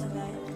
tonight.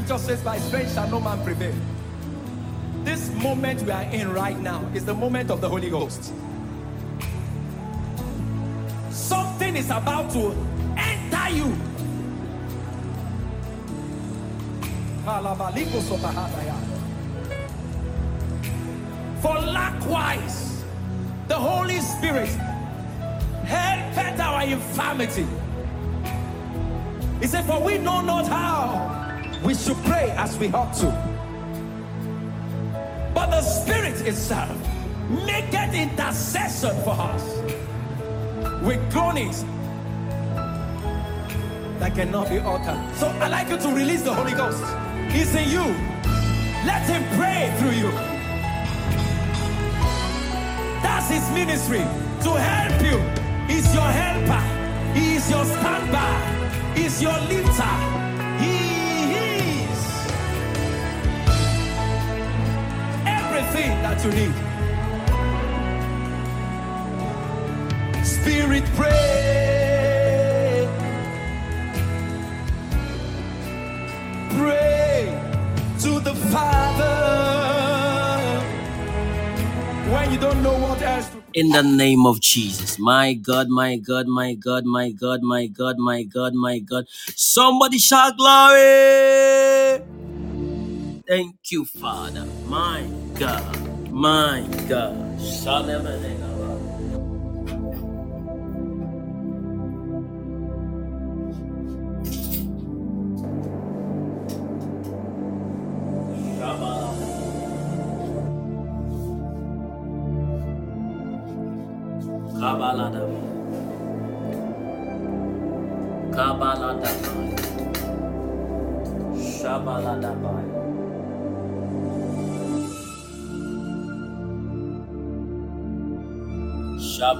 Scripture says, By strength shall no man prevail. This moment we are in right now is the moment of the Holy Ghost. Something is about to enter you. We ought to. But the Spirit itself maketh intercession for us with groanings that cannot be uttered. So I'd like you to release the Holy Ghost. He's in you. Let him pray through you. That's his ministry to help you. He's your helper. He is your standby. He's your lifter. Everything that you need. Spirit, pray. Pray to the Father when you don't know what else to in the name of Jesus. My God, my God, my God, my God, my God, my God, my God. Somebody shout glory. Thank you, Father. My God, my God. Shalamanega.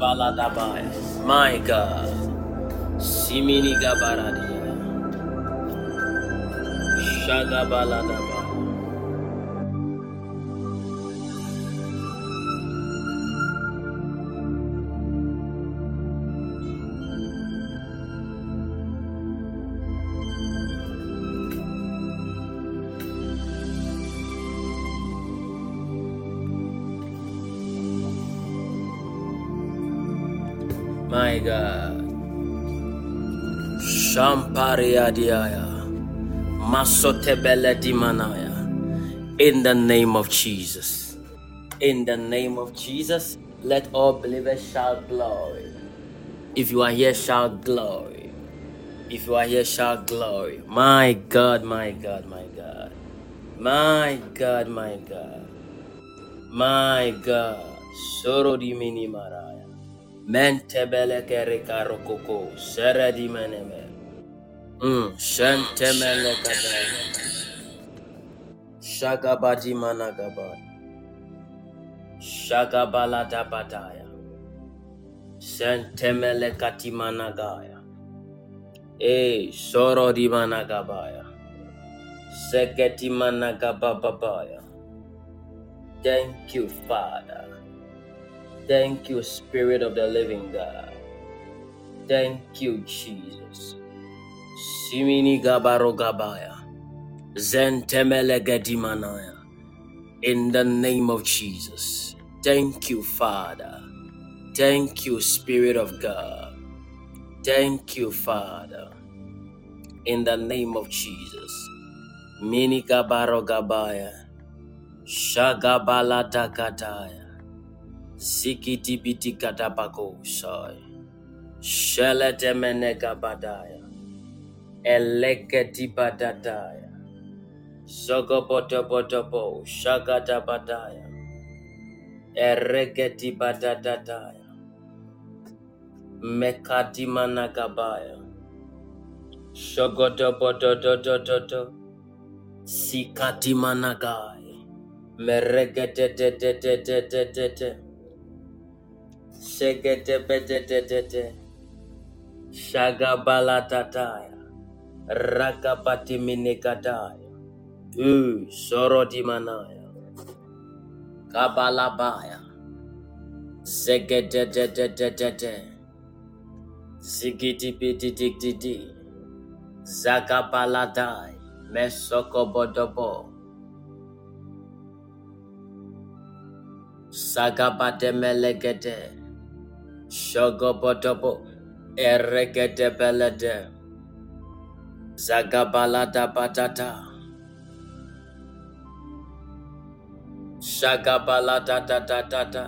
My God. Simini Gabaradia. Shagabalada. Dimanaya. In the name of Jesus. In the name of Jesus, let all believers shout glory. If you are here, shout glory. If you are here, shout glory. My God, my God, my God. My God, my God. My God. Soro di mini maraya. Mentebele kerika rokoko. Sere di meneme. Mm. Shentemele kadaya. Shagabadi managabadi. Shagabala dabataya. Sentemele katimanagaya. Eh, soro di managabaya. Seketi managabababaya. Thank you, Father. Thank you, Spirit of the Living God. Thank you, Jesus. Simini gabaro gabaya. Zentemele gedimanaya. In the name of Jesus. Thank you, Father. Thank you, Spirit of God. Thank you, Father. In the name of Jesus. Mini gabaro gabaya. Shagabala dakataya. Zikiti biti katabako soy. Shelete meneka badaya. Eleketi badataya. Sogobotobotobo. Rakapati minekataya. U sorodimanaya. Kabalabaya. Zegedededededede. Zigidibididididi. Zagabaladai. Mesokobodobo. Sagabademelegede. Shogobodobo. Eregedebelede. Zagabalada batata. Shagabalada da da da da.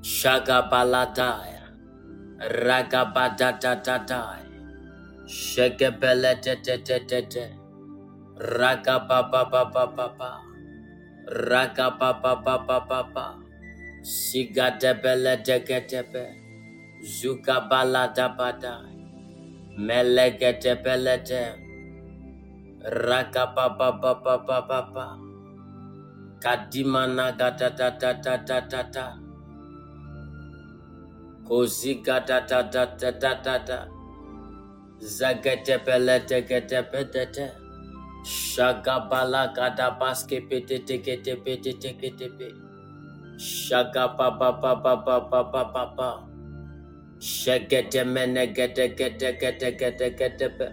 Shagabaladai. Ragabada da da da. Shagabele de de de de de. Ragababa Sigadebele degetebe. Zugabala dabada. Melegedebele de. Rakababababababa. Kadimana gadadadadadadada. Kozigadadadadadada. Shagabala gadabaske pete tekete pete tekete pete. Shaga pa pa pa pa pa pa pa pa pa. Shagete mene gete gete gete gete gete pe.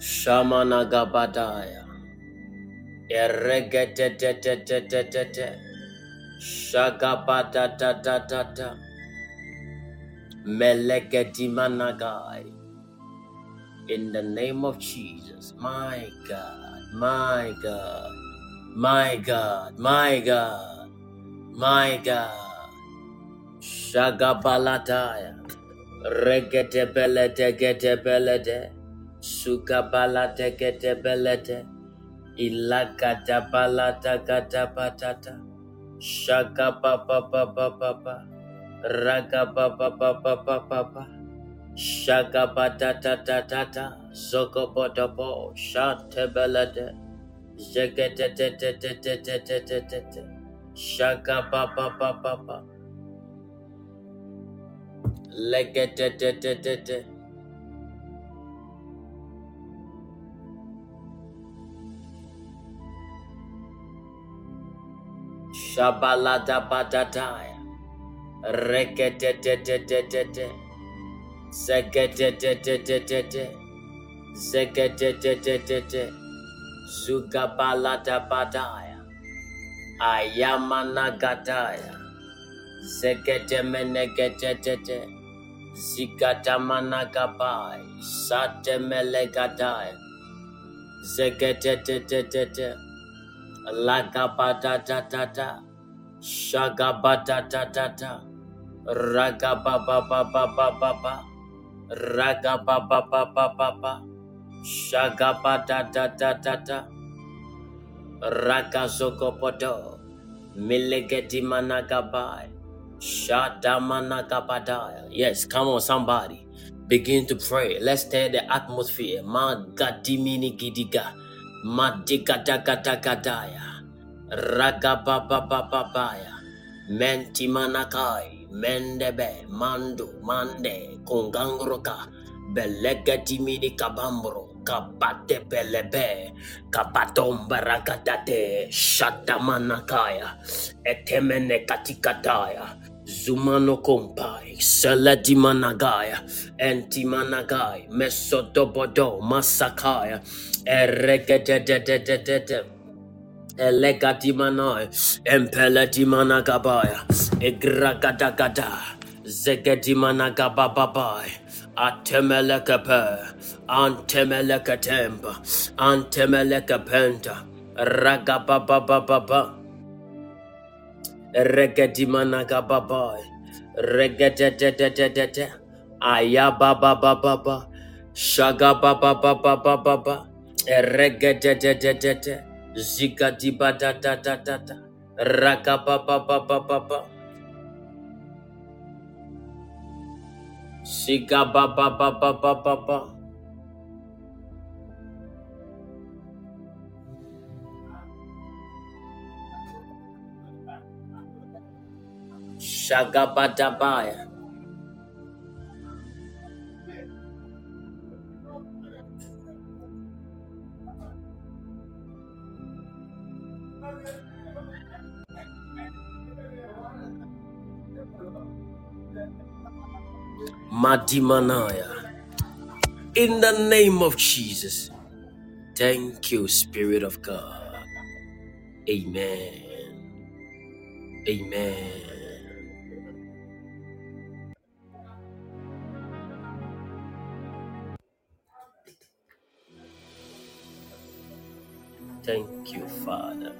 Shamana in the name of Jesus, my God, my God, my God, my God, my God. Shagabalataya. Regetebelete getebelete. Sugabalate getebelete. Sukabalate gete belete. Ilagata balata gata patata. Shaka pa pa pa pa pa pa. Raga pa pa pa pa pa pa pa. Shaka pa ta ta ta ta ta. Zoko po to po. Shate belete. Jegete te te Shabaladabadadaya. Reketetetetetete. Zeketetetetetete. Zeketetetetete. Zugabaladabadaya. Ayamanagadaya. Zeketemenegetetete. Zikatamanagabai. Satemelegadaya. Zeketetetetete. Lagabadadadada. Shagabadadadada. Ragababababababa. Ragabababababa. Shagabadadadada. Ragazogopodo. Milegedimanagabai. Shadamanagabadai. Yes, come on, somebody. Begin to pray. Let's tear the atmosphere. Magadimini gidiga. Madigadagadagadaya. Ragababababaya. Mentimanakai. Mendebe. Mandu. Mande. Kungangroka. Belegatimini kabambro. Kabate pelebe. Kabatomba ragadate. Shatamanakaya. Etemene katikataya. Zumano kompai, seledimanagaya, entimanagaya, mesodobodo, masakaya, eregededededede. Elegadimanoi, empeledimanagabaya, egragadagada, zegedimanagabababai, atemelekape, antemelekatemba, antemelekapenta, ragababababa. Regedimanaga baboy. Regededededede. Aya baba baba baba. Shaga baba baba baba baba. Regedededede. Zigadiba da da da da da. Raga baba ba, baba. Siga baba baba baba. Shagabadabaya. Madimanaya. In the name of Jesus. Thank you, Spirit of God. Amen. Amen. Thank you, Father.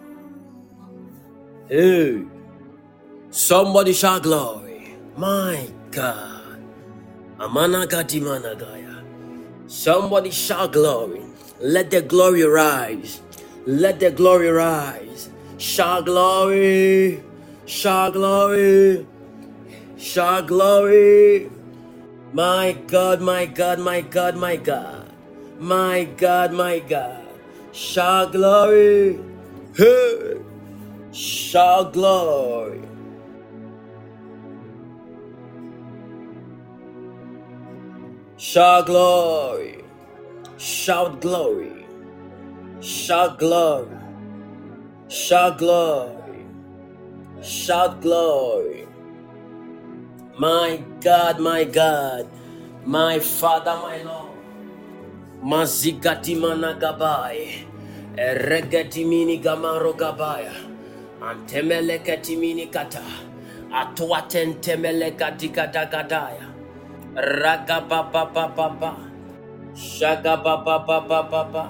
Hey, somebody shout glory. My God. Amanagati managaya. Somebody shout glory. Let the glory rise. Let the glory rise. Shout glory. Shout glory. Shout glory. My God, my God, my God, my God. My God, my God. Shout glory. Hey. Shout glory. Shout glory. Shout glory. Shout glory. Shout glory. Shout glory. My God, my God. My Father, my Lord. Mazigati managabai. Eregati mini gamaro gabaya. Antemele katimini kata. Atuaten temele katikata kadaya. Raga papa papa. Shaga papa papa papa.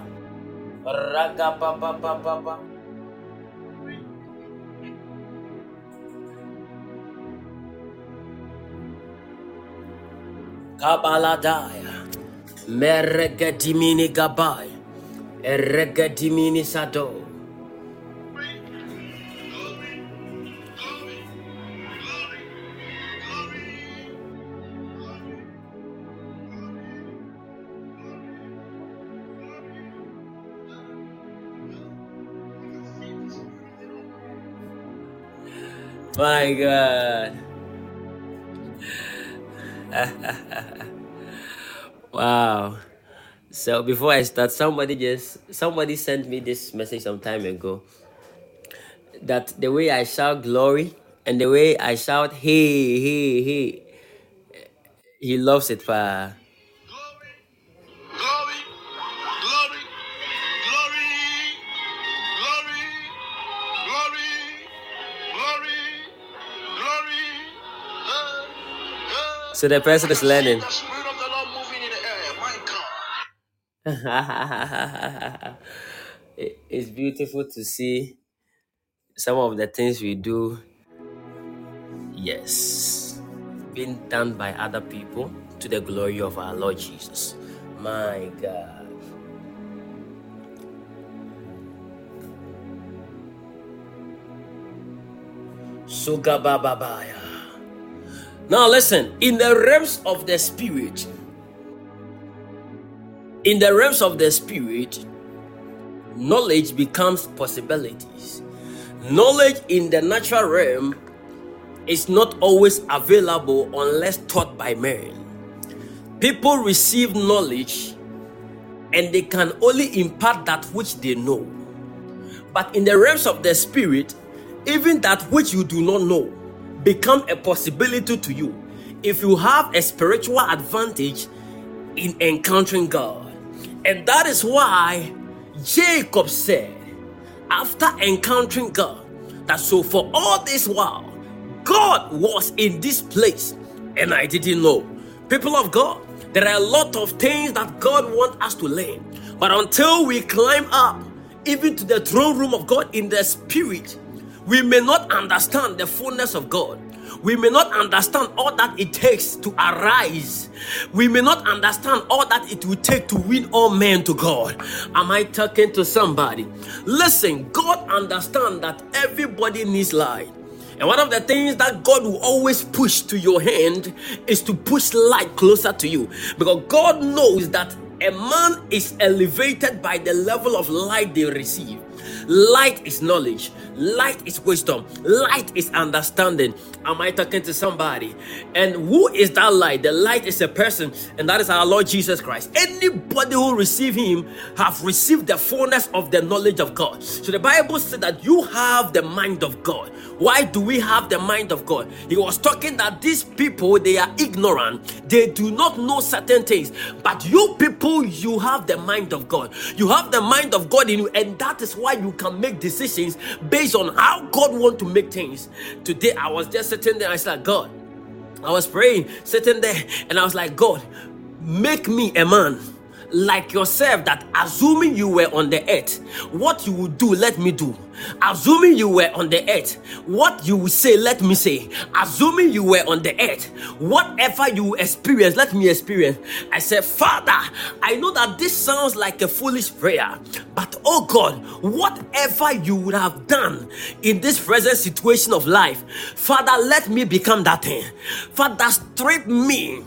Raga papa papa. Kabaladaya. Meregatimini gabai. Eregatimini sado. My God. Wow. So before I start, somebody just somebody sent me this message some time ago that the way I shout glory and the way I shout hey hey hey, he loves it. Pa. Glory, glory, glory, glory, glory, glory, glory. So the person is learning. It- it's beautiful to see some of the things we do. Yes, being done by other people to the glory of our Lord Jesus. My God. Sugabababaya. Now listen, in the realms of the spirit, in the realms of the spirit, knowledge becomes possibilities. Knowledge in the natural realm is not always available unless taught by men. People receive knowledge and they can only impart that which they know. But in the realms of the spirit, even that which you do not know become a possibility to you if you have a spiritual advantage in encountering God. And that is why Jacob said, after encountering God, that so for all this while, God was in this place and I didn't know. People of God, there are a lot of things that God wants us to learn. But until we climb up, even to the throne room of God in the spirit, we may not understand the fullness of God. We may not understand all that it takes to arise. We may not understand all that it will take to win all men to God. Am I talking to somebody? Listen, God understands that everybody needs light. And one of the things that God will always push to your hand is to push light closer to you. Because God knows that a man is elevated by the level of light they receive. Light is knowledge. Light is wisdom. Light is understanding. Am I talking to somebody? And who is that light? The light is a person, and that is our Lord Jesus Christ. Anybody who receive him have received the fullness of the knowledge of God. So the Bible said that you have the mind of God. Why do we have the mind of God? He was talking that these people they are ignorant, they do not know certain things. But you people, you have the mind of God. You have the mind of God in you, and that is why you can make decisions based on how God want to make things. Today, I was just sitting there, I said, God, I was praying, sitting there, and I was like, God, make me a man like yourself that assuming you were on the earth, what you would do, let me do. Assuming you were on the earth, what you would say, let me say. Assuming you were on the earth, whatever you experience, let me experience. I said, Father, I know that this sounds like a foolish prayer, but oh God, whatever you would have done in this present situation of life, Father, let me become that thing. Father, strip me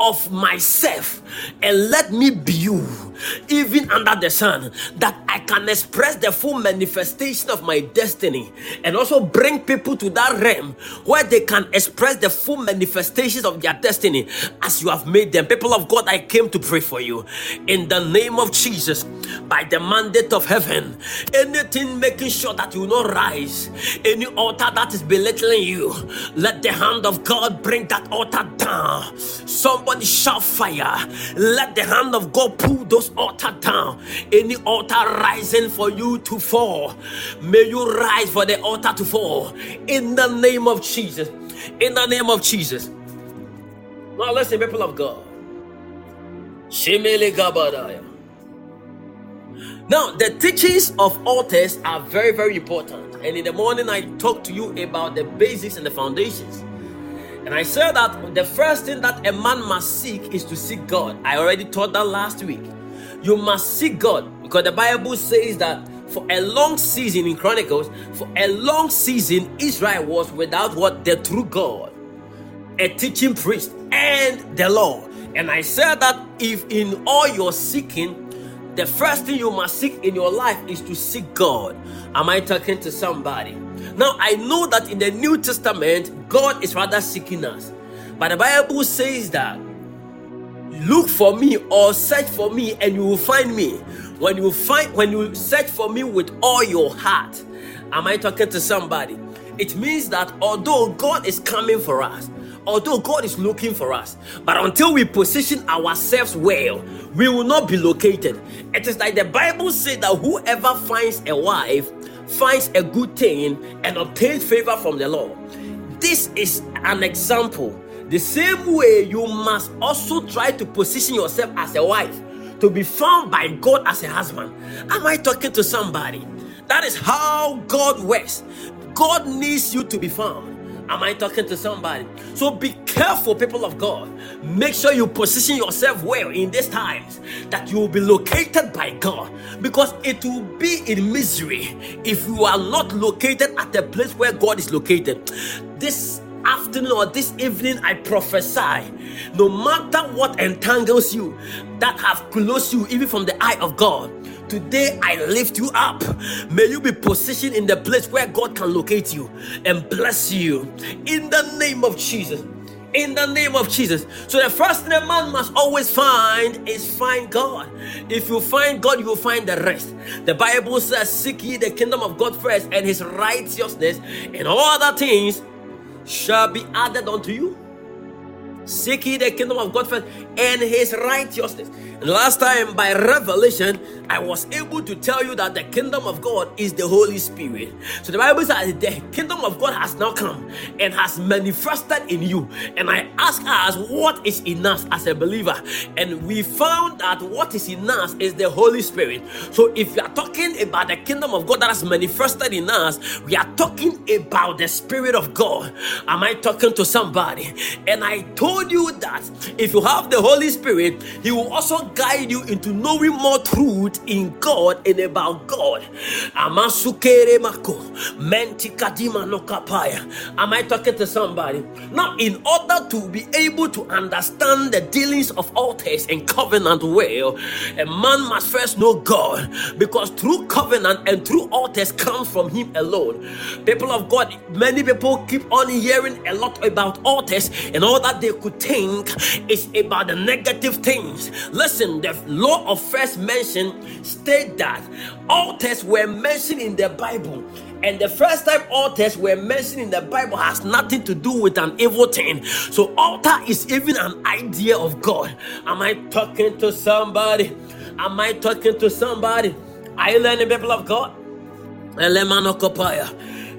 of myself and let me be you, even under the sun, that I can express the full manifestation of my destiny and also bring people to that realm where they can express the full manifestations of their destiny as you have made them. People of God, I came to pray for you in the name of Jesus by the mandate of heaven. Anything making sure that you will not rise, any altar that is belittling you, let the hand of God bring that altar down. Somebody shout fire. Let the hand of God pull those altar down. Any altar rising for you to fall, may you rise for the altar to fall in the name of Jesus. In the name of Jesus. Now listen, people of God. Shemele Gabadaya. Now, the teachings of altars are very, very important. And in the morning, I talked to you about the basics and the foundations. And I said that the first thing that a man must seek is to seek God. I already taught that last week. You must seek God because the Bible says that for a long season in Chronicles, for a long season, Israel was without what? The true God, a teaching priest, and the law. And I said that if in all your seeking, the first thing you must seek in your life is to seek God. Am I talking to somebody? Now, I know that in the New Testament, God is rather seeking us. But the Bible says that look for me or search for me and you will find me. When you find when you search for me with all your heart. Am I talking to somebody? It means that although God is coming for us, although God is looking for us, but until we position ourselves well, we will not be located. It is like the Bible says that whoever finds a wife finds a good thing and obtains favor from the Lord. This is an example. The same way you must also try to position yourself as a wife to be found by God as a husband. Am I talking to somebody? That is how God works. God needs you to be found. Am I talking to somebody? So be careful, people of God. Make sure you position yourself well in these times that you will be located by God because it will be in misery if you are not located at the place where God is located. This afternoon or this evening, I prophesy no matter what entangles you that have closed you, even from the eye of God, Today I lift you up. May you be positioned in the place where God can locate you and bless you in the name of Jesus. In the name of Jesus. So, the first thing a man must always find is find God. If you find God, you will find the rest. The Bible says, Seek ye the kingdom of God first and his righteousness, and all other things shall be added unto you. Seek ye the kingdom of God first and his righteousness. And last time, by revelation, I was able to tell you that the kingdom of God is the Holy Spirit. So the Bible says the kingdom of God has now come and has manifested in you. And I ask us, what is in us as a believer? And we found that what is in us is the Holy Spirit. So if you are talking about the kingdom of God that has manifested in us, we are talking about the Spirit of God. Am I talking to somebody? And I told told you that if you have the Holy Spirit, He will also guide you into knowing more truth in God and about God. Amasukere mako, mentikadima no kapaya. Am I talking to somebody? Now, in order to be able to understand the dealings of altars and covenant well, a man must first know God because through covenant and through altars comes from Him alone. People of God, many people keep on hearing a lot about altars, and all that they could think is about the negative things. Listen, the law of first mention state that altars were mentioned in the Bible and the first time altars were mentioned in the Bible has nothing to do with an evil thing. So, altar is even an idea of God. Am I talking to somebody? Am I talking to somebody? Are you learning, people of God?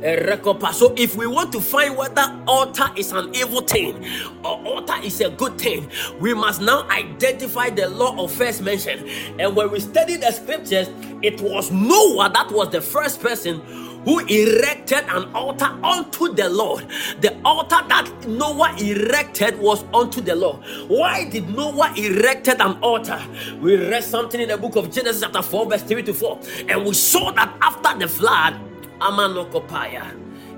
So if we want to find whether altar is an evil thing or altar is a good thing, we must now identify the law of first mention. And when we study the scriptures, it was Noah that was the first person who erected an altar unto the Lord. The altar that Noah erected was unto the Lord. Why did Noah erected an altar? We read something in the book of Genesis chapter 4 verse 3 to 4 and we saw that after the flood Amanokopaya.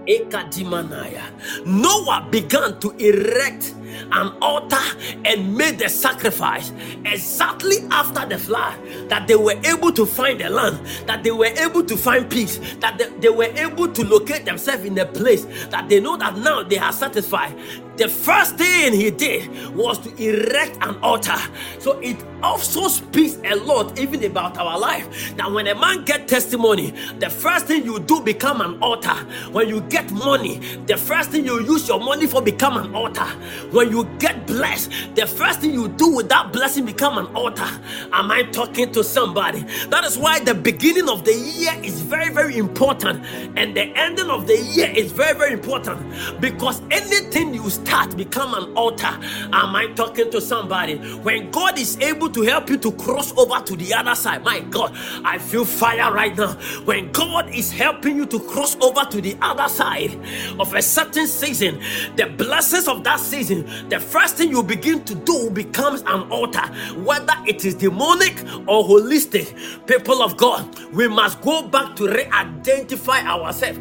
Ekadimanaya. Noah began to erect an altar and made the sacrifice exactly after the flood that they were able to find the land that they were able to find peace that they, they were able to locate themselves in a place that they know that now they are satisfied the first thing he did was to erect an altar. So it also speaks a lot even about our life. That when a man get testimony, the first thing you do become an altar. When you get money, the first thing you use your money for become an altar. When you get blessed, the first thing you do with that blessing become an altar. Am I talking to somebody? That is why the beginning of the year is very very important and the ending of the year is very very important because anything you start become an altar. Am I talking to somebody? When God is able to help you to cross over to the other side, my God, I feel fire right now. When God is helping you to cross over to the other side of a certain season, the blessings of that season, the first thing you begin to do becomes an altar, whether it is demonic or holistic. People of God, we must go back to re identify ourselves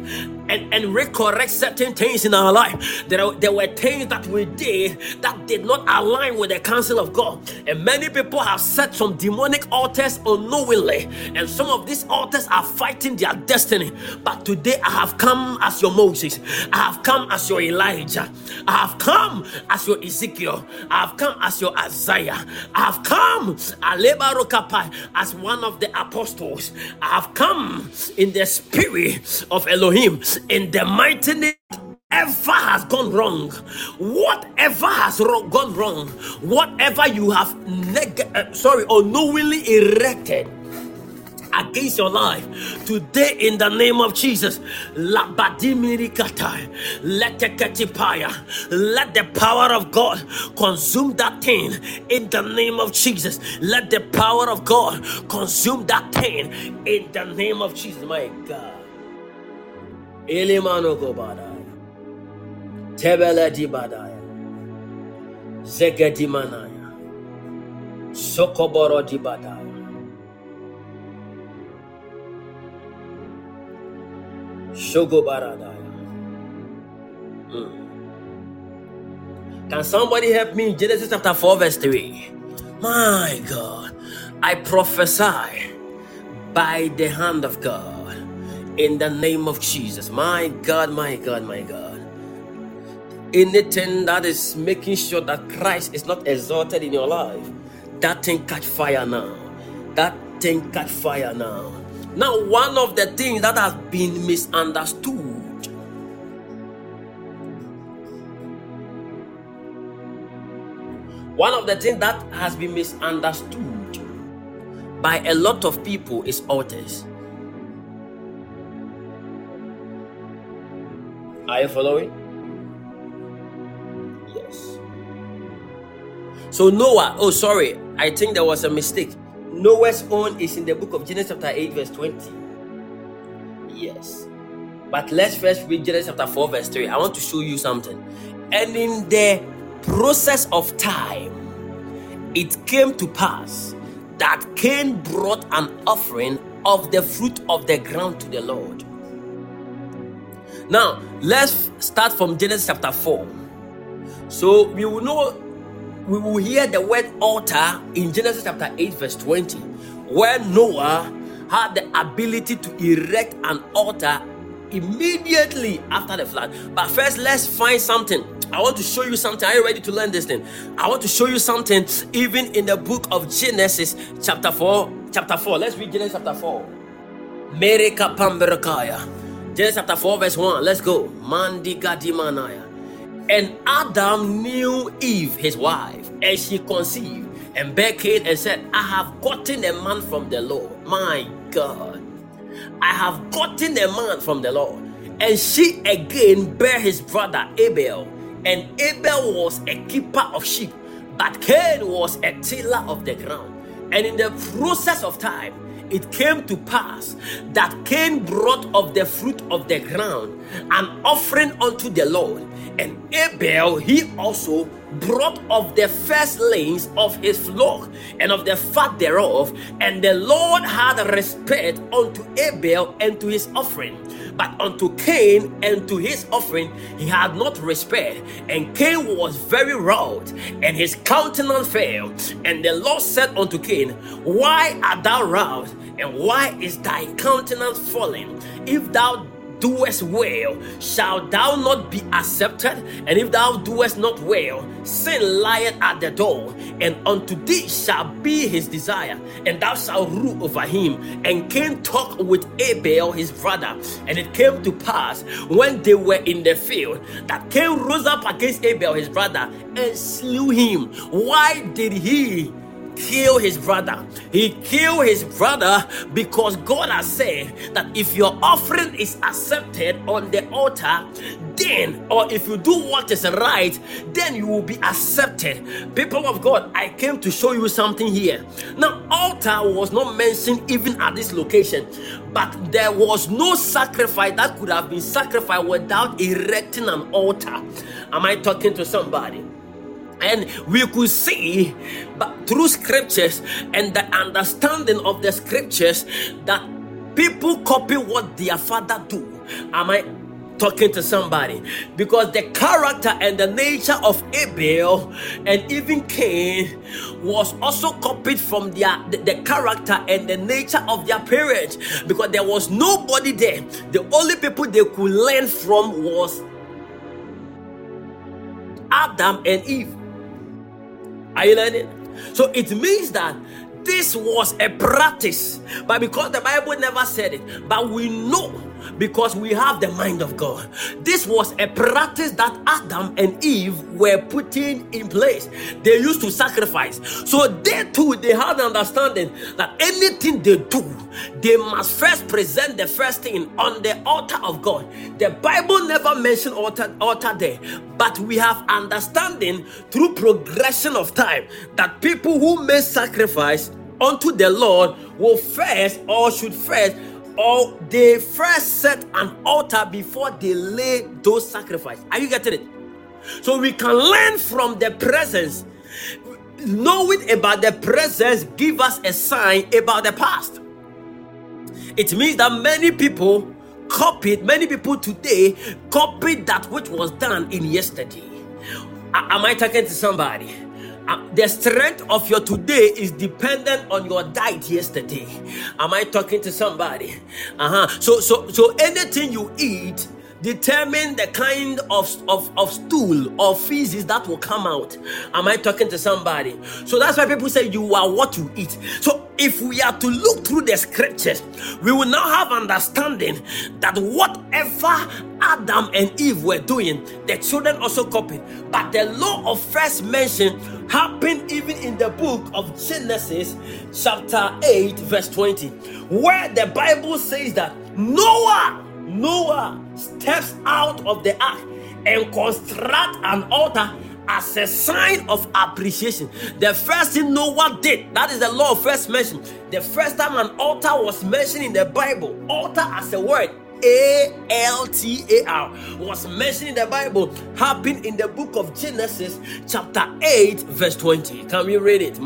and, and recorrect certain things in our life. There, there were things that we did that did not align with the counsel of God. And many people have set some demonic altars unknowingly. And some of these altars are fighting their destiny. But today I have come as your Moses. I have come as your Elijah. I have come as your Ezekiel. I have come as your Isaiah. I have come as one of the apostles. I have come in the spirit of Elohim in the mighty name whatever has gone wrong, whatever has gone wrong, whatever you have neg- uh, sorry unknowingly erected against your life today in the name of Jesus. Let the power of God consume that thing in the name of Jesus. Let the power of God consume that thing in the name of Jesus. My God. Gobadaya. Tebele Dibadaya. Zegedimanaya. Sokoboro Dibadaya. Shogobaradaya. Mm. Can somebody help me Genesis chapter 4, verse 3? My God, I prophesy by the hand of God in the name of Jesus. My God, my God, my God. Anything that is making sure that Christ is not exalted in your life, that thing catch fire now. That thing catch fire now. Now, one of the things that has been misunderstood one of the things that has been misunderstood by a lot of people is altars. Are you following? So Noah, oh sorry, I think there was a mistake. Noah's own is in the book of Genesis chapter 8, verse 20. Yes. But let's first read Genesis chapter 4, verse 3. I want to show you something. And in the process of time, it came to pass that Cain brought an offering of the fruit of the ground to the Lord. Now, let's start from Genesis chapter 4. So we will know, we will hear the word altar in Genesis chapter 8, verse 20, where Noah had the ability to erect an altar immediately after the flood. But first, let's find something. I want to show you something. Are you ready to learn this thing? I want to show you something even in the book of Genesis, chapter 4. Chapter 4. Let's read Genesis chapter 4. Mereka Pamberakaya. Genesis chapter 4, verse 1. Let's go. Mandi Gadimanaya. And Adam knew Eve, his wife, and she conceived and bare Cain and said, I have gotten a man from the Lord. My God. I have gotten a man from the Lord. And she again bare his brother Abel. And Abel was a keeper of sheep, but Cain was a tiller of the ground. And in the process of time, it came to pass that Cain brought of the fruit of the ground an offering unto the Lord. And Abel, he also brought of the firstlings of his flock and of the fat thereof. And the Lord had respect unto Abel and to his offering. But unto Cain and to his offering he had not respect. And Cain was very wroth, and his countenance fell. And the Lord said unto Cain, Why art thou wroth? And why is thy countenance fallen? If thou doest well, shalt thou not be accepted? And if thou doest not well, sin lieth at the door, and unto thee shall be his desire, and thou shalt rule over him. And Cain talked with Abel his brother, and it came to pass when they were in the field that Cain rose up against Abel his brother and slew him. Why did he? Kill his brother. He killed his brother because God has said that if your offering is accepted on the altar, then, or if you do what is right, then you will be accepted. People of God, I came to show you something here. Now, altar was not mentioned even at this location, but there was no sacrifice that could have been sacrificed without erecting an altar. Am I talking to somebody? And we could see but through scriptures and the understanding of the scriptures that people copy what their father do. Am i talking to somebody? Because the character and the nature of Abel and even Cain was also copied from their the, the, character and the nature of their parents. Because there was nobody there. The only people they could learn from was Adam and Eve are you learning? So it means that this was a practice, but because the Bible never said it, but we know because we have the mind of God. This was a practice that Adam and Eve were putting in place. They used to sacrifice. So they too they had understanding that anything they do, they must first present the first thing on the altar of God. The Bible never mentioned altar, altar there, but we have understanding through progression of time that people who may sacrifice unto the Lord will first or should first or they first set an altar before they lay those sacrifices. Are you getting it? So we can learn from the presence. Knowing about the presence give us a sign about the past. It means that many people copied, many people today copied that which was done in yesterday. Am I talking to somebody? Uh, the strength of your today is dependent on your diet yesterday. Am I talking to somebody? Uh-huh. So so so anything you eat determine the kind of, of, of stool or feces that will come out. Am I talking to somebody? So that's why people say you are what you eat. So if we are to look through the scriptures, we will now have understanding that whatever Adam and Eve were doing, the children also copied. But the law of first mention happened even in the book of Genesis, chapter 8, verse 20, where the Bible says that Noah Noah steps out of the ark and construct an altar as a sign of appreciation. The first thing Noah did, that is the law of first mention. The first time an altar was mentioned in the Bible, altar as a word, A L T A R was mentioned in the Bible, happened in the book of Genesis, chapter 8, verse 20. Can we read it?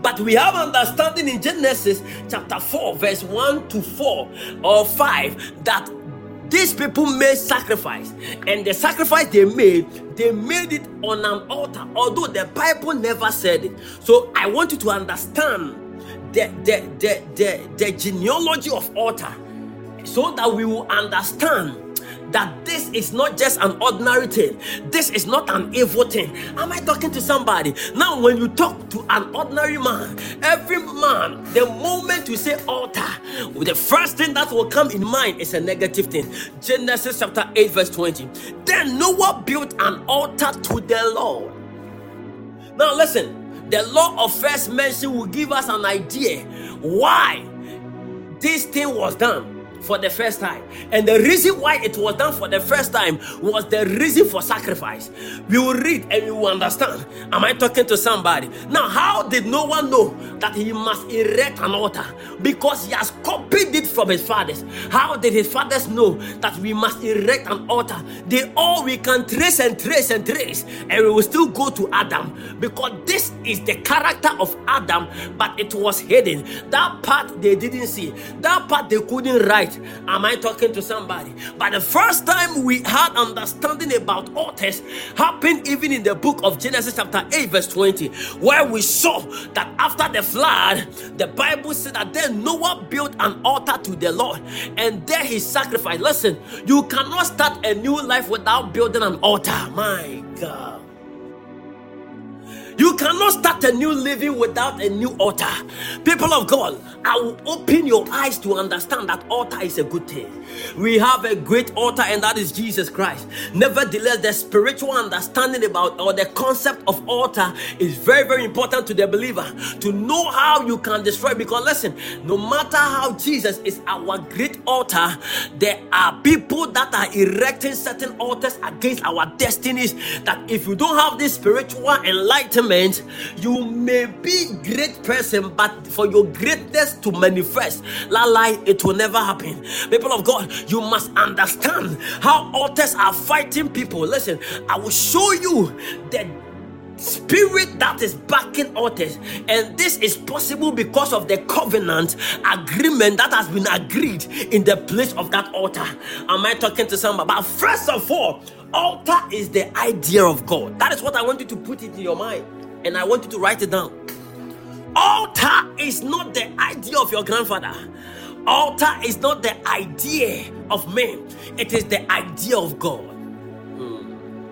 But we have understanding in Genesis chapter 4, verse 1 to 4 or 5 that these people made sacrifice. And the sacrifice they made they made it on an altar although the bible never said it. So i want you to understand the the the the, the genealogy of altar so that we will understand that this is not just an ordinary thing. This is not an evil thing. Am I talking to somebody? Now, when you talk to an ordinary man, every man, the moment you say altar, the first thing that will come in mind is a negative thing. Genesis chapter 8, verse 20. Then Noah built an altar to the Lord. Now, listen, the law of first mention will give us an idea why this thing was done for the first time. And the reason why it was done for the first time was the reason for sacrifice. We will read and we will understand. Am I talking to somebody? Now, how did Noah know that he must erect an altar? Because he has copied it from his fathers. How did his fathers know that we must erect an altar? They all we can trace and trace and trace, and we will still go to Adam because this is the character of Adam, but it was hidden. That part they didn't see, that part they couldn't write right? Am I talking to somebody? But the first time we had understanding about altars happened even in the book of Genesis, chapter 8, verse 20, where we saw that after the flood, the Bible said that then Noah built an altar to the Lord and there he sacrificed. Listen, you cannot start a new life without building an altar. My God. You cannot start a new living without a new altar. People of God, I will open your eyes to understand that altar is a good thing. We have a great altar, and that is Jesus Christ. Nevertheless, the spiritual understanding about or the concept of altar is very, very important to the believer to know how you can destroy. Because listen, no matter how Jesus is our great altar, there are people that are erecting certain altars against our destinies. That if you don't have this spiritual enlightenment, you may be great person, but for your greatness to manifest, la lie, it will never happen. People of God, you must understand how altars are fighting people. Listen, I will show you the spirit that is backing altars and this is possible because of the covenant agreement that has been agreed in the place of that altar am i talking to somebody but first of all altar is the idea of god that is what i want you to put into your mind and i want you to write it down altar is not the idea of your grandfather Altar is not the idea of man. it is the idea of God. Hmm.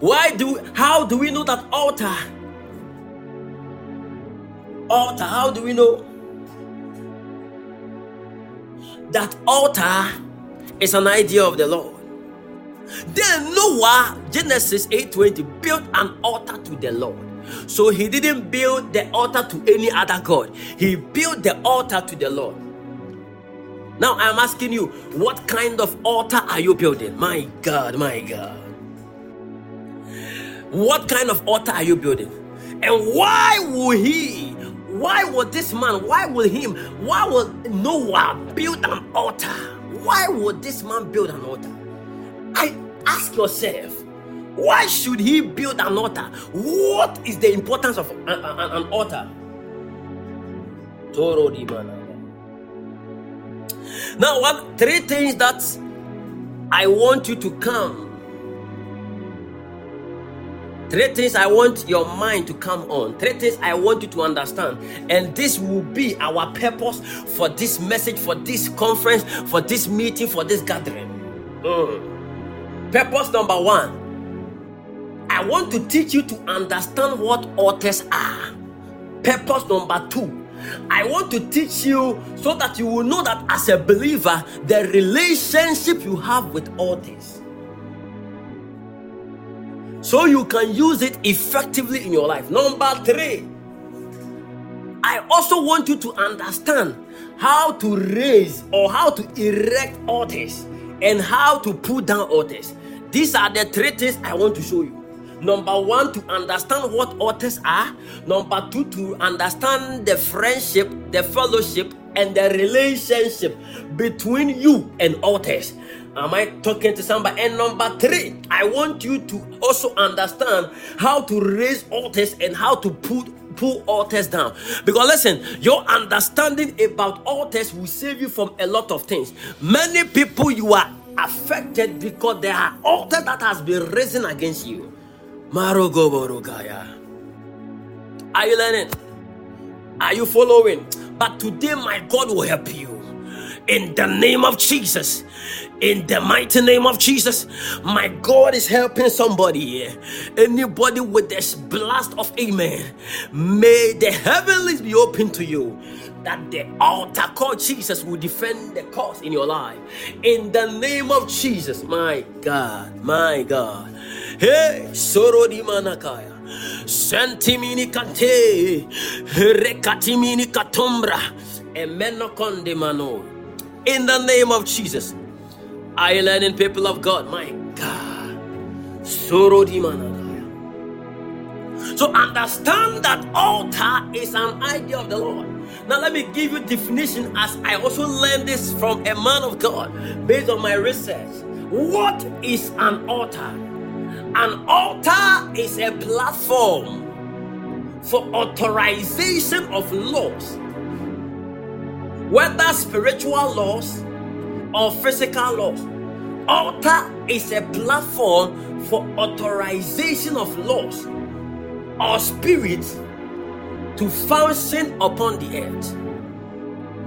Why do how do we know that altar? Altar, how do we know? That altar is an idea of the Lord. Then Noah, Genesis 8:20, built an altar to the Lord. So he didn't build the altar to any other God, he built the altar to the Lord. Now I'm asking you, what kind of altar are you building? My God, my God. What kind of altar are you building? And why will he, why would this man, why will him, why will Noah build an altar? Why would this man build an altar? I ask yourself, why should he build an altar? What is the importance of an, an, an altar? Now, what three things that I want you to come. Three things I want your mind to come on. Three things I want you to understand. And this will be our purpose for this message, for this conference, for this meeting, for this gathering. Mm. Purpose number one I want to teach you to understand what altars are. Purpose number two. I want to teach you so that you will know that as a believer, the relationship you have with altars. So you can use it effectively in your life. Number three, I also want you to understand how to raise or how to erect altars and how to put down altars. These are the three things I want to show you. Number one, to understand what altars are. Number two, to understand the friendship, the fellowship, and the relationship between you and altars. Am I talking to somebody? And number three, I want you to also understand how to raise altars and how to put pull altars down. Because listen, your understanding about altars will save you from a lot of things. Many people you are affected because there are altars that has been risen against you. Marogoborogaya. Are you learning? Are you following? But today my God will help you. In the name of Jesus. In the mighty name of Jesus, my God is helping somebody here. Anybody with this blast of amen, may the heavens be open to you. That the altar called Jesus will defend the cause in your life. In the name of Jesus, my God, my God. Hey, Sorodi Manakaya. Sentimini kante, rekatimini katombra, emenokonde mano. In the name of Jesus. You learning, people of God? My God. So understand that altar is an idea of the Lord. Now let me give you definition as I also learned this from a man of God based on my research. What is an altar? An altar is a platform for authorization of laws, whether spiritual laws or physical laws. Altar is a platform for authorization of laws or spirits to function upon the earth.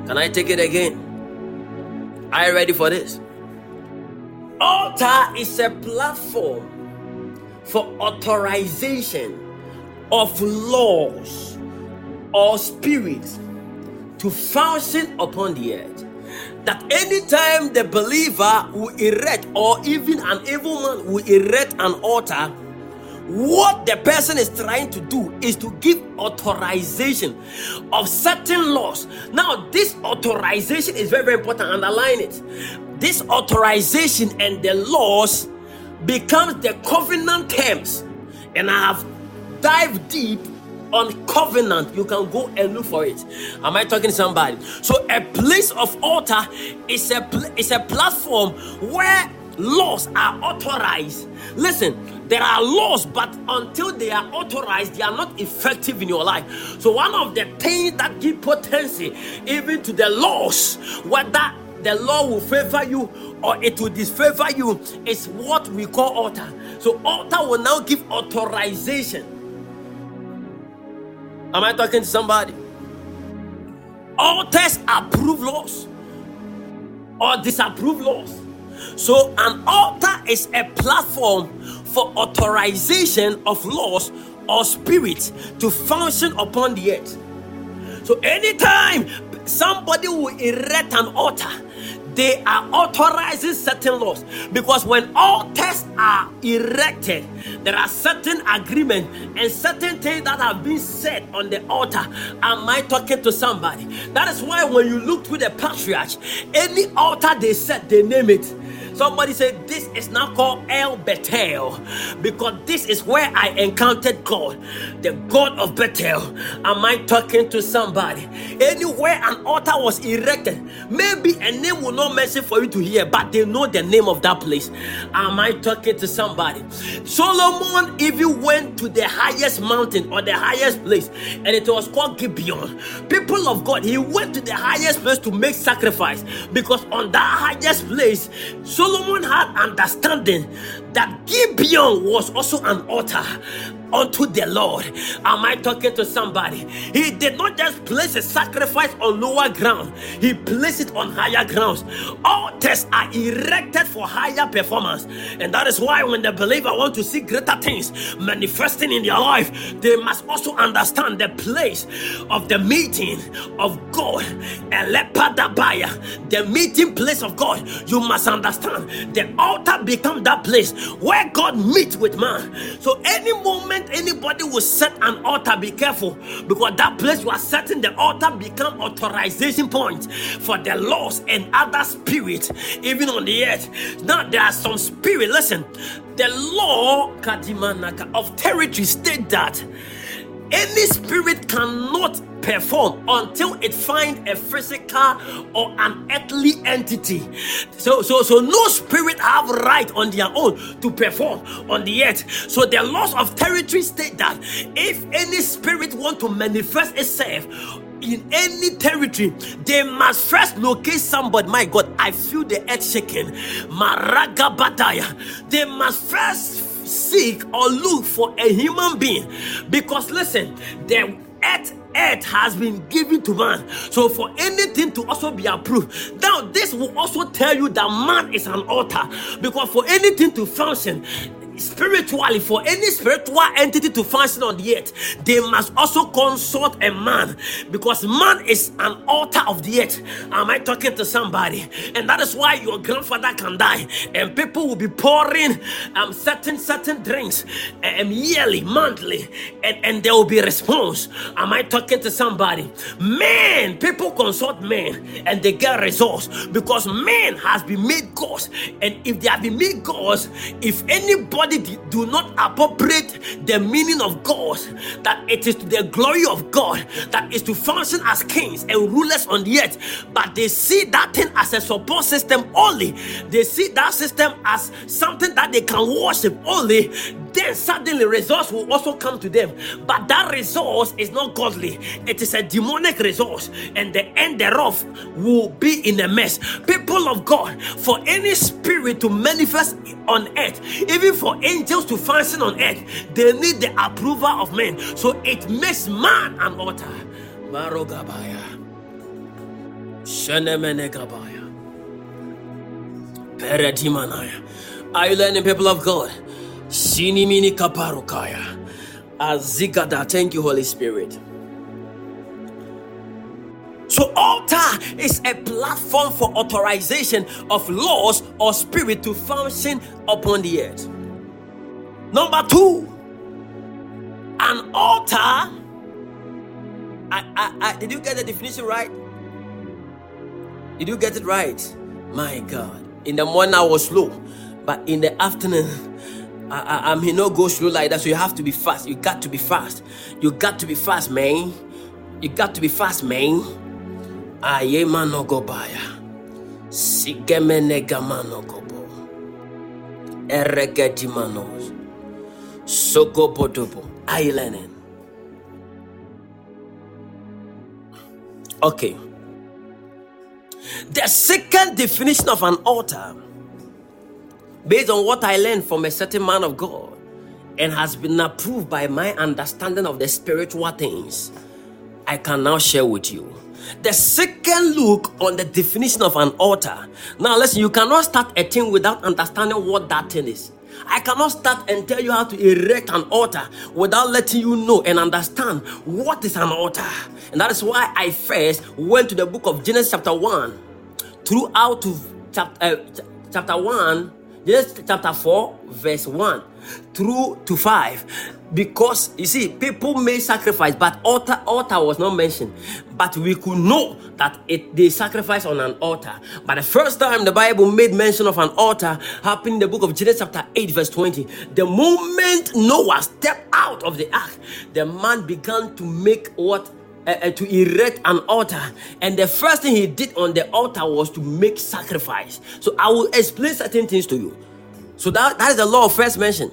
Can I take it again? Are you ready for this? Altar is a platform for authorization of laws or spirits to function upon the earth that anytime the believer will erect, or even an evil man will erect an altar, what the person is trying to do is to give authorization of certain laws. Now, this authorization is very, very important. Underline it. This authorization and the laws becomes the covenant terms, and I have dived deep on covenant you can go and look for it. Am i talking to somebody? So a place of altar is a pl- is a platform where laws are authorized. Listen there are laws but until they are authorized they are not effective in your life. So one of the things that give potency even to the laws whether the law will favor you or it will disfavor you is what we call altar. So altar will now give authorization Am I talking to somebody? Altars approve laws or disapprove laws. So, an altar is a platform for authorization of laws or spirits to function upon the earth. So, anytime somebody will erect an altar, they are authorizing certain laws. Because when altars are erected there are certain agreements and certain things that have been said on the altar. Am i talking to somebody? That is why when you look through the patriarch any altar they set they name it Somebody said, This is now called El Bethel because this is where I encountered God, the God of Bethel. Am I talking to somebody? Anywhere an altar was erected, maybe a name will not mention for you to hear, but they know the name of that place. Am I talking to somebody? Solomon even went to the highest mountain or the highest place, and it was called Gibeon. People of God, he went to the highest place to make sacrifice because on that highest place, Solomon Solomon had understanding that Gibeon was also an altar unto the Lord. Am I talking to somebody? He did not just place a sacrifice on lower ground, he placed it on higher grounds. Altars are erected for higher performance, and that is why when the believer want to see greater things manifesting in their life, they must also understand the place of the meeting of God. The meeting place of God, you must understand. The altar become that place where God meets with man. So any moment anybody will set an altar, be careful because that place you are setting the altar become authorization point for the laws and other spirits, even on the earth. Now there are some spirit. Listen, the law of territory state that any spirit cannot perform until it find a physical or an earthly entity so so so no spirit have right on their own to perform on the earth so the laws of territory state that if any spirit want to manifest itself in any territory, they must first locate somebody. My God, I feel the earth shaking. Maraga. They must first seek or look for a human being because listen, the earth earth has been given to man. So for anything to also be approved, now this will also tell you that man is an altar because for anything to function, spiritually for any spiritual entity to function on the earth they must also consult a man because man is an altar of the earth. Am i talking to somebody? And that is why your grandfather can die and people will be pouring um certain certain drinks um yearly monthly and and there will be response. Am i talking to somebody? Men people consult men and they get results because men has been made gods. And if they have been made gods if anybody do not appropriate the meaning of God, that it is to the glory of God, that is to function as kings and rulers on the earth, but they see that thing as a support system only. They see that system as something that they can worship only then suddenly resource will also come to them. But that resource is not godly, it is a demonic resource, and the end thereof will be in a mess. People of God, for any spirit to manifest on earth, even for angels to function on earth, they need the approval of men. So it makes man an altar. Marogabaya. Shenemenegabaya. Peredimanaya. Are you learning, people of God? Sinimini kaparukaya. Azigada. Thank you, Holy Spirit. So, altar is a platform for authorization of laws or spirit to function upon the earth. Number two, an altar. I, I, I, did you get the definition right? Did you get it right? My God. In the morning I was slow, but in the afternoon I, I may not go slow like that, so you have to be fast. You got to be fast. You got to be fast, man. You got to be fast, man. Ayema no go gobaya. Sigemene gamano gobo. Eregeti manos. Sogobodobo. Islanding. Okay. The second definition of an altar based on what I learned from a certain man of God and has been approved by my understanding of the spiritual things, I can now share with you. The second look on the definition of an altar. Now, listen, you cannot start a thing without understanding what that thing is. I cannot start and tell you how to erect an altar without letting you know and understand what is an altar. And that is why I first went to the book of Genesis, chapter 1, throughout to chapter, uh, chapter 1 Genesis chapter 4, verse 1 through to 5. Because you see, people made sacrifice, but altar altar was not mentioned. But we could know that it they sacrifice on an altar. But the first time the Bible made mention of an altar happened in the book of Genesis chapter 8, verse 20. The moment Noah stepped out of the ark, the man began to make what uh, uh, to erect an altar. And the first thing he did on the altar was to make sacrifice. So i will explain certain things to you. So that, that is the law of first mention.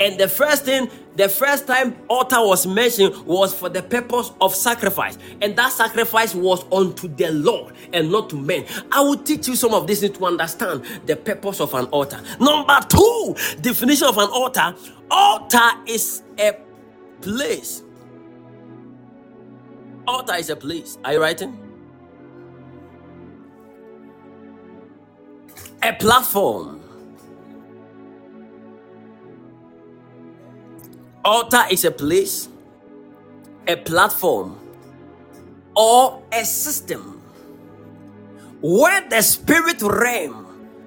And the first thing the first time altar was mentioned was for the purpose of sacrifice. And that sacrifice was unto the lord and not to men. I will teach you some of this to understand the purpose of an altar. Number two definition of an altar. Altar is a place Altar is a place. Are you writing? A platform. Altar is a place, a platform, or a system where the spirit realm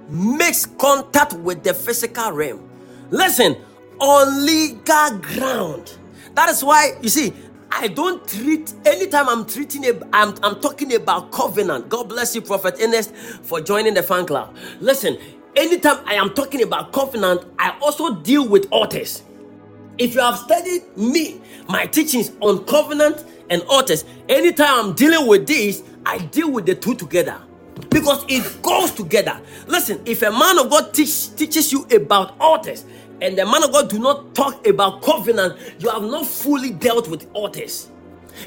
makes contact with the physical realm. Listen, on legal ground. That is why you see, I don't treat anytime I'm treating a, I'm, I'm talking about covenant. God bless you, Prophet Ernest, for joining the fan club. Listen, anytime I am talking about covenant, I also deal with altars. If you have studied me, my teachings on covenant and altars, anytime I'm dealing with this, I deal with the two together because it goes together. Listen, if a man of God teach, teaches you about altars and the man of God do not talk about covenant, you have not fully dealt with altars.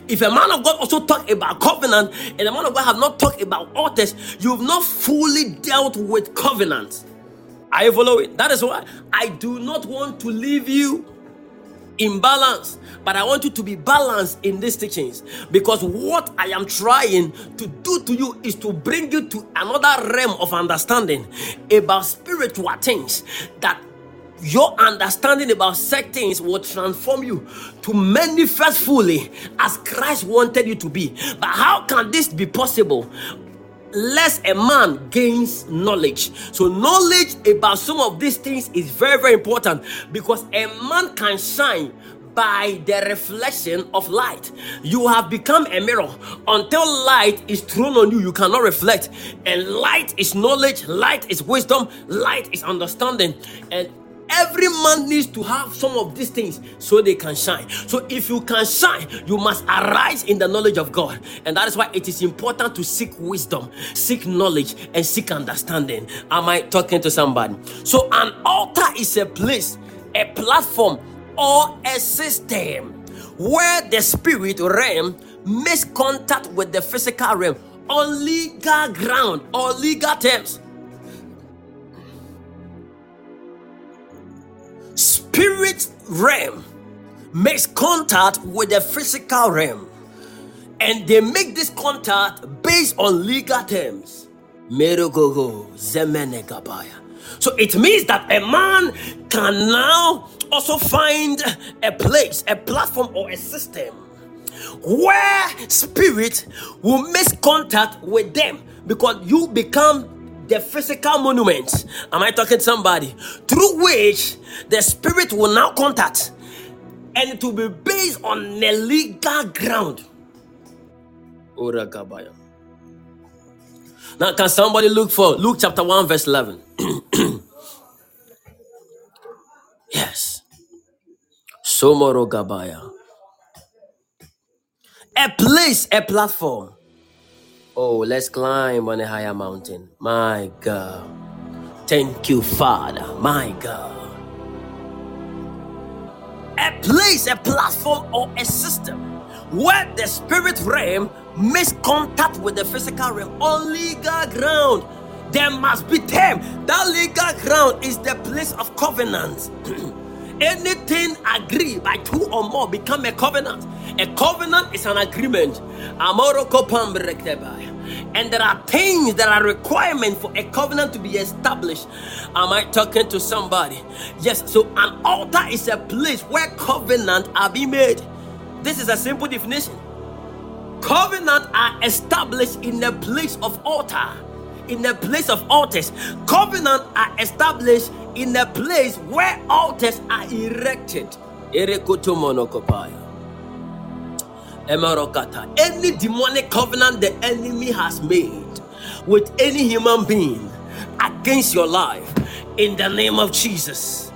If a man of God also talk about covenant and the man of God have not talked about altars, you've not fully dealt with covenant. Are you following? That is why I do not want to leave you imbalance but i want you to be balanced in these teachings because what i am trying to do to you is to bring you to another realm of understanding about spiritual things that your understanding about certain things will transform you to manifest fully as Christ wanted you to be. But how can this be possible? less a man gains knowledge. So, knowledge about some of these things is very, very important because a man can shine by the reflection of light. You have become a mirror. Until light is thrown on you, you cannot reflect. And light is knowledge, light is wisdom, light is understanding. And Every man needs to have some of these things so they can shine. So, if you can shine, you must arise in the knowledge of God. And that is why it is important to seek wisdom, seek knowledge, and seek understanding. Am I talking to somebody? So, an altar is a place, a platform, or a system where the spirit realm makes contact with the physical realm on legal ground or legal terms. Spirit realm makes contact with the physical realm and they make this contact based on legal terms. So it means that a man can now also find a place, a platform, or a system where spirit will make contact with them because you become the physical monument. Am I talking to somebody? Through which the spirit will now contact, and it will be based on a legal ground. Now, can somebody look for Luke chapter 1, verse 11? yes. Somoro Gabaya. A place, a platform Oh, let's climb on a higher mountain. My God. Thank you, Father. My God. A place, a platform, or a system where the spirit realm makes contact with the physical realm on legal ground. There must be them. That legal ground is the place of covenant. Anything agreed by two or more become a covenant. A covenant is an agreement. And there are things that are requirement for a covenant to be established. Am I talking to somebody? Yes. So an altar is a place where covenant are being made. This is a simple definition. Covenant are established in the place of altar. In the place of altars. Covenant are established in a place where altars are erected. Any demonic covenant the enemy has made with any human being against your life, in the name of Jesus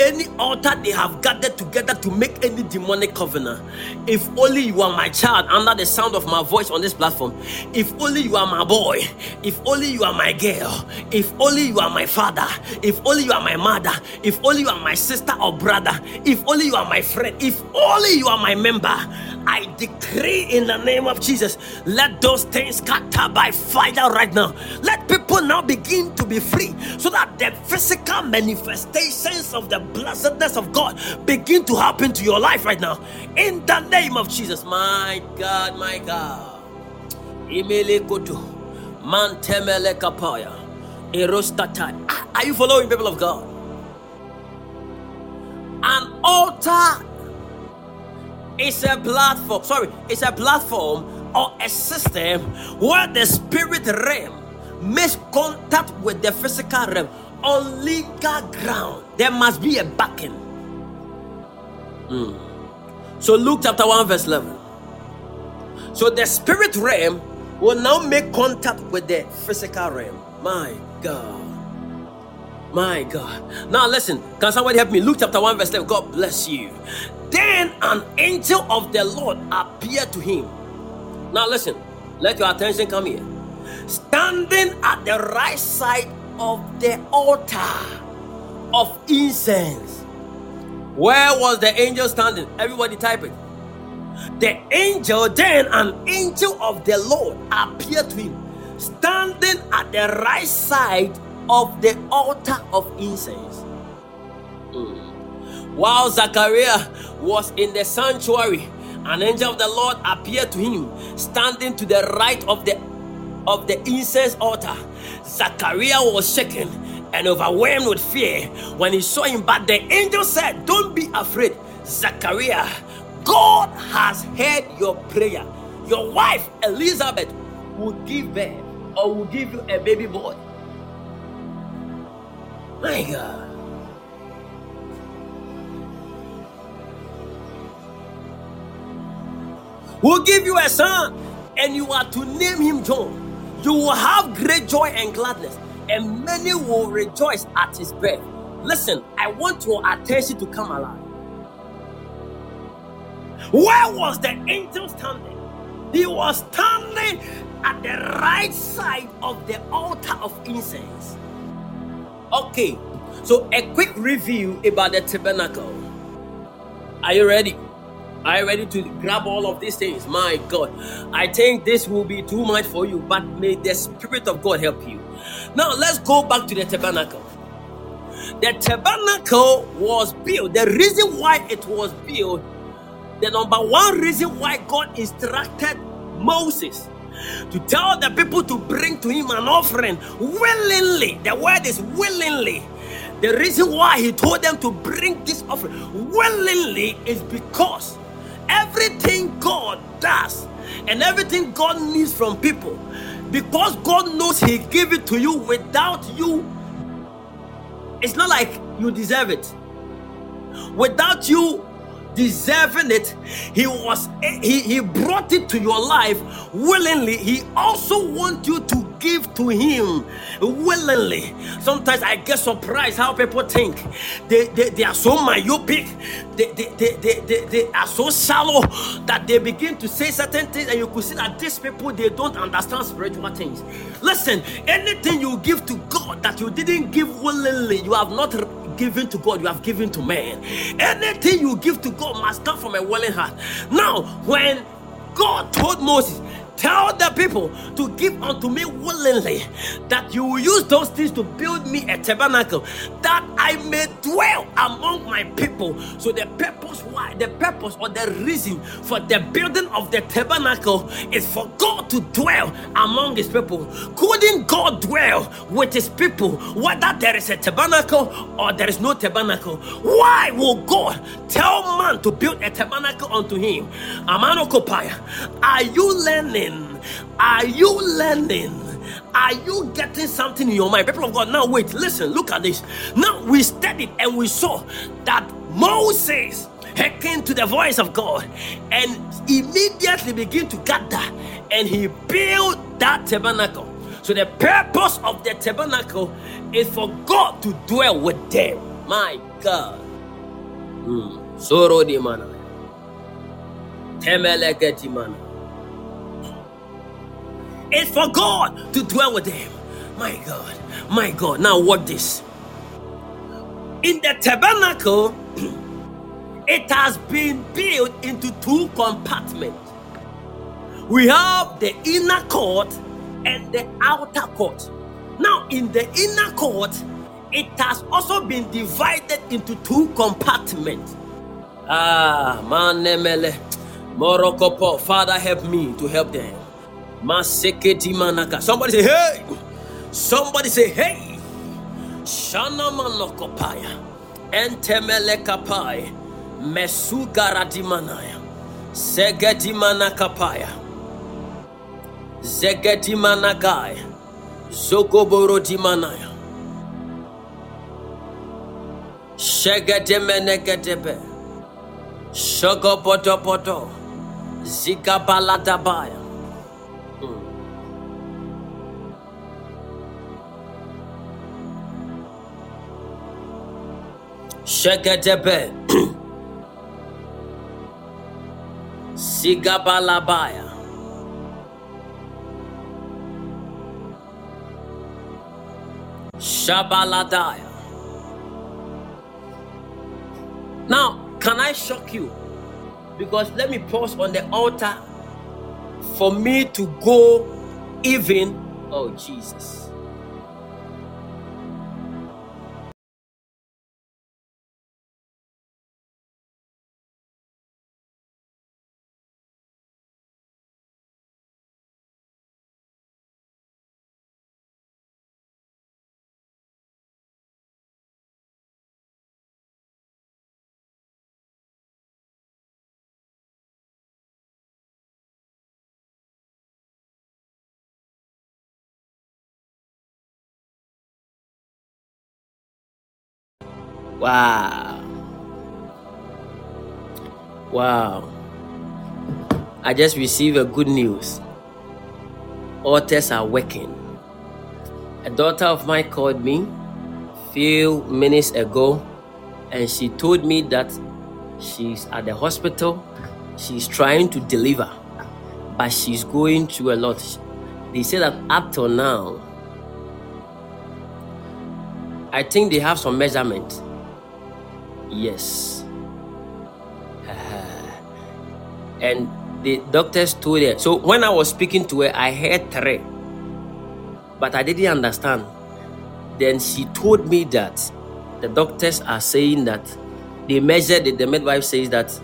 any altar they have gathered together to make any demonic covenant. If only you are my child under the sound of my voice on this platform, if only you are my boy, if only you are my girl, if only you are my father, if only you are my mother, if only you are my sister or brother, if only you are my friend, if only you are my member, I decree in the name of Jesus, let those things scatter by fire right now. Let people now begin to be free so that the physical manifestations of the blessedness of God begin to happen to your life right now. In the name of Jesus, my God, my God. Erostatai. Ah, are you following, people of God? An altar is a platform. Sorry, it's a platform or a system where the spirit realm makes contact with the physical realm on legal ground there must be a backing. Mm. So, Luke chapter 1, verse 11. So, the spirit realm will now make contact with the physical realm. My God. My God. Now, listen. Can somebody help me? Luke chapter 1, verse 11. God bless you. Then an angel of the Lord appeared to him. Now, listen. Let your attention come here. Standing at the right side of the altar of incense. Where was the angel standing? Everybody type it. The angel, then an angel of the Lord appeared to him, standing at the right side of the altar of incense. Mm. While Zachariah was in the sanctuary, an angel of the Lord appeared to him, standing to the right of the of the incense altar. Zachariah was shaken and overwhelmed with fear when he saw him. But the angel said, Don't be afraid, Zachariah. God has heard your prayer. Your wife, Elizabeth, will give birth or will give you a baby boy. My God. Will give you a son, and you are to name him John. You will have great joy and gladness, and many will rejoice at his birth. Listen, I want your attention to come alive. Where was the angel standing? He was standing at the right side of the altar of incense. Okay, so a quick review about the tabernacle. Are you ready? Are you ready to grab all of these things? My God, I think this will be too much for you, but may the Spirit of God help you. Now, let's go back to the tabernacle. The tabernacle was built. The reason why it was built, the number one reason why God instructed Moses to tell the people to bring to him an offering willingly. The word is willingly. The reason why he told them to bring this offering willingly is because everything God does and everything God needs from people, because God knows He gave it to you without you, it's not like you deserve it. Without you deserving it. He was he, he brought it to your life willingly. He also wants you to give to him willingly. Sometimes i get surprised how people think they they, they are so myopic. They they, they, they, they, they are so shallow that they begin to say certain things and you could see that these people they don't understand spiritual things. Listen anything you give to god that you didn't give willingly you have not given to God, you have given to man. Anything you give to God must come from a willing heart. Now, when God told Moses, Tell the people to give unto me willingly, that you will use those things to build me a tabernacle, that I may dwell among my people. So the purpose why, the purpose or the reason for the building of the tabernacle is for God to dwell among his people. Couldn't God dwell with his people, whether there is a tabernacle or there is no tabernacle? Why will God tell man to build a tabernacle unto him? Amano Kopaya, are you learning? Are you learning? Are you getting something in your mind? People of God, now wait, listen, look at this. Now we studied and we saw that Moses hearkened to the voice of God and immediately began to gather and he built that tabernacle. So the purpose of the tabernacle is for God to dwell with them. My God. Mm. Soro di mana. Temeleketi mana. It's for God to dwell with them. My God, my God. Now, what this? In the tabernacle, it has been built into two compartments. We have the inner court and the outer court. Now, in the inner court, it has also been divided into two compartments. Ah, man, Morocco, Father, help me to help them. Maseketi manaka. Somebody say, hey. Somebody say, hey. Shana manokopaya. Entemele kapai. Mesugara dimanaya. Segeti manakapaya. Zegeti manakaya. Zogoboro dimanaya. Shegedemenegedebe. Shogobodobodo. Zigabaladabaya. Shegedebe. Sigabalabaya. Shabaladaya. Now, can I shock you? Because let me pause on the altar for me to go even. Oh, Jesus. Wow. Wow. I just received a good news. All tests are working. A daughter of mine called me few minutes ago and she told me that she's at the hospital. She's trying to deliver, but she's going through a lot. They say that up till now, I think they have some measurement Yes. Uh, and the doctors told her. So when I was speaking to her, I heard three, but I didn't understand. Then she told me that the doctors are saying that they measured it. The midwife says that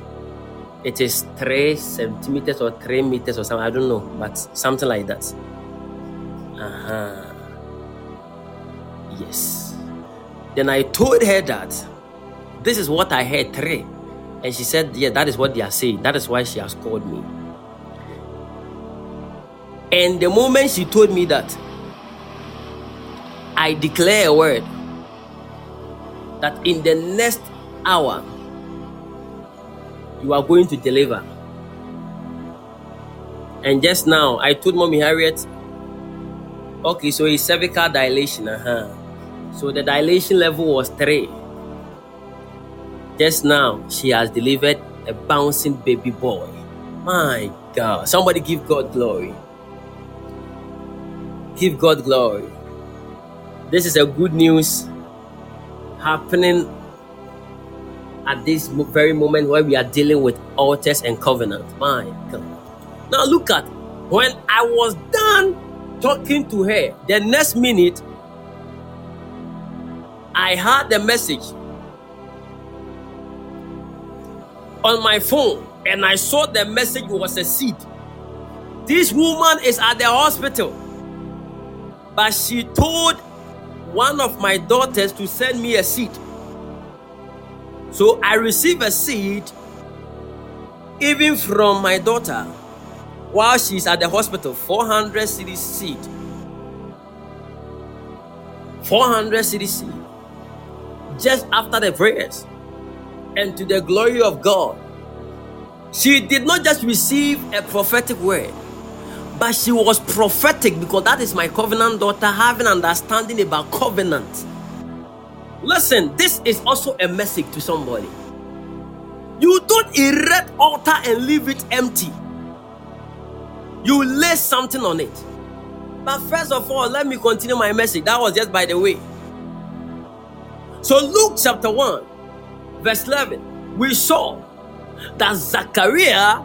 it is three centimeters or three meters or something. I don't know, but something like that. Uh huh. Yes. Then I told her that this is what I heard, three. And she said, Yeah, that is what they are saying. That is why she has called me. And the moment she told me that, I declare a word that in the next hour, you are going to deliver. And just now, I told Mommy Harriet, okay, so it's cervical dilation. Uh-huh. So the dilation level was three. Just now, she has delivered a bouncing baby boy. My God. Somebody give God glory. Give God glory. This is a good news happening at this very moment where we are dealing with altars and covenant. My God. Now look at when I was done talking to her, the next minute I had the message on my phone and I saw the message was a seed. This woman is at the hospital, but she told one of my daughters to send me a seed. So I received a seed even from my daughter while she's at the hospital 400 cedi seed 400 cedi seed just after the prayers and to the glory of God. She did not just receive a prophetic word, but she was prophetic because that is my covenant daughter having understanding about covenant. Listen, this is also a message to somebody. You don't erect altar and leave it empty. You lay something on it. But first of all, let me continue my message. That was just by the way. So Luke chapter 1 verse 11, we saw that Zachariah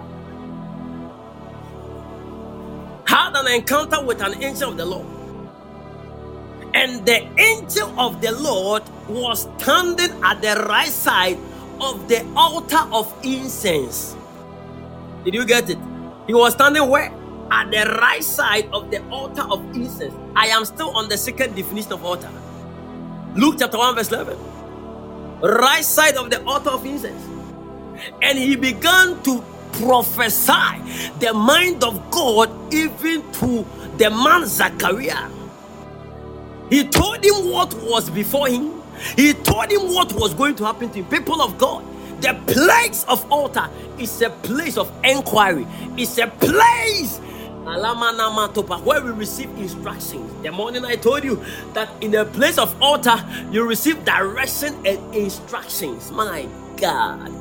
had an encounter with an angel of the Lord. And the angel of the Lord was standing at the right side of the altar of incense. Did you get it? He was standing where? At the right side of the altar of incense. I am still on the second definition of altar. Luke chapter 1, verse 11 right side of the altar of incense. And he began to prophesy the mind of God even to the man Zachariah. He told him what was before him He told him what was going to happen to him. People of God, the place of altar is a place of inquiry. It's a place where we receive instructions. The morning I told you that in the place of altar, you receive direction and instructions. My God.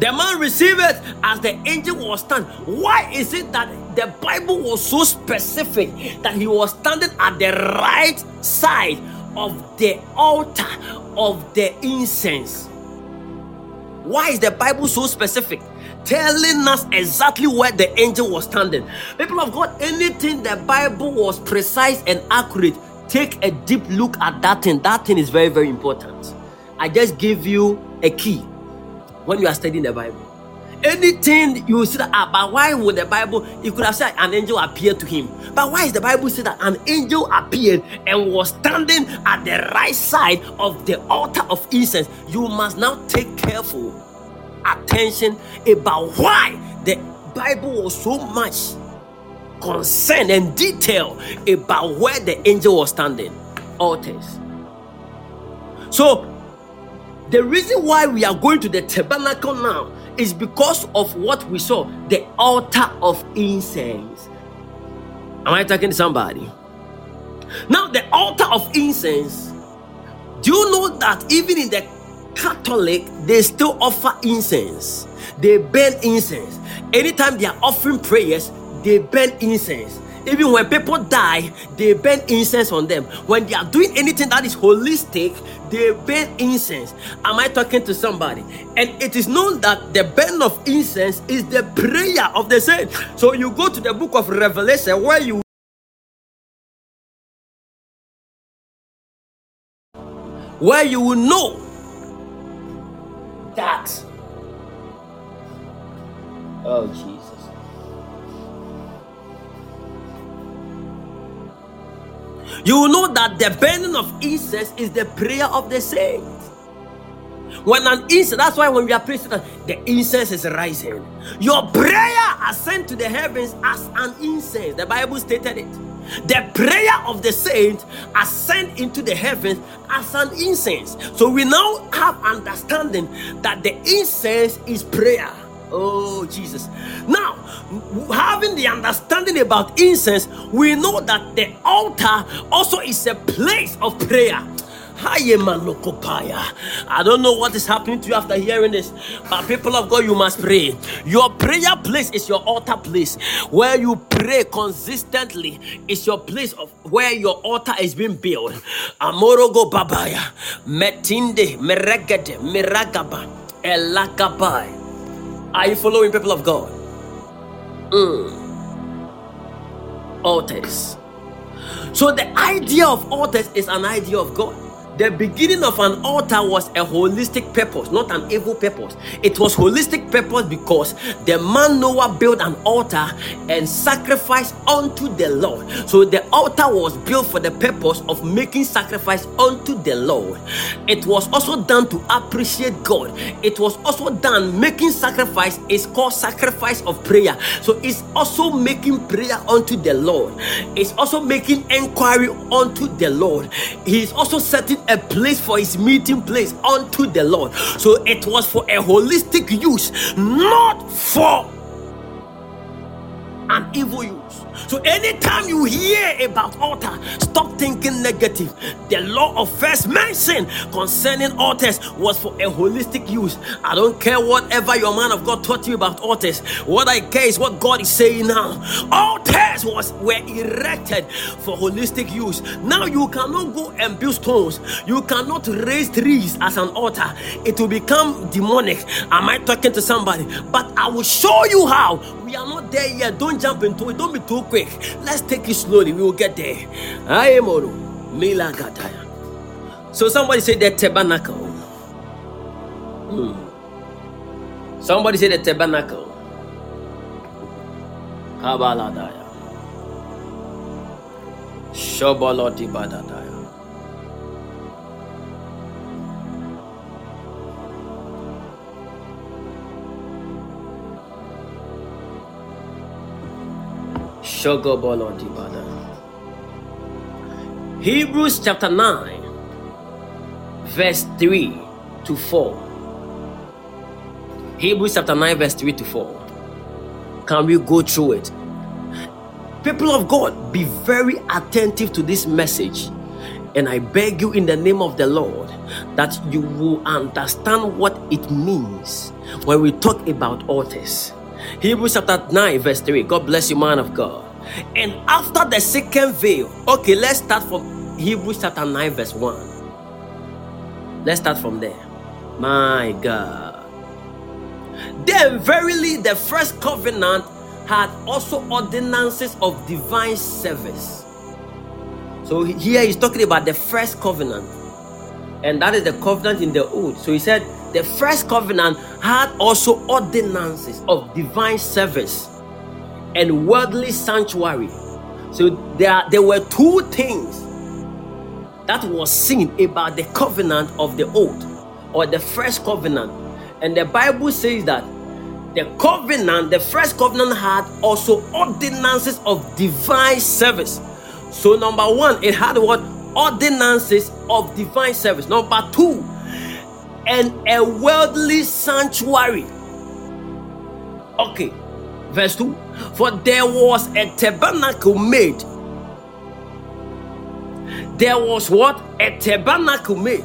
The man received it as the angel was standing. Why is it that the Bible was so specific that he was standing at the right side of the altar of the incense? Why is the Bible so specific? Telling us exactly where the angel was standing. People of God, anything the Bible was precise and accurate, take a deep look at that thing. That thing is very, very important. I just give you a key when you are studying the Bible. Anything you see that, ah, but why would the Bible? You could have said an angel appeared to him, but why is the Bible say that an angel appeared and was standing at the right side of the altar of incense? You must now take careful attention about why the Bible was so much concerned and detail about where the angel was standing. Altars. So the reason why we are going to the tabernacle now is because of what we saw the altar of incense. Am I talking to somebody? Now, the altar of incense, do you know that even in the Catholic, they still offer incense? They burn incense. Anytime they are offering prayers, they burn incense. Even when people die, they burn incense on them. When they are doing anything that is holistic, they burn incense. Am I talking to somebody? And it is known that the burn of incense is the prayer of the saint. So you go to the book of Revelation where you where you will know that oh Jesus you will know that the burning of incense is the prayer of the saints. When an incense, that's why when we are praying, the incense is rising. Your prayer ascend to the heavens as an incense. The Bible stated it. The prayer of the saint ascend into the heavens as an incense. So we now have understanding that the incense is prayer. Oh, Jesus. Now, having the understanding about incense, we know that the altar also is a place of prayer. I don't know what is happening to you after hearing this, but people of God, you must pray. Your prayer place is your altar place where you pray consistently. Is your place of where your altar is being built. Amorogo babaya, metinde, meregede, miragaba, elakabai. Are you following people of God? Mm. Altars. So the idea of altars is an idea of God. The beginning of an altar was a holistic purpose, not an evil purpose. It was holistic purpose because the man Noah built an altar and sacrificed unto the Lord. So the altar was built for the purpose of making sacrifice unto the Lord. It was also done to appreciate God. It was also done making sacrifice is called sacrifice of prayer. So it's also making prayer unto the Lord. It's also making inquiry unto the Lord. He's also setting a place for his meeting place unto the Lord. So it was for a holistic use, not for an evil use. So anytime you hear about altar, stop thinking negative. The law of first mention concerning altars was for a holistic use. I don't care whatever your man of God taught you about altars. What I care is what God is saying now. Altars was were erected for holistic use. Now you cannot go and build stones. You cannot raise trees as an altar. It will become demonic. Am I talking to somebody? But I will show you how we are not there yet. Don't jump into it. Don't be too quick. Let's take it slowly. We will get there. I am Mila Gataya. So somebody say the tabernacle. Hmm. Somebody say the tabernacle. Kabaladaya. Shoboloti Hebrews chapter 9, verse 3 to 4. Hebrews chapter 9, verse 3 to 4. Can we go through it? People of God, be very attentive to this message. And I beg you in the name of the Lord that you will understand what it means when we talk about altars. Hebrews chapter 9, verse 3. God bless you, man of God. And after the second veil, okay, let's start from Hebrews chapter 9, verse 1. Let's start from there. My God. Then, verily, the first covenant had also ordinances of divine service. So, here he's talking about the first covenant, and that is the covenant in the old. So, he said the first covenant had also ordinances of divine service and worldly sanctuary. So there, there were two things that was seen about the covenant of the old or the first covenant. And the Bible says that the covenant, the first covenant had also ordinances of divine service. So, number one, it had what? Ordinances of divine service. Number two, and a worldly sanctuary. Okay, verse 2 For there was a tabernacle made. There was what? A tabernacle made.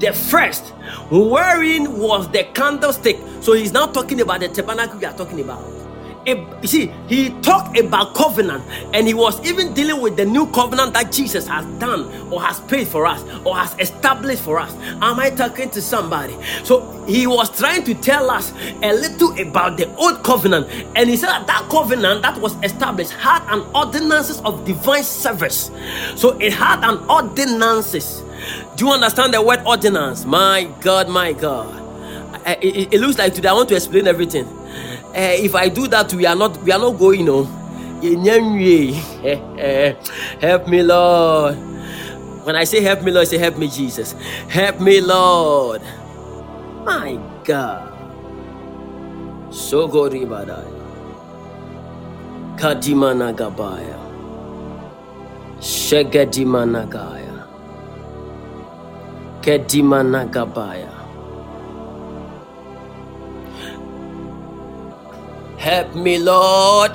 The first, wherein was the candlestick. So he's now talking about the tabernacle we are talking about you see, he talked about covenant and he was even dealing with the new covenant that Jesus has done or has paid for us or has established for us. Am I talking to somebody? So he was trying to tell us a little about the old covenant, and he said that that covenant that was established had an ordinances of divine service. So it had an ordinances. Do you understand the word ordinance? My God, my God. It, it, it looks like today I want to explain everything Eh, if I do that, we are not we are not going. No, eh, eh, help me, Lord. When I say help me, Lord, I say help me, Jesus. Help me, Lord. My God. So go ribadaya. Kadimana gabaya. Shegadimana Help me, Lord.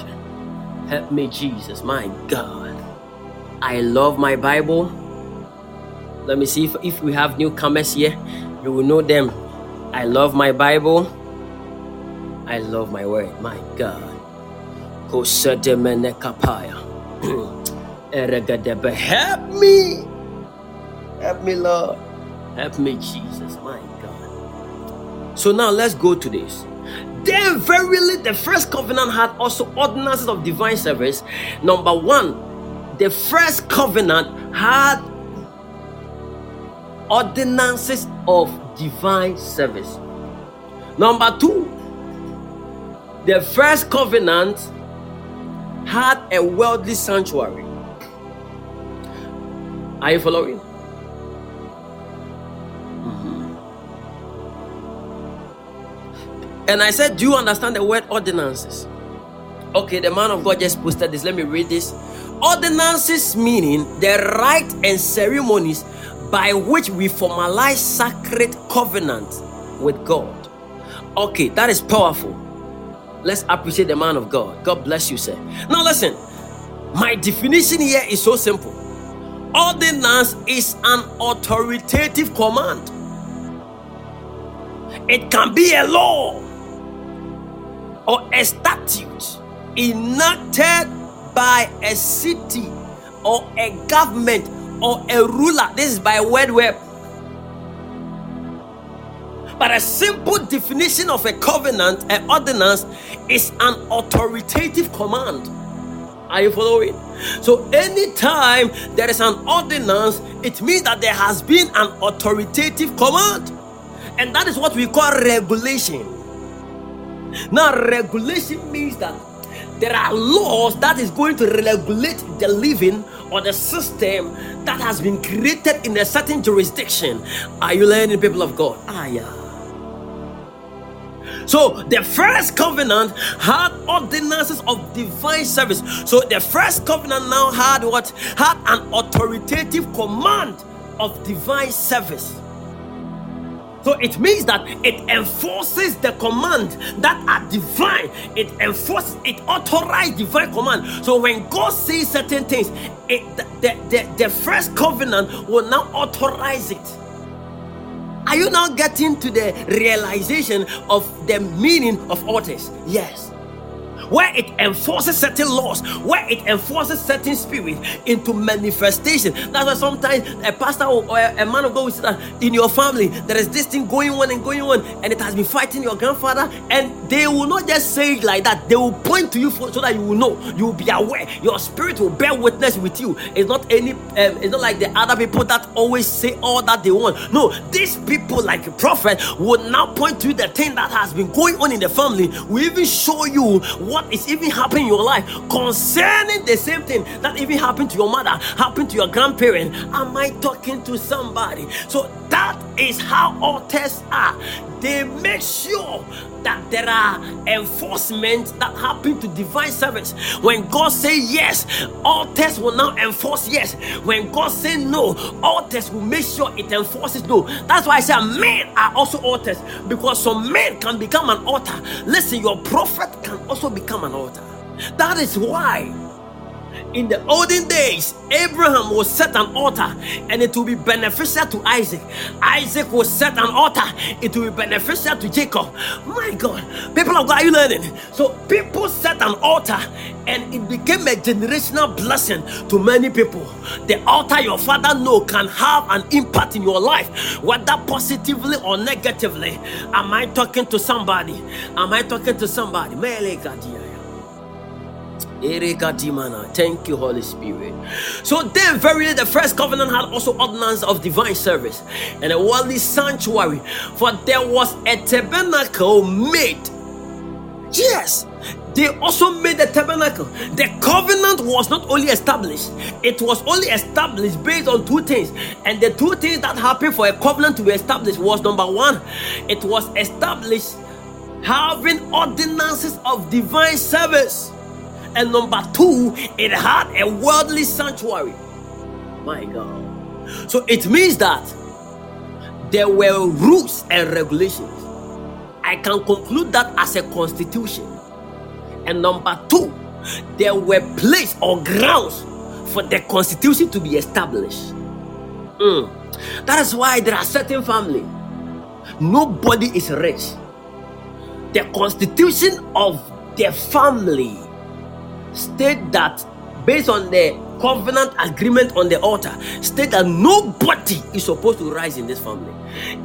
Help me, Jesus. My God. I love my Bible. Let me see if, if we have newcomers here. You will know them. I love my Bible. I love my word. My God. Help me. Help me, Lord. Help me, Jesus. My God. So now let's go to this. Then, verily, the first covenant had also ordinances of divine service. Number one, the first covenant had ordinances of divine service. Number two, the first covenant had a worldly sanctuary. Are you following? And I said, Do you understand the word ordinances? Okay, the man of God just posted this. Let me read this. Ordinances meaning the rite and ceremonies by which we formalize sacred covenant with God. Okay, that is powerful. Let's appreciate the man of God. God bless you, sir. Now, listen, my definition here is so simple ordinance is an authoritative command, it can be a law or a statute enacted by a city or a government or a ruler. This is by WordWeb. But a simple definition of a covenant, an ordinance, is an authoritative command. Are you following? So, anytime there is an ordinance, it means that there has been an authoritative command. And that is what we call regulation. Now, regulation means that there are laws that is going to regulate the living or the system that has been created in a certain jurisdiction. Are you learning, people of God? Ah, yeah. So the first covenant had ordinances of divine service. So the first covenant now had what? Had an authoritative command of divine service. So it means that it enforces the command that are divine. It enforces, it authorizes divine command. So when God says certain things, it, the, the, the first covenant will now authorize it. Are you now getting to the realization of the meaning of altars? Yes where it enforces certain laws, where it enforces certain spirit into manifestation. That's why sometimes a pastor or a man of God will say that in your family there is this thing going on and going on, and it has been fighting your grandfather, and they will not just say it like that, they will point to you for, so that you will know, you will be aware, your spirit will bear witness with you. It's not any, um, it's not like the other people that always say all that they want. No, these people, like a prophet, will now point to the thing that has been going on in the family, will even show you what is even happening in your life concerning the same thing that even happened to your mother, happened to your grandparent. Am I talking to somebody? So that is how altars are. They make sure that there are enforcement that happen to divine service. When God say yes, altars will now enforce yes. When God say no, altars will make sure it enforces no. That's why I say men are also altars because some men can become an altar. Listen, your prophet can also become an altar. That is why in the olden days, Abraham will set an altar and it will be beneficial to Isaac. Isaac will set an altar, it will be beneficial to Jacob. My God, people of God, are you learning? So, people set an altar and it became a generational blessing to many people. The altar your father know can have an impact in your life, whether positively or negatively. Am I talking to somebody? Am I talking to somebody? Thank you, Holy Spirit. So then, verily, the first covenant had also ordinance of divine service and a worldly sanctuary, for there was a tabernacle made. Yes, they also made the tabernacle. The covenant was not only established, it was only established based on two things. And the two things that happened for a covenant to be established was number one, it was established having ordinances of divine service and number two, it had a worldly sanctuary. My God. So it means that there were rules and regulations. I can conclude that as a constitution. And number two, there were place or grounds for the constitution to be established. Mm. That is why there are certain family. Nobody is rich. The constitution of the family state that based on the covenant agreement on the altar state that nobody is supposed to rise in this family.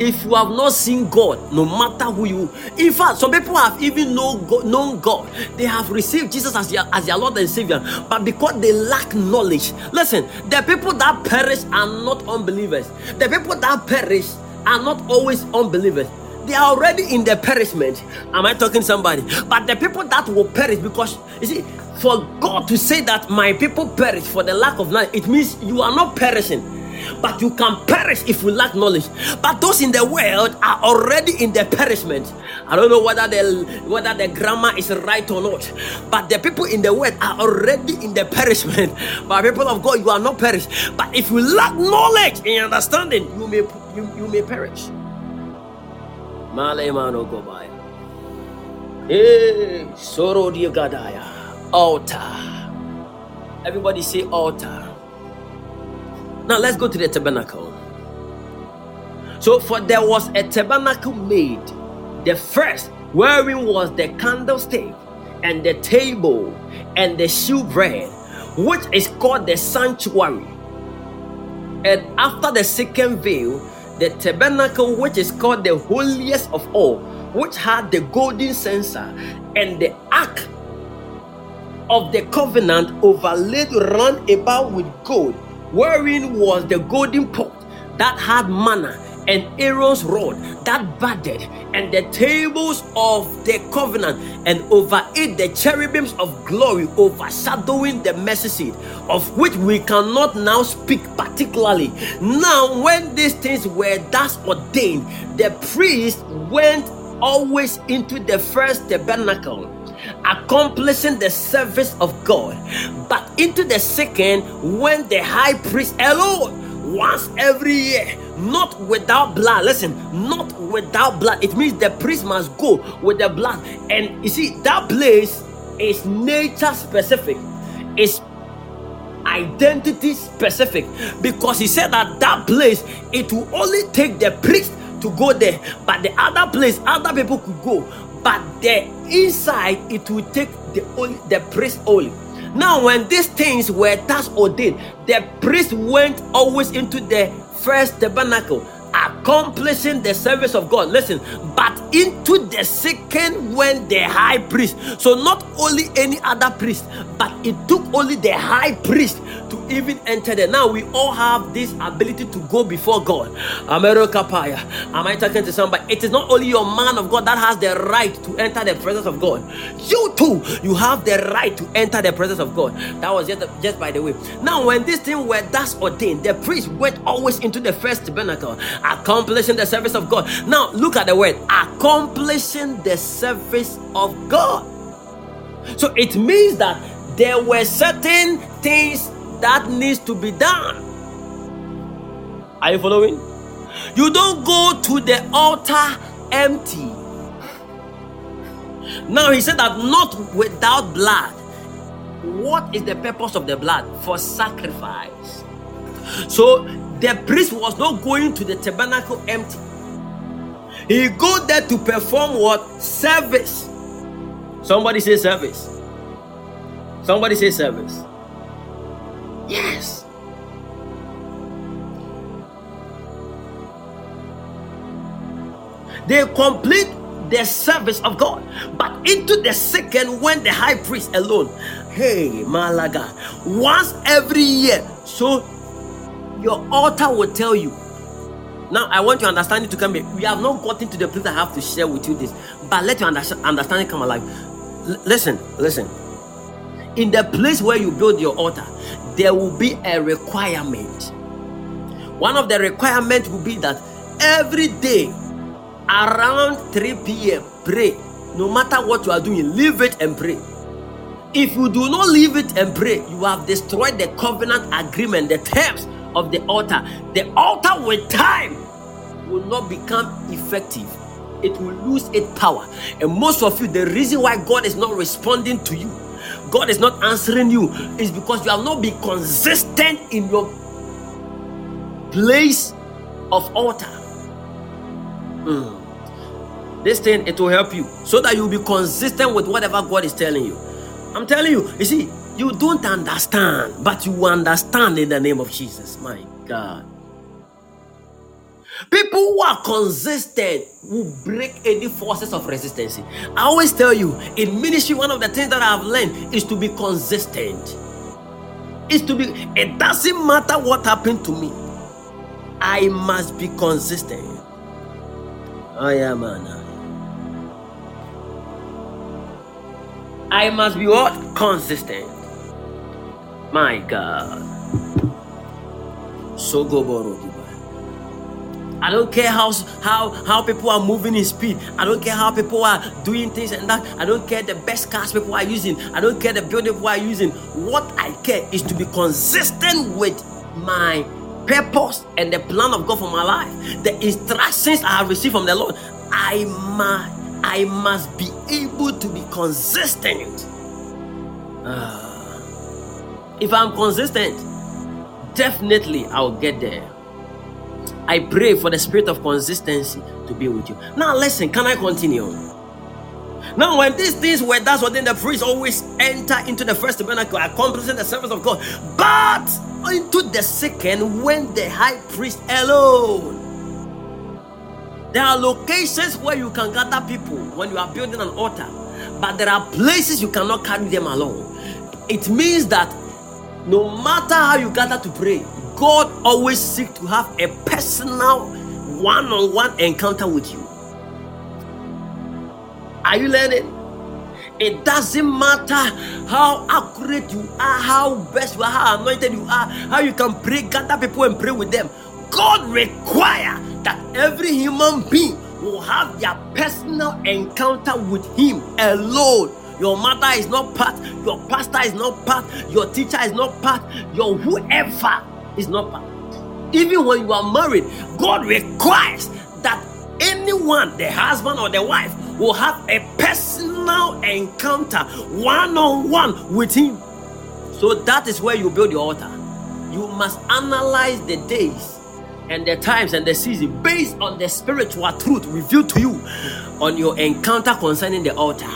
If you have not seen god no matter who you in fact some people have even known god, known god. they have received jesus as their, as their lord and savior but because they lack knowledge listen the people that perish are not unbelievers. The people that perish are not always unbelievers they are already in the perishment. Am I talking somebody? But the people that will perish because you see, for God to say that my people perish for the lack of knowledge, it means you are not perishing. But you can perish if you lack knowledge. But those in the world are already in the perishment. I don't know whether the whether the grammar is right or not. But the people in the world are already in the perishment. But people of God, you are not perished. But if you lack knowledge and understanding, you may you, you may perish. Malemano Gobaya. Hey, Soro Gadaya. Altar. Everybody say altar. Now let's go to the tabernacle. So, for there was a tabernacle made, the first wherein was the candlestick and the table and the shewbread, which is called the sanctuary. And after the second veil, the tabernacle which is called the holiest of all, which had the golden censer and the ark of the covenant overlaid round about with gold, wherein was the golden pot that had manna and Aaron's rod that budded, and the tables of the covenant, and over it the cherubims of glory overshadowing the mercy seat, of which we cannot now speak particularly. Now, when these things were thus ordained, the priest went always into the first tabernacle accomplishing the service of God, but into the second when the high priest alone once every year not without blood. Listen, not without blood. It means the priest must go with the blood. And you see, that place is nature specific. It's identity specific because he said that that place it will only take the priest to go there but the other place other people could go but the inside it will take the only the priest only now when these things were thus ordained the priest went always into the first tabernacle accomplishing the service of God. Listen, but into the second when the high priest. So not only any other priest, but it took only the high priest to even enter there. Now we all have this ability to go before God. America Paya. Am I talking to somebody? It is not only your man of God that has the right to enter the presence of God. You too, you have the right to enter the presence of God. That was just, just by the way. Now, when this thing were thus ordained, the priest went always into the first tabernacle, accomplishing the service of God. Now, look at the word accomplishing the service of God. So it means that there were certain things that needs to be done. Are you following? You don't go to the altar empty. Now he said that not without blood. What is the purpose of the blood? For sacrifice. So the priest was not going to the tabernacle empty. He go there to perform what? Service. Somebody say service. Somebody say service. Yes. They complete the service of God. But into the second, when the high priest alone, hey, Malaga, once every year. So your altar will tell you. Now, I want your understanding to come here. We have not gotten to the place I have to share with you this, but let your understanding come alive. L- listen, listen. In the place where you build your altar, there will be a requirement. One of the requirements will be that every day around 3 p.m. pray. No matter what you are doing, leave it and pray. If you do not leave it and pray, you have destroyed the covenant agreement, the terms of the altar. The altar with time will not become effective. It will lose its power. And most of you, the reason why God is not responding to you God is not answering you is because you have not been consistent in your place of altar. Mm. This thing it will help you so that you'll be consistent with whatever God is telling you. I'm telling you, you see, you don't understand, but you understand in the name of Jesus. My God. People who are consistent will break any forces of resistance. I always tell you in ministry, one of the things that I've learned is to be consistent. Is to be, it doesn't matter what happened to me, I must be consistent. I am man. I must be what? Consistent. My God. So go borrow. I don't care how how how people are moving in speed. I don't care how people are doing things and that. I don't care the best cars people are using. I don't care the building people are using. What I care is to be consistent with my purpose and the plan of God for my life. The instructions I have received from the Lord. I must I must be able to be consistent. Uh, if I'm consistent, definitely I'll get there. I pray for the spirit of consistency to be with you. Now, listen, can I continue? Now, when these things were that's what then the priest always enter into the first tabernacle, accomplishing the service of God, but into the second, when the high priest alone. There are locations where you can gather people when you are building an altar, but there are places you cannot carry them alone. It means that no matter how you gather to pray, God always seeks to have a personal one on one encounter with you. Are you learning? It doesn't matter how accurate you are, how best you are, how anointed you are, how you can pray, gather people and pray with them. God requires that every human being will have their personal encounter with Him alone. Your mother is not part, your pastor is not part, your teacher is not part, your whoever is not part. Even when you are married, God requires that anyone, the husband or the wife, will have a personal encounter one on one with Him. So that is where you build your altar. You must analyze the days and the times and the season based on the spiritual truth revealed to you on your encounter concerning the altar.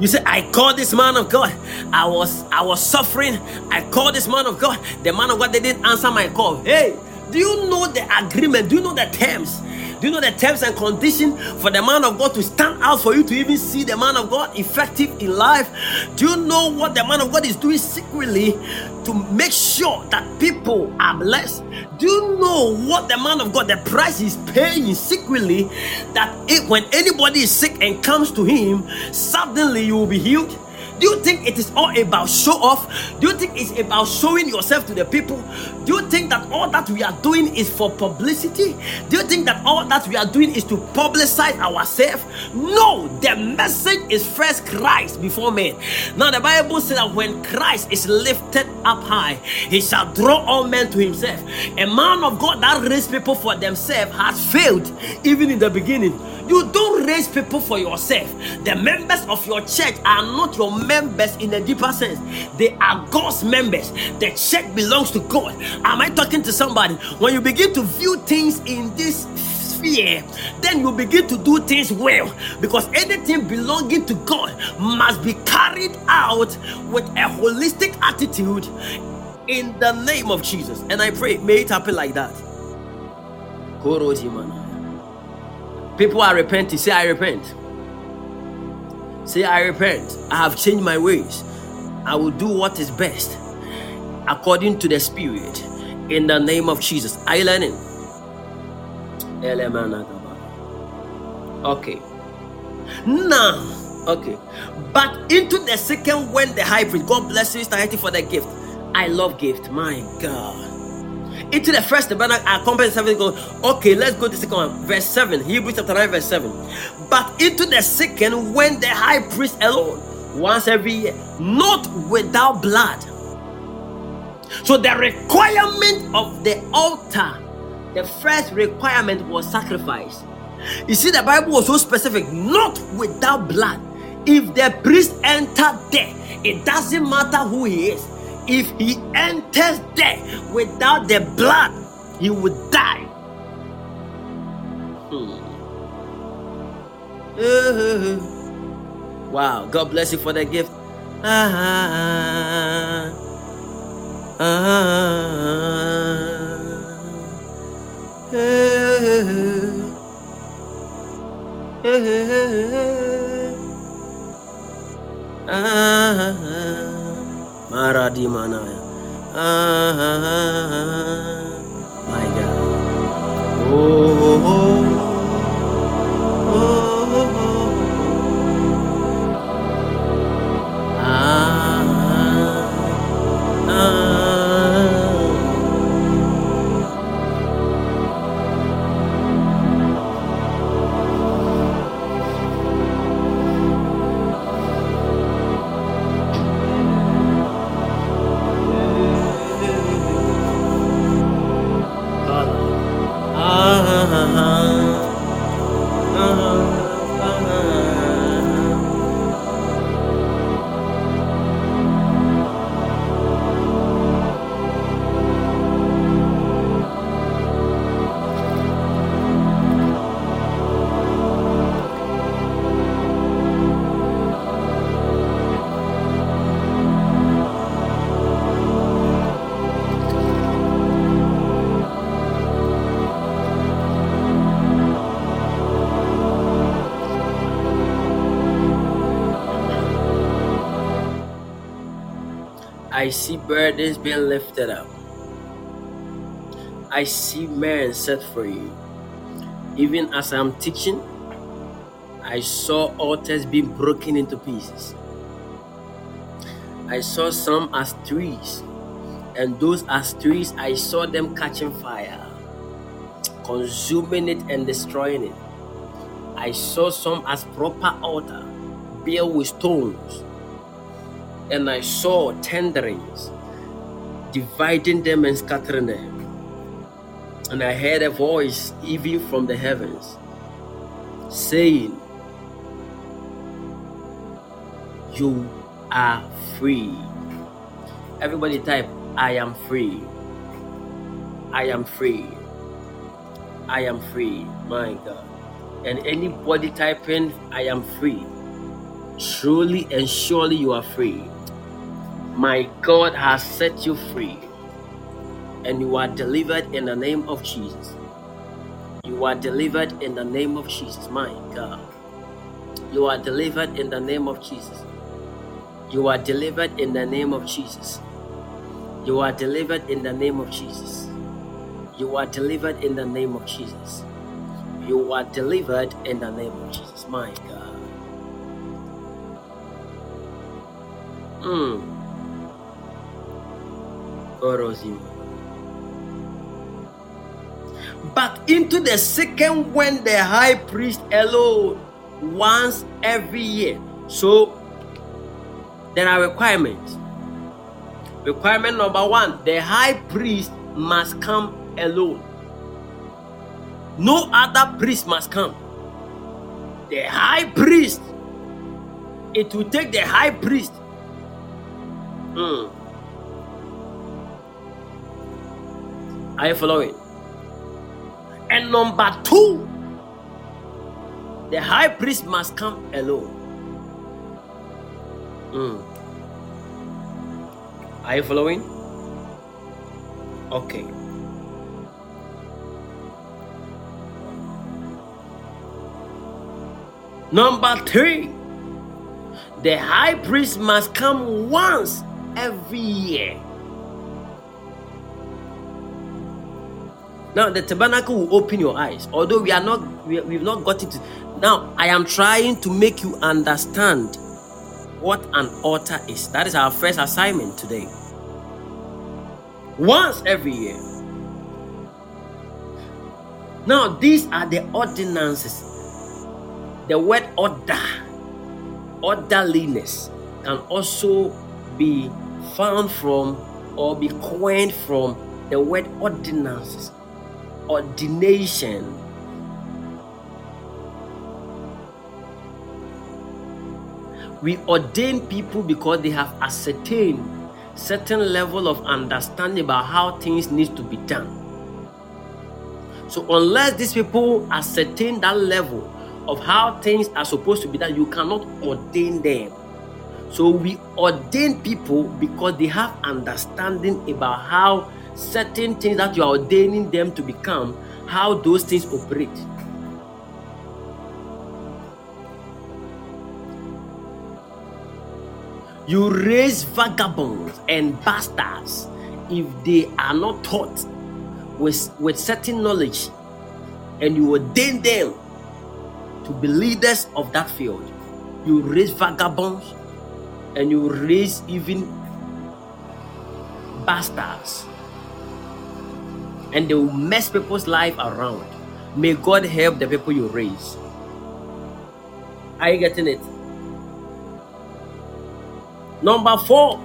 You say, I call this man of God. I was I was suffering. I called this man of God. The man of God they didn't answer my call. Hey, do you know the agreement? Do you know the terms? Do you know the terms and conditions for the man of God to stand out for you to even see the man of God effective in life? Do you know what the man of God is doing secretly to make sure that people are blessed? Do you know what the man of God, the price is paying secretly that it, when anybody is sick and comes to him, suddenly you will be healed? Do you think it is all about show off? Do you think it's about showing yourself to the people? Do you think that all that we are doing is for publicity? Do you think that all that we are doing is to publicize ourselves? No, the message is first Christ before men. Now, the Bible says that when Christ is lifted up high, he shall draw all men to himself. A man of God that raised people for themselves has failed even in the beginning. You don't raise people for yourself. The members of your church are not your members in a deeper sense, they are God's members. The church belongs to God. Am I talking to somebody? When you begin to view things in this sphere, then you begin to do things well because anything belonging to God must be carried out with a holistic attitude in the name of Jesus. And I pray, may it happen like that. People are repenting. Say, I repent. Say, I repent. I have changed my ways. I will do what is best according to the Spirit in the name of Jesus. Are you learning? Okay. Now, okay. But into the second when the high priest, God bless you, Mr. for the gift. I love gift. My God into the first the banner accompanied uh, seven go okay let's go to the second one. Verse 7 hebrews chapter 9 verse 7 but into the second when the high priest alone once every year not without blood. So the requirement of the altar the first requirement was sacrifice. You see the bible was so specific not without blood. If the priest entered there it doesn't matter who he is if he enters there without the blood, he would die. Hmm. Uh, wow, God bless you for the gift. Ah, ah, ah, Maradi Manaya. Ah, ah, ah, my God. Oh, oh, oh, oh, oh. Ah, ah. I see burdens being lifted up. I see men set free. Even as I'm teaching, I saw altars being broken into pieces. I saw some as trees, and those as trees, I saw them catching fire, consuming it and destroying it. I saw some as proper altar, built with stones and I saw tenderings dividing them and scattering them. And I heard a voice even from the heavens saying, You are free. Everybody type, I am free. I am free. I am free. My God. And anybody typing, I am free. Truly and surely you are free. My God has set you free. And you are delivered in the name of Jesus. You are delivered in the name of Jesus. My God. You are delivered in the name of Jesus. You are delivered in the name of Jesus. You are delivered in the name of Jesus. You are delivered in the name of Jesus. You are delivered in the name of Jesus. My God. Mm. But into the second when the high priest alone once every year. So there are requirements. Requirement number one the high priest must come alone. No other priest must come. The high priest, it will take the high priest. Mm. Are you following? And number two, the high priest must come alone. Mm. Are you following? Okay. Number three, the high priest must come once every year. Now the tabernacle will open your eyes. Although we are not, we, we've not got it. Now I am trying to make you understand what an altar is. That is our first assignment today. Once every year. Now these are the ordinances the word order, orderliness, can also be found from or be coined from the word ordinances, ordination. We ordain people because they have ascertained certain level of understanding about how things need to be done. So unless these people ascertain that level of how things are supposed to be done, you cannot ordain them. So we ordain people because they have understanding about how certain things that you are ordaining them to become, how those things operate. You raise vagabonds and bastards if they are not taught with, with certain knowledge and you ordain them to be leaders of that field. You raise vagabonds and you raise even bastards. And they will mess people's life around. May God help the people you raise. Are you getting it? Number four,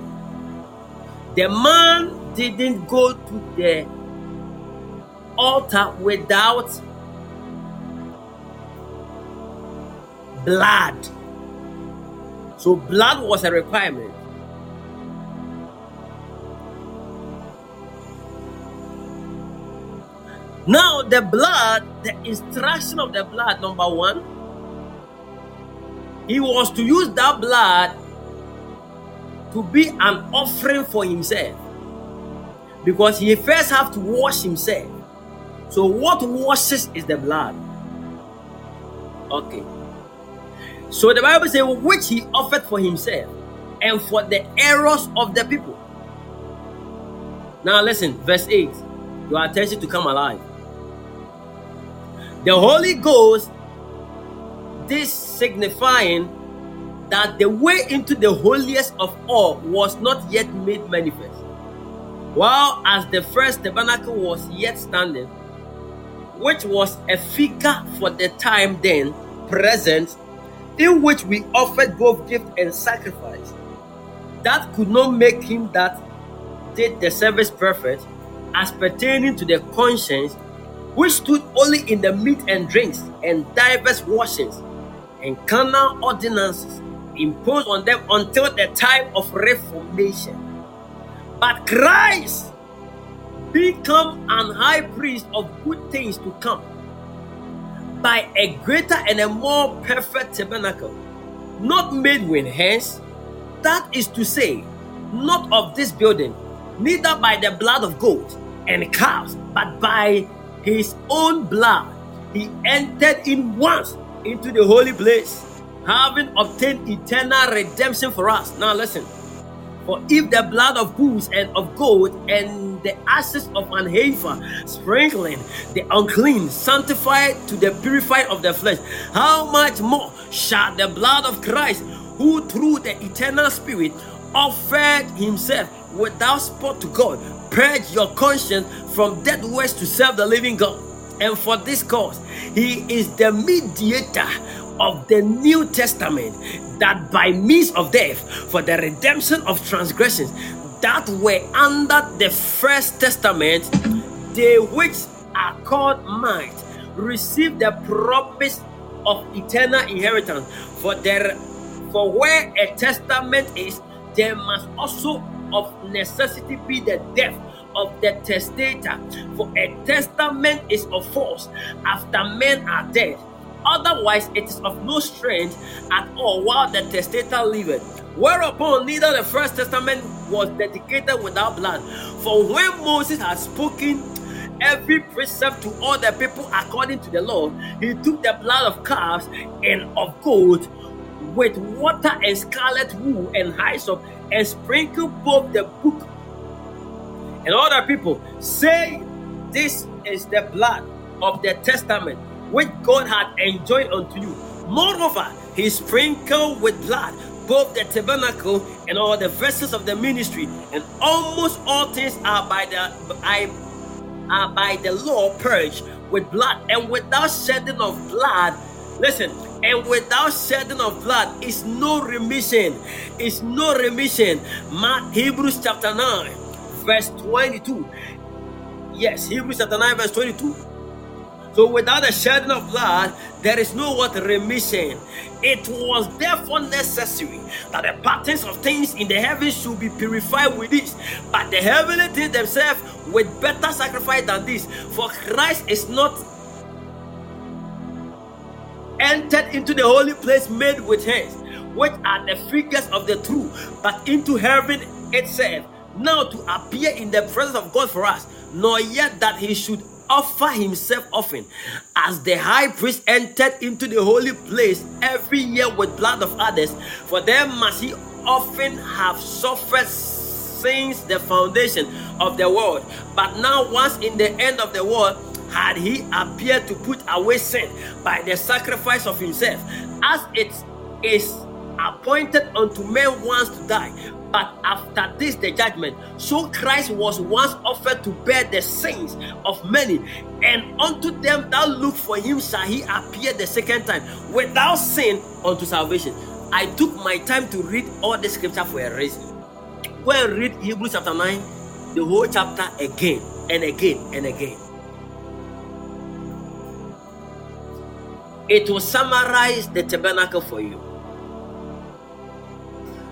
the man didn't go to the altar without blood. So, blood was a requirement. Now, the blood, the instruction of the blood, number one, he was to use that blood to be an offering for himself because he first have to wash himself. So, what washes is the blood. Okay. So the Bible says, which he offered for himself and for the errors of the people. Now listen, verse 8. Your attention to come alive. The Holy Ghost, this signifying that the way into the holiest of all was not yet made manifest. While as the first tabernacle was yet standing, which was a figure for the time then present in which we offered both gift and sacrifice. That could not make him that did the service perfect as pertaining to the conscience, which stood only in the meat and drinks and divers washings and carnal ordinances imposed on them until the time of reformation. But Christ become an high priest of good things to come by a greater and a more perfect tabernacle, not made with hands, that is to say, not of this building, neither by the blood of goats and calves, but by his own blood. He entered in once into the holy place, having obtained eternal redemption for us. Now, listen. For if the blood of bulls and of goat and the ashes of an heifer sprinkling the unclean sanctified to the purified of the flesh, how much more shall the blood of Christ, who through the eternal Spirit offered himself without spot to God, purge your conscience from dead works to serve the living God. And for this cause, he is the mediator of the New Testament, that by means of death, for the redemption of transgressions that were under the first testament, they which are called might receive the promise of eternal inheritance. For there, for where a testament is, there must also of necessity be the death of the testator. For a testament is of force after men are dead. Otherwise, it is of no strength at all while the testator liveth. Whereupon neither the first testament was dedicated without blood. For when Moses had spoken every precept to all the people according to the law, he took the blood of calves and of goats with water and scarlet wool and hyssop and sprinkled both the book and other people, say, This is the blood of the testament which God had enjoined unto you. Moreover, he sprinkled with blood both the tabernacle and all the vessels of the ministry, and almost all things are by the I are by the law purged with blood, and without shedding of blood. Listen, and without shedding of blood is no remission. Is no remission. Mark Hebrews chapter 9, verse 22. Yes, Hebrews chapter 9, verse 22. So without the shedding of blood, there is no what remission. It was therefore necessary that the patterns of things in the heavens should be purified with this, but the heavenly things themselves with better sacrifice than this. For Christ is not entered into the holy place made with hands, which are the figures of the true, but into heaven itself, now to appear in the presence of God for us, nor yet that he should offer himself often, as the high priest entered into the holy place every year with blood of others, for them must he often have suffered since the foundation of the world. But now, once in the end of the world, had he appeared to put away sin by the sacrifice of himself, as it is appointed unto men once to die, but after this the judgment. So Christ was once offered to bear the sins of many, and unto them that look for him shall he appear the second time without sin unto salvation. I took my time to read all the scripture for a reason. Go and read Hebrews chapter 9, the whole chapter again and again and again. It will summarize the tabernacle for you.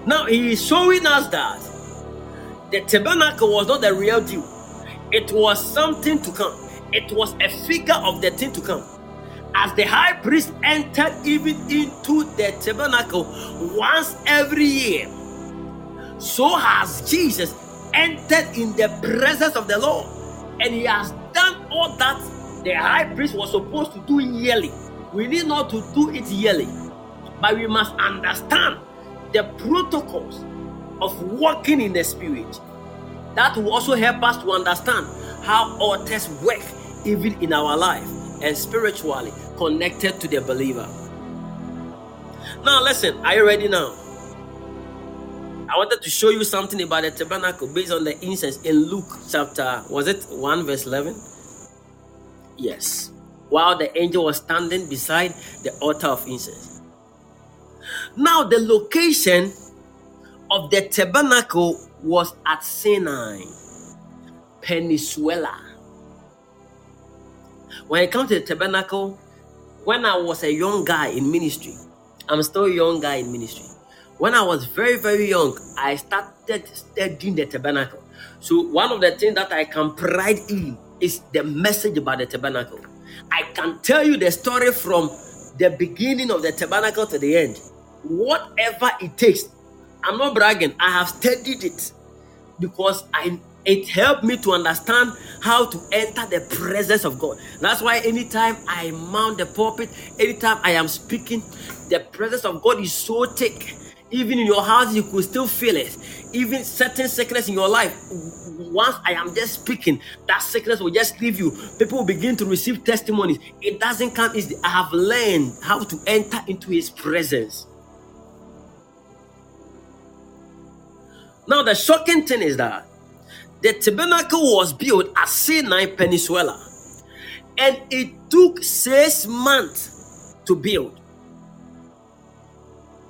Now he is showing us that the tabernacle was not the real deal. It was something to come. It was a figure of the thing to come. As the high priest entered even into the tabernacle once every year, so has Jesus entered in the presence of the Lord. And he has done all that the high priest was supposed to do yearly. We need not to do it yearly, but we must understand the protocols of walking in the spirit. That will also help us to understand how our tests work even in our life and spiritually connected to the believer. Now, listen, are you ready now? I wanted to show you something about the tabernacle based on the incense in Luke chapter, was it 1 verse 11? Yes. While the angel was standing beside the altar of incense. Now, the location of the tabernacle was at Sinai, Peninsula. When it comes to the tabernacle, when I was a young guy in ministry, I'm still a young guy in ministry. When I was very, very young, I started studying the tabernacle. So, one of the things that I can pride in is the message about the tabernacle. I can tell you the story from the beginning of the tabernacle to the end. Whatever it takes. I'm not bragging. I have studied it because I it helped me to understand how to enter the presence of God. That's why anytime I mount the pulpit, anytime I am speaking, the presence of God is so thick. Even in your house, you could still feel it. Even certain sickness in your life, once I am just speaking, that sickness will just leave you. People will begin to receive testimonies. It doesn't come easy. I have learned how to enter into His presence. Now, the shocking thing is that the tabernacle was built at Sinai Peninsula and it took six months to build.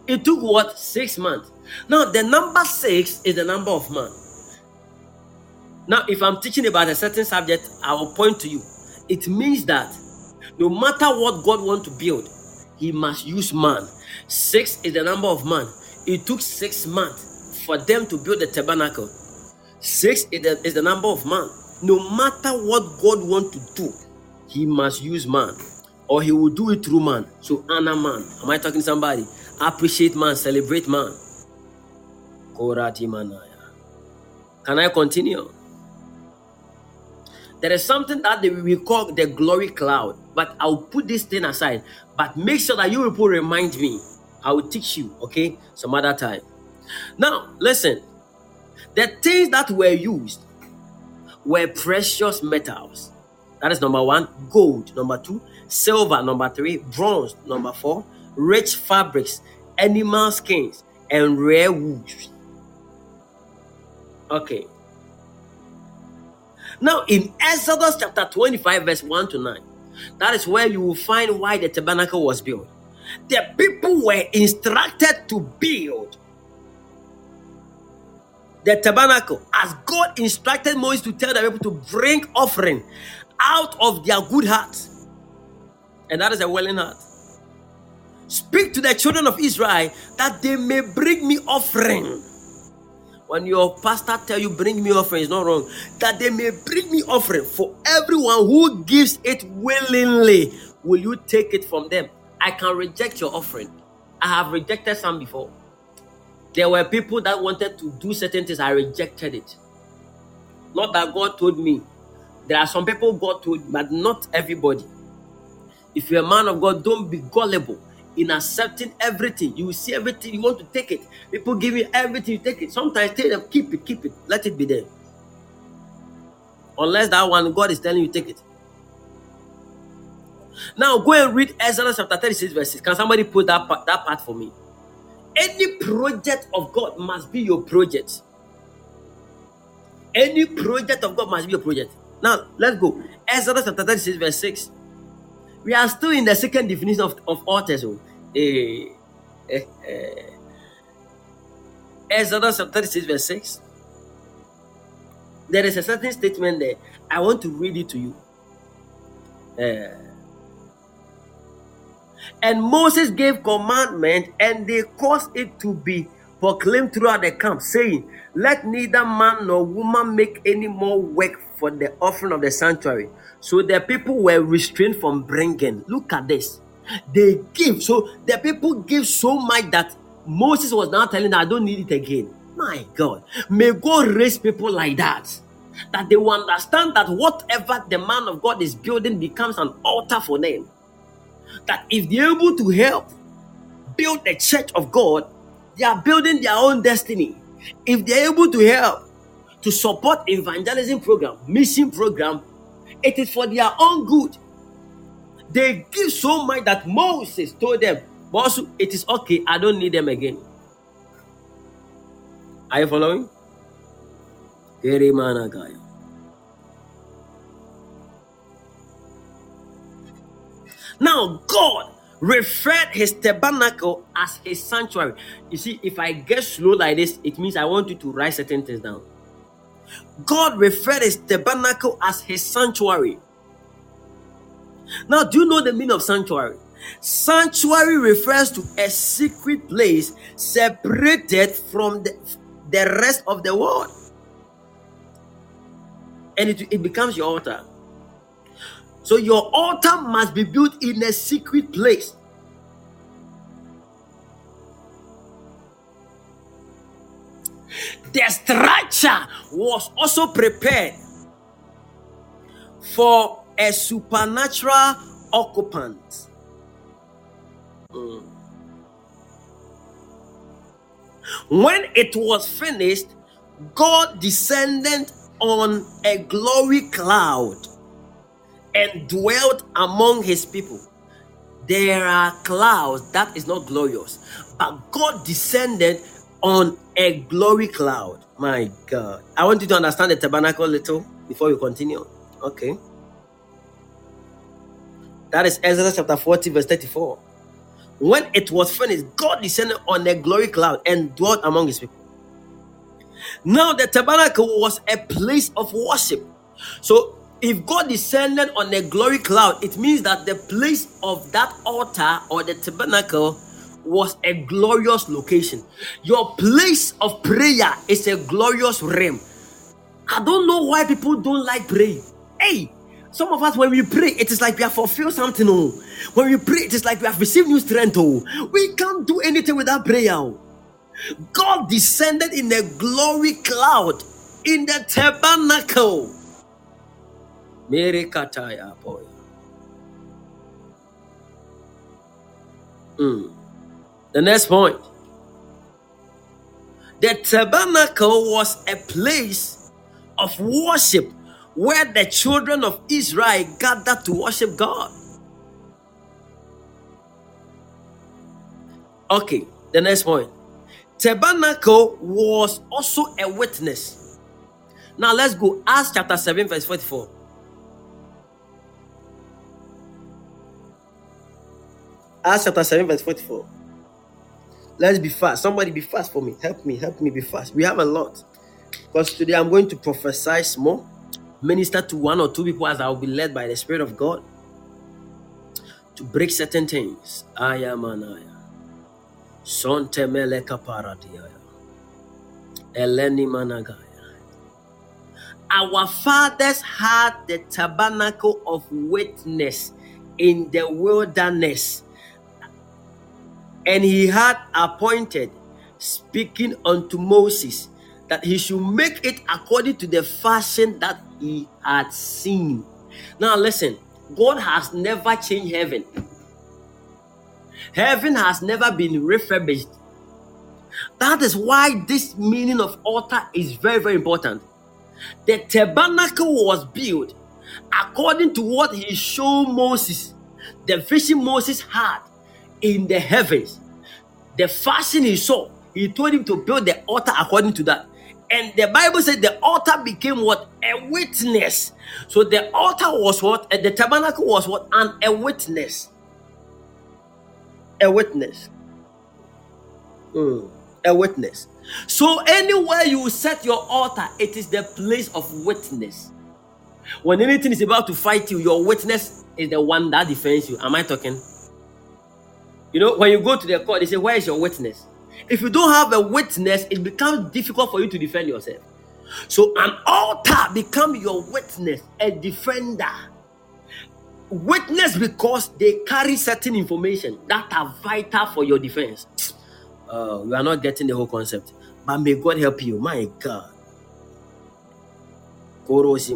It took what? Six months. Now, the number six is the number of man. Now, if I'm teaching about a certain subject, I will point to you. It means that no matter what God wants to build, He must use man. Six is the number of man. It took six months for them to build the tabernacle. Six is the, is the number of man. No matter what God wants to do, He must use man, or He will do it through man. So, honor man. Am I talking to somebody? Appreciate man, celebrate man. Can I continue? There is something that they, we call the glory cloud, but I'll put this thing aside. But make sure that you people remind me. I will teach you, okay, some other time. Now, listen. The things that were used were precious metals. That is number one, gold. Number two, silver. Number three, bronze. Number four, rich fabrics, animal skins, and rare woods. Okay. Now, in Exodus chapter 25, verse 1 to 9, that is where you will find why the tabernacle was built. The people were instructed to build the tabernacle as God instructed Moses to tell the people to bring offering out of their good heart. And that is a willing heart. Speak to the children of Israel that they may bring me offering. When your pastor tell you bring me offering, it's not wrong. That they may bring me offering for everyone who gives it willingly. Will you take it from them? I can reject your offering. I have rejected some before. There were people that wanted to do certain things. I rejected it. Not that God told me. There are some people God told, but not everybody. If you're a man of God, don't be gullible in accepting everything. You see everything, you want to take it. People give you everything, you take it. Sometimes tell them, keep it, keep it, let it be there. Unless that one God is telling you, take it. Now go and read Exodus chapter 36, verses. Can somebody put that part, that part for me? Any project of God must be your project. Any project of God must be your project. Now let's go. Exodus chapter 36, verse 6. We are still in the second definition of, of altars. Oh. Eh, eh, eh. Exodus chapter 36, verse 6. There is a certain statement there. I want to read it to you. Eh. And Moses gave commandment, and they caused it to be proclaimed throughout the camp, saying, Let neither man nor woman make any more work for the offering of the sanctuary. So the people were restrained from bringing. Look at this. They give. So the people give so much that Moses was now telling them, I don't need it again. My God. May God raise people like that. That they will understand that whatever the man of God is building becomes an altar for them. That if they're able to help build the church of God, they are building their own destiny. If they're able to help to support evangelism program, mission program, it is for their own good. They give so much that Moses told them, Boss, it is okay, I don't need them again. Are you following? Now, God referred his tabernacle as his sanctuary. You see, if I get slow like this, it means I want you to write certain things down. God referred his tabernacle as his sanctuary. Now, do you know the meaning of sanctuary? Sanctuary refers to a secret place separated from the, the rest of the world. And it, it becomes your altar. So your altar must be built in a secret place. The structure was also prepared for a supernatural occupant. Mm. When it was finished, God descended on a glory cloud and dwelt among his people. There are clouds that is not glorious, but God descended on a glory cloud. My God. I want you to understand the tabernacle a little before we continue. Okay. That is Exodus chapter 40, verse 34. When it was finished, God descended on a glory cloud and dwelt among his people. Now, the tabernacle was a place of worship. So, if God descended on a glory cloud, it means that the place of that altar or the tabernacle was a glorious location. Your place of prayer is a glorious realm. I don't know why people don't like praying. Hey, some of us, when we pray, it is like we have fulfilled something. Oh. When we pray, it is like we have received new strength. Oh. We can't do anything without prayer. Oh. God descended in a glory cloud in the tabernacle. Mary Kataya boy. Mm. The next point. The tabernacle was a place of worship where the children of Israel gathered to worship God. Okay, the next point. Tabernacle was also a witness. Now let's go. Acts chapter 7, verse 44. Acts chapter 7, verse 44. Let's be fast. Somebody be fast for me. Help me. Help me be fast. We have a lot. Because today I'm going to prophesy more, minister to one or two people as I will be led by the Spirit of God to break certain things. I am anaya. Ayamanaya. Sontemele kaparadiaya. Eleni managaya. Our fathers had the tabernacle of witness in the wilderness and he had appointed, speaking unto Moses, that he should make it according to the fashion that he had seen. Now, listen, God has never changed heaven, heaven has never been refurbished. That is why this meaning of altar is very, very important. The tabernacle was built according to what he showed Moses, the vision Moses had in the heavens. The fashion he saw, he told him to build the altar according to that. And the Bible said the altar became what? A witness. So the altar was what? The tabernacle was what? And a witness. A witness. Mm, a witness. So anywhere you set your altar, it is the place of witness. When anything is about to fight you, your witness is the one that defends you. Am I talking? You know, when you go to the court, they say, Where is your witness? If you don't have a witness, it becomes difficult for you to defend yourself. So an altar become your witness, a defender. Witness because they carry certain information that are vital for your defense. Uh, you are not getting the whole concept. But may God help you. My God. Korosi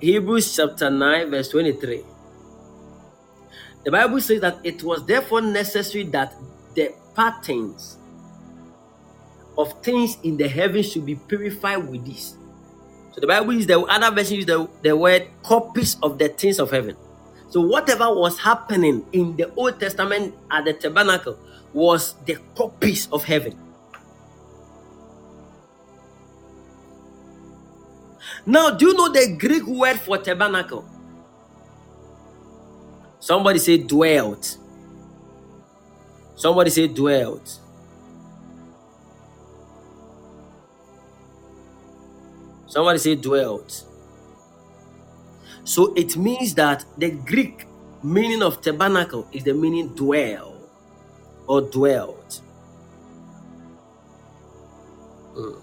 Hebrews chapter 9, verse 23. The Bible says that it was therefore necessary that the patterns of things in the heavens should be purified with this. So the Bible is the other version is the, the word copies of the things of heaven. So whatever was happening in the Old Testament at the tabernacle was the copies of heaven. Now, do you know the Greek word for tabernacle? Somebody say dwelt. Somebody say dwelt. Somebody say dwelt. So it means that the Greek meaning of tabernacle is the meaning dwell or dwelt. Mm.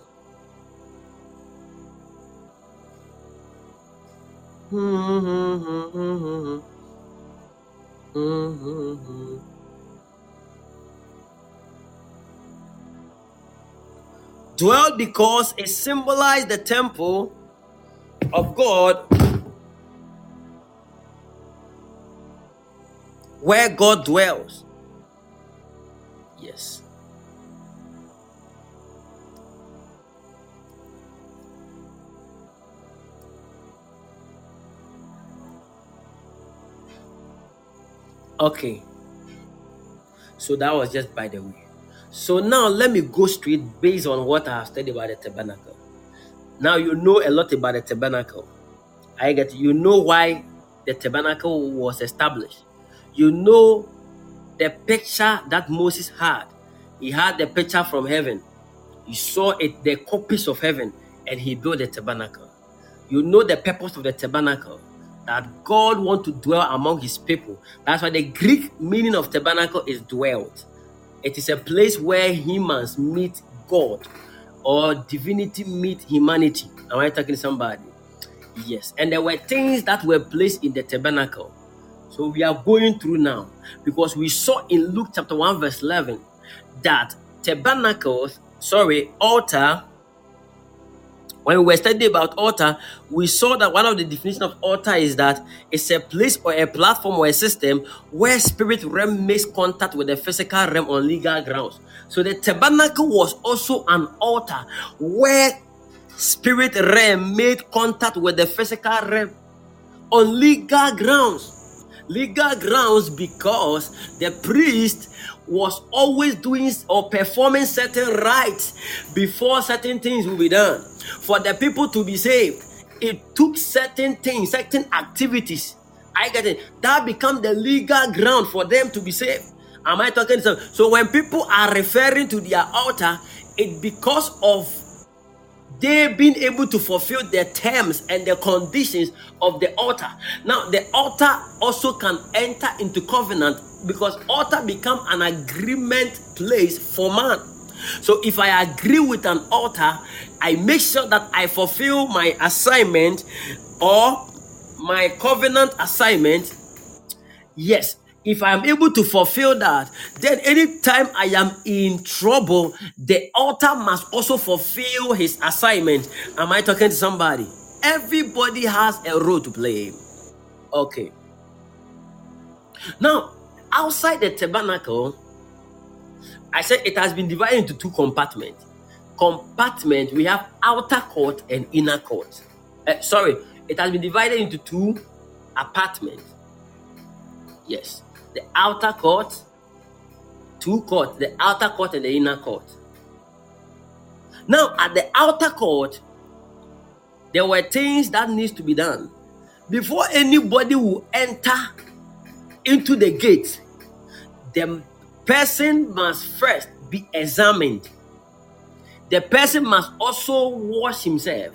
Mm-hmm. Dwell because it symbolized the temple of God where God dwells. Yes. Okay. So that was just by the way. So now let me go straight based on what I have studied about the tabernacle. Now you know a lot about the tabernacle. I get you know why the tabernacle was established. You know the picture that Moses had. He had the picture from heaven. He saw it, the copies of heaven, and he built the tabernacle. You know the purpose of the tabernacle that God want to dwell among his people. That's why the Greek meaning of tabernacle is dwelt. It is a place where humans meet God or divinity meet humanity. Am I talking to somebody? Yes. And there were things that were placed in the tabernacle. So we are going through now because we saw in Luke chapter 1, verse 11 that tabernacles, sorry, altar when we were studying about altar, we saw that one of the definitions of altar is that it's a place or a platform or a system where spirit realm makes contact with the physical realm on legal grounds. So the tabernacle was also an altar where spirit realm made contact with the physical realm on legal grounds. Legal grounds because the priest was always doing or performing certain rites before certain things will be done. For the people to be saved, it took certain things, certain activities. I get it. That become the legal ground for them to be saved. Am I talking to So when people are referring to their altar, it because of they being able to fulfill the terms and the conditions of the altar. Now, the altar also can enter into covenant because altar become an agreement place for man. So if I agree with an altar, I make sure that I fulfill my assignment or my covenant assignment. Yes, if I am able to fulfill that, then anytime I am in trouble, the altar must also fulfill his assignment. Am I talking to somebody? Everybody has a role to play. Okay. Now, outside the tabernacle, I said it has been divided into two compartments. Compartment, we have outer court and inner court. Uh, sorry, it has been divided into two apartments. Yes the outer court, two courts, the outer court and the inner court. Now, at the outer court, there were things that needs to be done before anybody will enter into the gate. The person must first be examined. The person must also wash himself.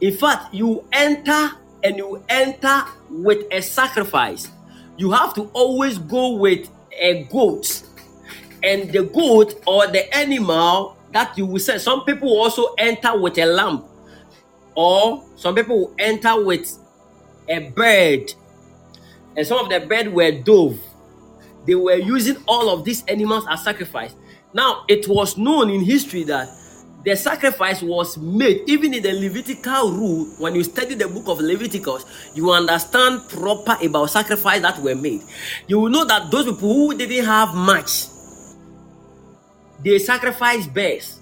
In fact, you enter and you enter with a sacrifice. You have to always go with a goat. And the goat or the animal that you will say some people also enter with a lamb. Or some people enter with a bird. And some of the bird were dove they were using all of these animals as sacrifice. Now it was known in history that the sacrifice was made even in the levitical rule when you study the book of leviticus you understand proper about sacrifice that were made. You will know that those people who didn't have much they sacrificed best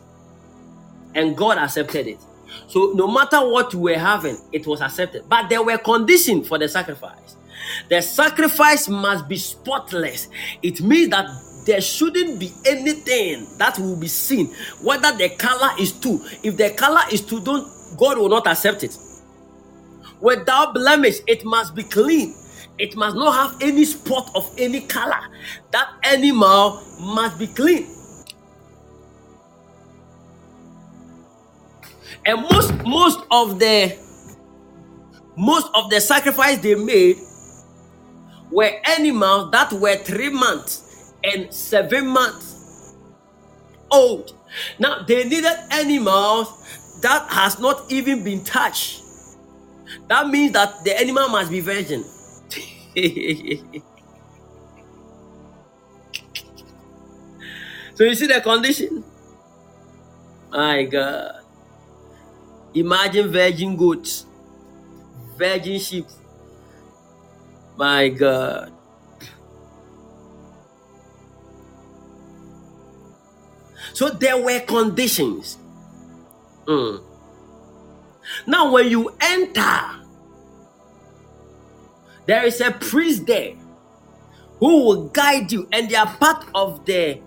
and god accepted it. So no matter what you were having it was accepted. But there were conditions for the sacrifice the sacrifice must be spotless it means that there shouldn't be anything that will be seen, whether the color is two. If the color is two, don't God will not accept it. Without blemish, it must be clean. It must not have any spot of any color. That animal must be clean. And most most of the most of the sacrifice they made were animals that were three months and seven months old. Now they needed animals that has not even been touched. That means that the animal must be virgin. so you see the condition? My God. Imagine virgin goats, virgin sheep. My God. So there were conditions. Mm. Now, when you enter, there is a priest there who will guide you, and they are part of the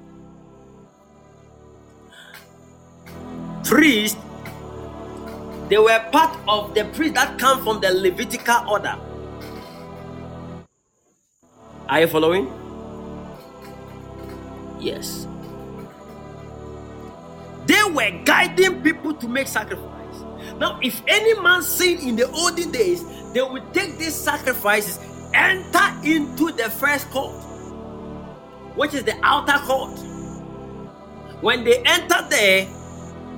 priest they were part of the priest that come from the Levitical order. Are you following? Yes. They were guiding people to make sacrifice. Now, if any man sinned in the olden days, they would take these sacrifices, enter into the first court, which is the outer court. When they enter there,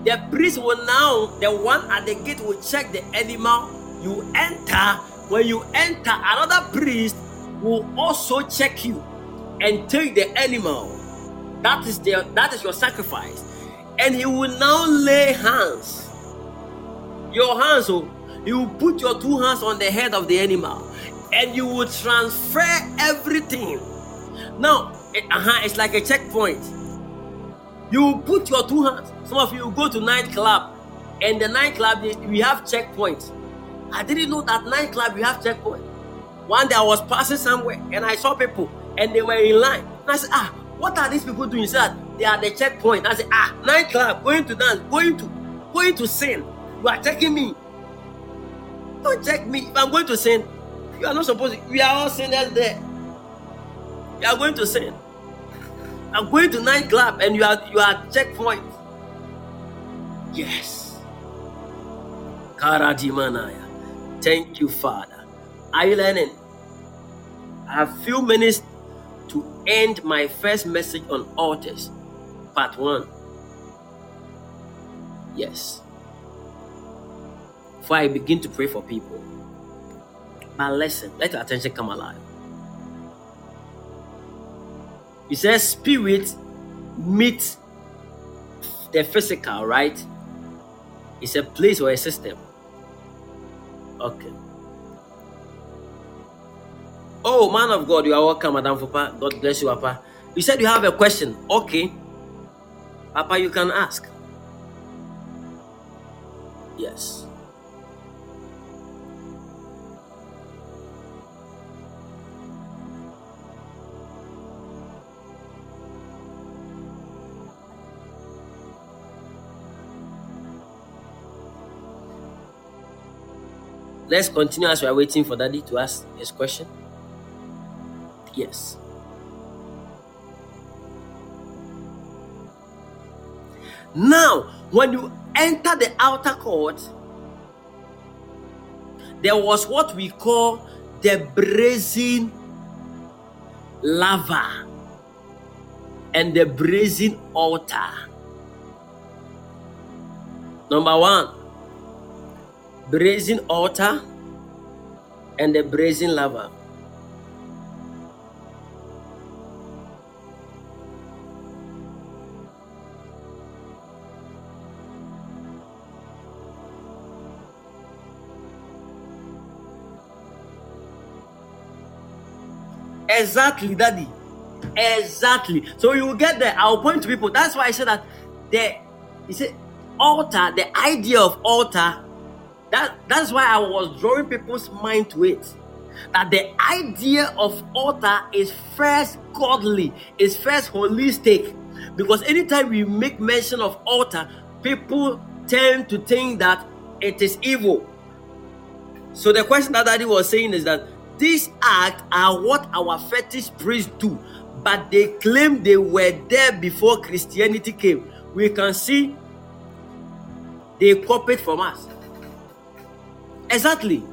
the priest will now, the one at the gate will check the animal. You enter. When you enter, another priest will also check you and take the animal. That is the that is your sacrifice. And he will now lay hands. Your hands, oh, you will put your two hands on the head of the animal and you will transfer everything. Now, it, uh-huh, it's like a checkpoint. You put your two hands some of you go to nightclub, and the nightclub we have checkpoints. I didn't know that nightclub we have checkpoint. One day I was passing somewhere and I saw people and they were in line. And I said, Ah, what are these people doing? Said, They are the checkpoint. I said, Ah, nightclub, going to dance, going to going to sin. You are checking me. Don't check me. If I'm going to sin, you are not supposed to. We are all sinners there. You are going to sin. I'm going to nightclub and you are you are checkpoint. Yes. Karadimanaya. Thank you, Father. Are you learning? I have few minutes to end my first message on altars, part one. Yes. Before I begin to pray for people, but listen, let your attention come alive. He says, Spirit meet the physical, right? It's a place or a system. Okay. Oh, man of God, you are welcome, Madam Fupa. God bless you, Papa. You said you have a question. Okay. Papa, you can ask. Yes. Let's continue as we are waiting for Daddy to ask his question. Yes. Now, when you enter the outer court, there was what we call the brazen laver and the brazen altar. Number one, brazen altar and the brazen laver. Exactly, daddy. Exactly. So you will get there. I'll point to people. That's why I said that the you see altar, the idea of altar that that's why I was drawing people's mind to it. that the idea of altar is first godly, is first holistic. Because anytime we make mention of altar, people tend to think that it is evil. So the question that Daddy was saying is that these acts are what our fetish priests do, but they claim they were there before Christianity came. We can see they copied from us. Exactly.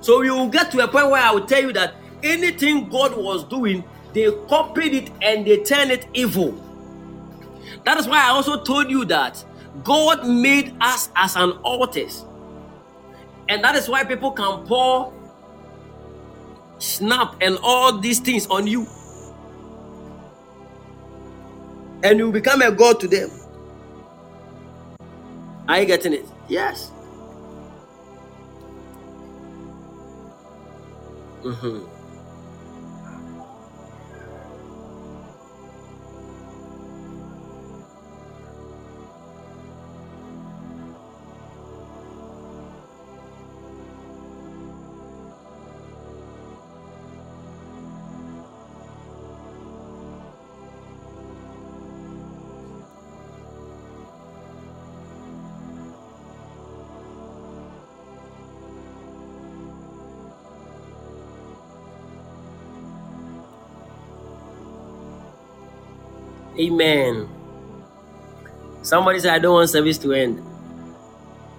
So we will get to a point where I will tell you that anything God was doing, they copied it and they turned it evil. That is why I also told you that God made us as an artist. And that is why people can pour snap and all these things on you. And you become a god to them. Are you getting it? Yes. Mm-hmm. Amen. Somebody said, I don't want service to end.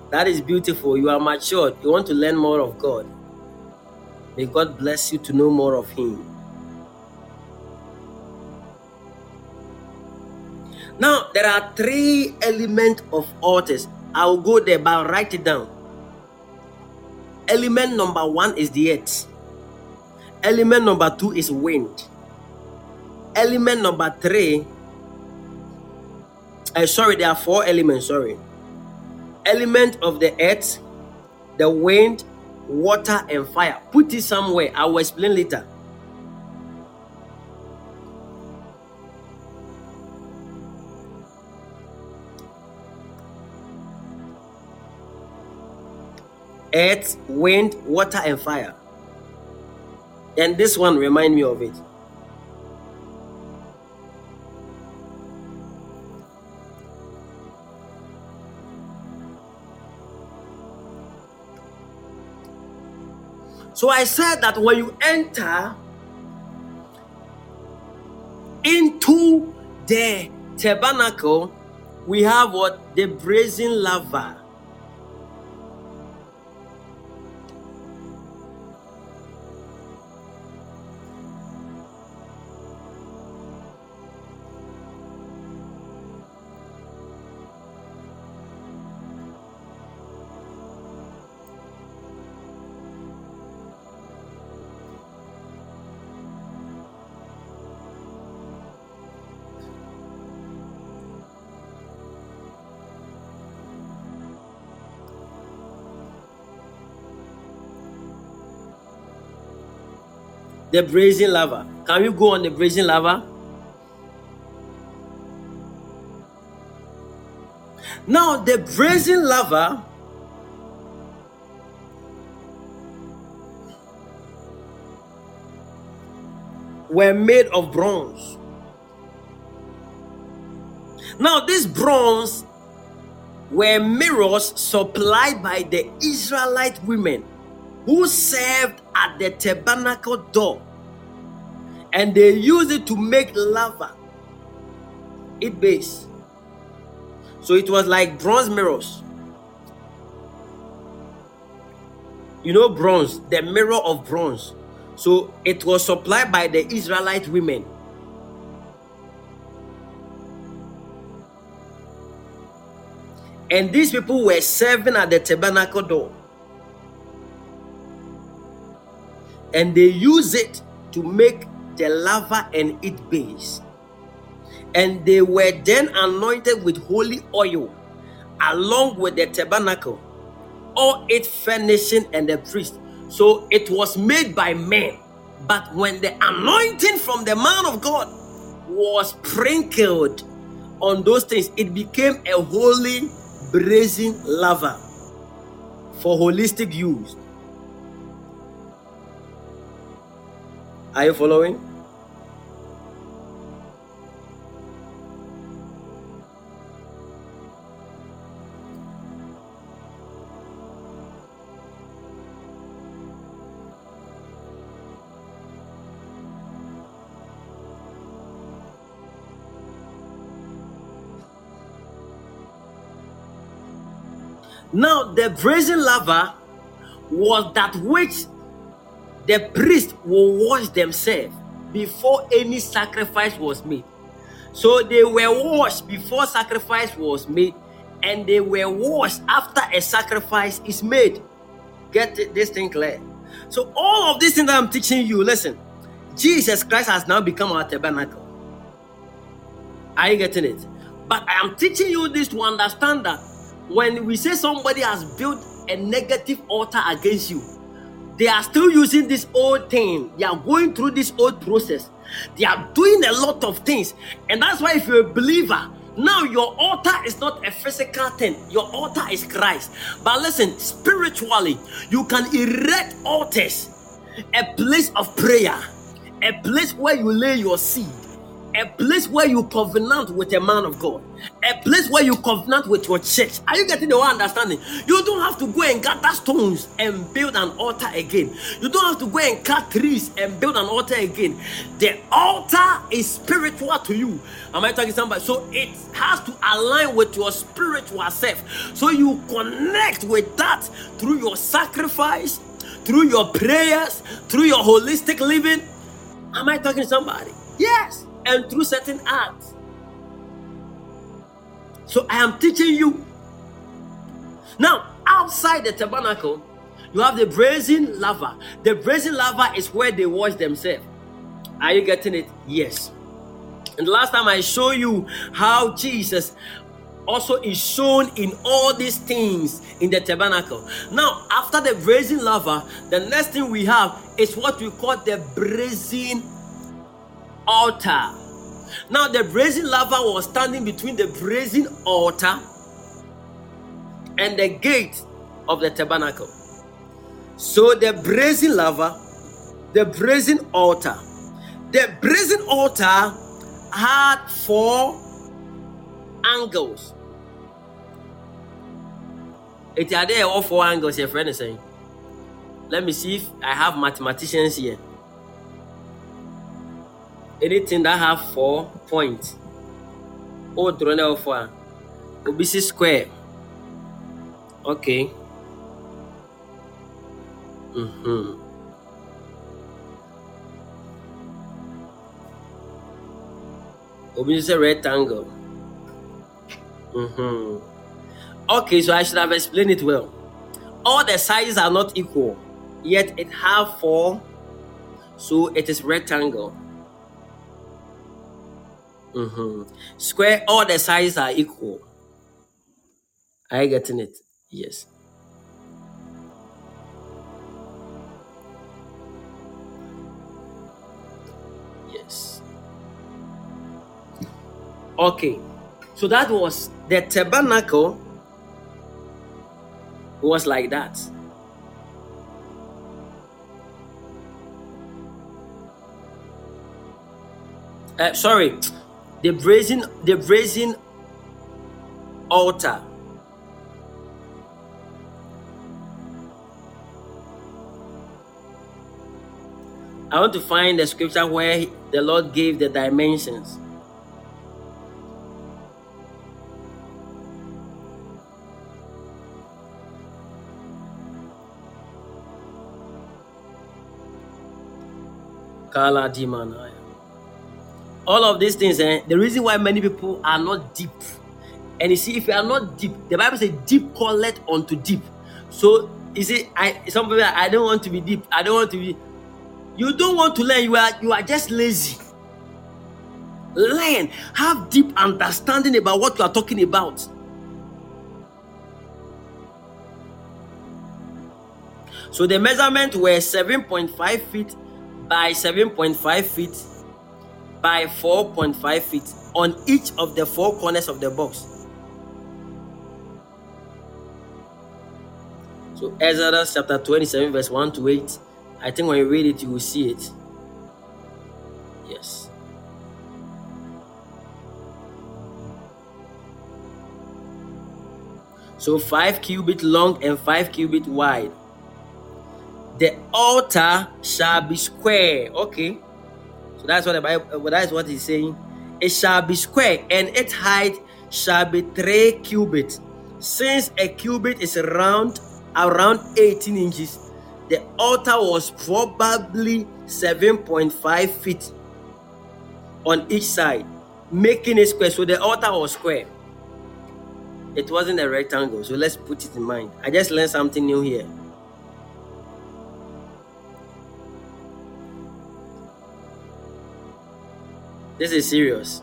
That is beautiful. You are matured. You want to learn more of God. May God bless you to know more of Him. Now, there are three elements of altars. I'll go there, but write it down. Element number one is the earth. Element number two is wind. Element number three uh, sorry, there are four elements. Sorry, element of the earth, the wind, water, and fire. Put it somewhere. I will explain later. Earth, wind, water, and fire. And this one remind me of it. So I said that when you enter into the tabernacle, we have what? The brazen laver. The brazen laver. Can you go on the brazen laver? Now, the brazen laver were made of bronze. Now, this bronze were mirrors supplied by the Israelite women who served at the tabernacle door and they use it to make laver. It base so it was like bronze mirrors. You know bronze the mirror of bronze. So it was supplied by the israelite women. And these people were serving at the tabernacle door. And they use it to make the laver and its base. And they were then anointed with holy oil along with the tabernacle, all its furnishing and the priest. So it was made by men. But when the anointing from the man of God was sprinkled on those things, it became a holy brazen laver for holistic use. Are you following? Now, the brazen laver was that which the priest will wash themselves before any sacrifice was made. So they were washed before sacrifice was made, and they were washed after a sacrifice is made. Get this thing clear. So, all of these things that I'm teaching you, listen, Jesus Christ has now become our tabernacle. Are you getting it? But I am teaching you this to understand that when we say somebody has built a negative altar against you, they are still using this old thing. They are going through this old process. They are doing a lot of things. And that's why, if you're a believer, now your altar is not a physical thing, your altar is Christ. But listen, spiritually, you can erect altars, a place of prayer, a place where you lay your seed a place where you covenant with a man of God, a place where you covenant with your church. Are you getting the whole understanding? You don't have to go and gather stones and build an altar again. You don't have to go and cut trees and build an altar again. The altar is spiritual to you. Am I talking somebody? So it has to align with your spiritual self. So you connect with that through your sacrifice, through your prayers, through your holistic living. Am I talking to somebody? Yes and through certain acts. So I am teaching you. Now, outside the tabernacle, you have the brazen laver. The brazen laver is where they wash themselves. Are you getting it? Yes. And last time I show you how Jesus also is shown in all these things in the tabernacle. Now, after the brazen laver, the next thing we have is what we call the brazen altar. Now, the brazen laver was standing between the brazen altar and the gate of the tabernacle. So, the brazen laver, the brazen altar, the brazen altar had four angles. It are there all four angles, your friend is saying. Let me see if I have mathematicians here anything that have four points o doro na ɛwɔ a obi si square. Okay. Mm-hmm. obi rectangle. Mm-hmm. okay so i should have explained it well. All the sizes are not equal yet it have four so it is rectangle Mm-hmm. Square, all the sides are equal. Are you getting it? Yes. Yes. Okay. So that was the tabernacle was like that. Uh, sorry, the brazen the brazen altar I want to find the scripture where the Lord gave the dimensions. Kala Dimanaya all of these things, eh, the reason why many people are not deep. And you see, if you are not deep, the Bible says deep calleth unto deep. So you see, I some people I don't want to be deep. I don't want to be. You don't want to learn. You are you are just lazy. Learn, have deep understanding about what you are talking about. So the measurement were 7.5 feet by 7.5 feet by 4.5 feet on each of the four corners of the box. So Exodus chapter 27 verse 1 to 8. I think when you read it, you will see it. Yes. So five cubit long and five cubit wide. The altar shall be square. Okay. So that's what the Bible uh, that is what he's saying. It shall be square, and its height shall be three cubits. Since a cubit is around around 18 inches, the altar was probably 7.5 feet on each side, making it square. So the altar was square. It wasn't a rectangle. So let's put it in mind. I just learned something new here. This is serious.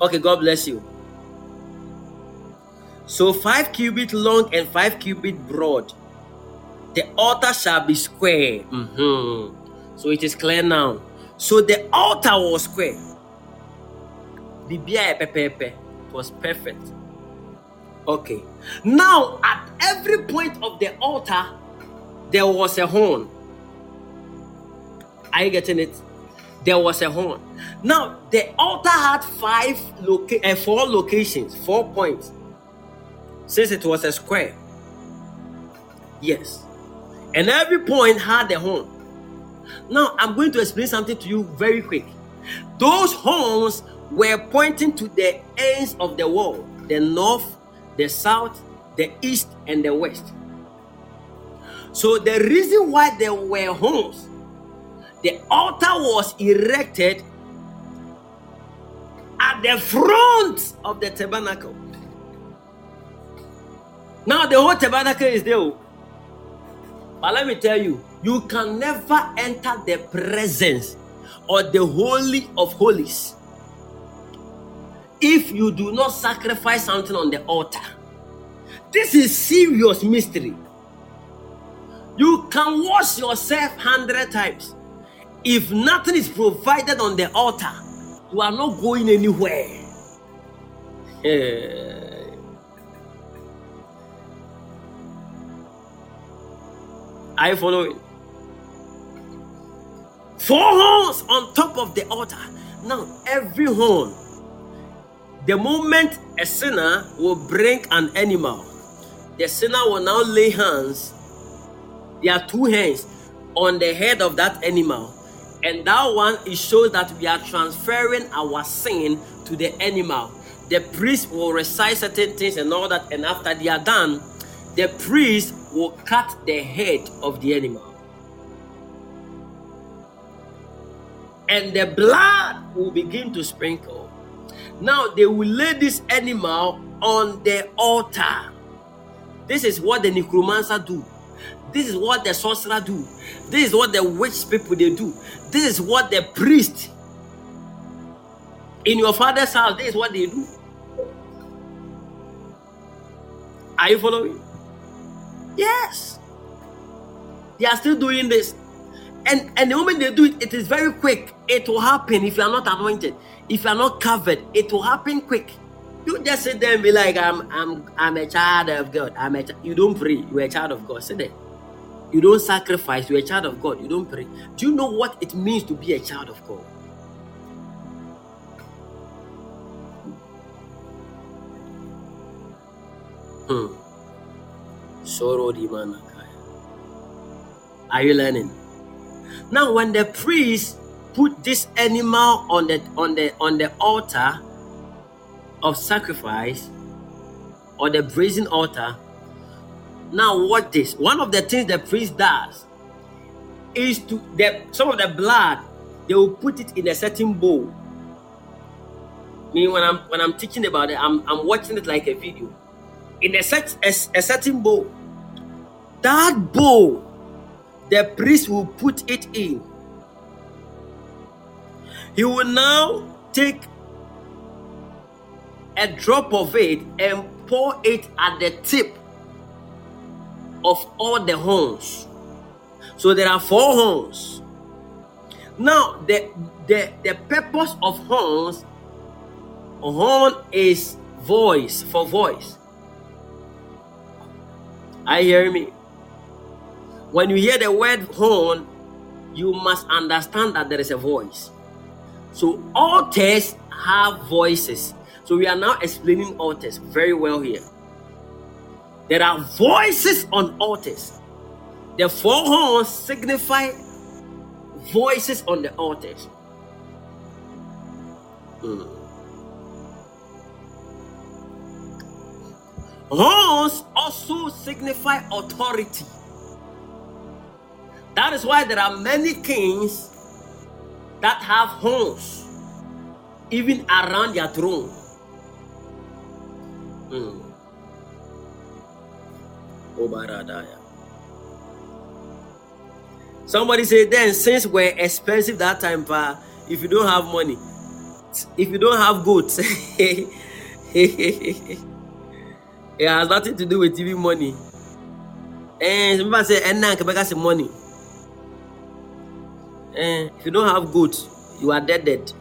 Okay, God bless you. So five cubit long and five cubit broad. The altar shall be square. Mm-hmm. So it is clear now. So the altar was square. Pepepe was perfect. Okay. Now at every point of the altar, there was a horn. Are you getting it? There was a horn. Now the altar had five loca- uh, four locations, four points. Since it was a square. Yes. And every point had a horn. Now I'm going to explain something to you very quick. Those horns were pointing to the ends of the wall the north, the south, the east, and the west. So, the reason why there were horns, the altar was erected at the front of the tabernacle. Now, the whole tabernacle is there. Oh. But let me tell you, you can never enter the presence or the holy of holies if you do not sacrifice something on the altar. This is serious mystery. You can wash yourself hundred times. If nothing is provided on the altar, you are not going anywhere. Are you following? Four horns on top of the altar. Now, every horn the moment a sinner will bring an animal, the sinner will now lay hands, there are two hands, on the head of that animal. And that one it shows that we are transferring our sin to the animal. The priest will recite certain things and all that, and after they are done, the priest will cut the head of the animal. And the blood will begin to sprinkle now they will lay this animal on the altar. This is what the necromancer do. This is what the sorcerer do. This is what the witch people they do. This is what the priest in your father's house. This is what they do. Are you following? Yes. They are still doing this. And and the moment they do it, it is very quick. It will happen if you are not anointed if you are not covered, it will happen quick. You just sit there and be like, I'm I'm I'm a child of God. I'm a ch-. you don't pray, you're a child of God. Sit there. You don't sacrifice, you're a child of God. You don't pray. Do you know what it means to be a child of God? Hmm. Sorrow Are you learning? Now, when the priest put this animal on the on the on the altar of sacrifice or the brazen altar now what this. One of the things the priest does is to the some of the blood they will put it in a certain bowl. Me when i'm when i'm teaching about it i'm, I'm watching it like a video. In a, set, a, a certain bowl. That bowl the priest will put it in. He will now take a drop of it and pour it at the tip of all the horns. So there are four horns. Now the the, the purpose of horns, horn is voice for voice. I hear me. When you hear the word horn, you must understand that there is a voice. So all altars have voices. So we are now explaining all altars very well here. There are voices on altars. The four horns signify voices on the altars. Hmm. Horns also signify authority. That is why there are many kings that have horns, even around their throne. Mm. Somebody said then since we're expensive that time, pa, if you don't have money, if you don't have goods, it has nothing to do with TV money. And somebody say, and now some money. Eh, if you don't have goods, you are dead dead.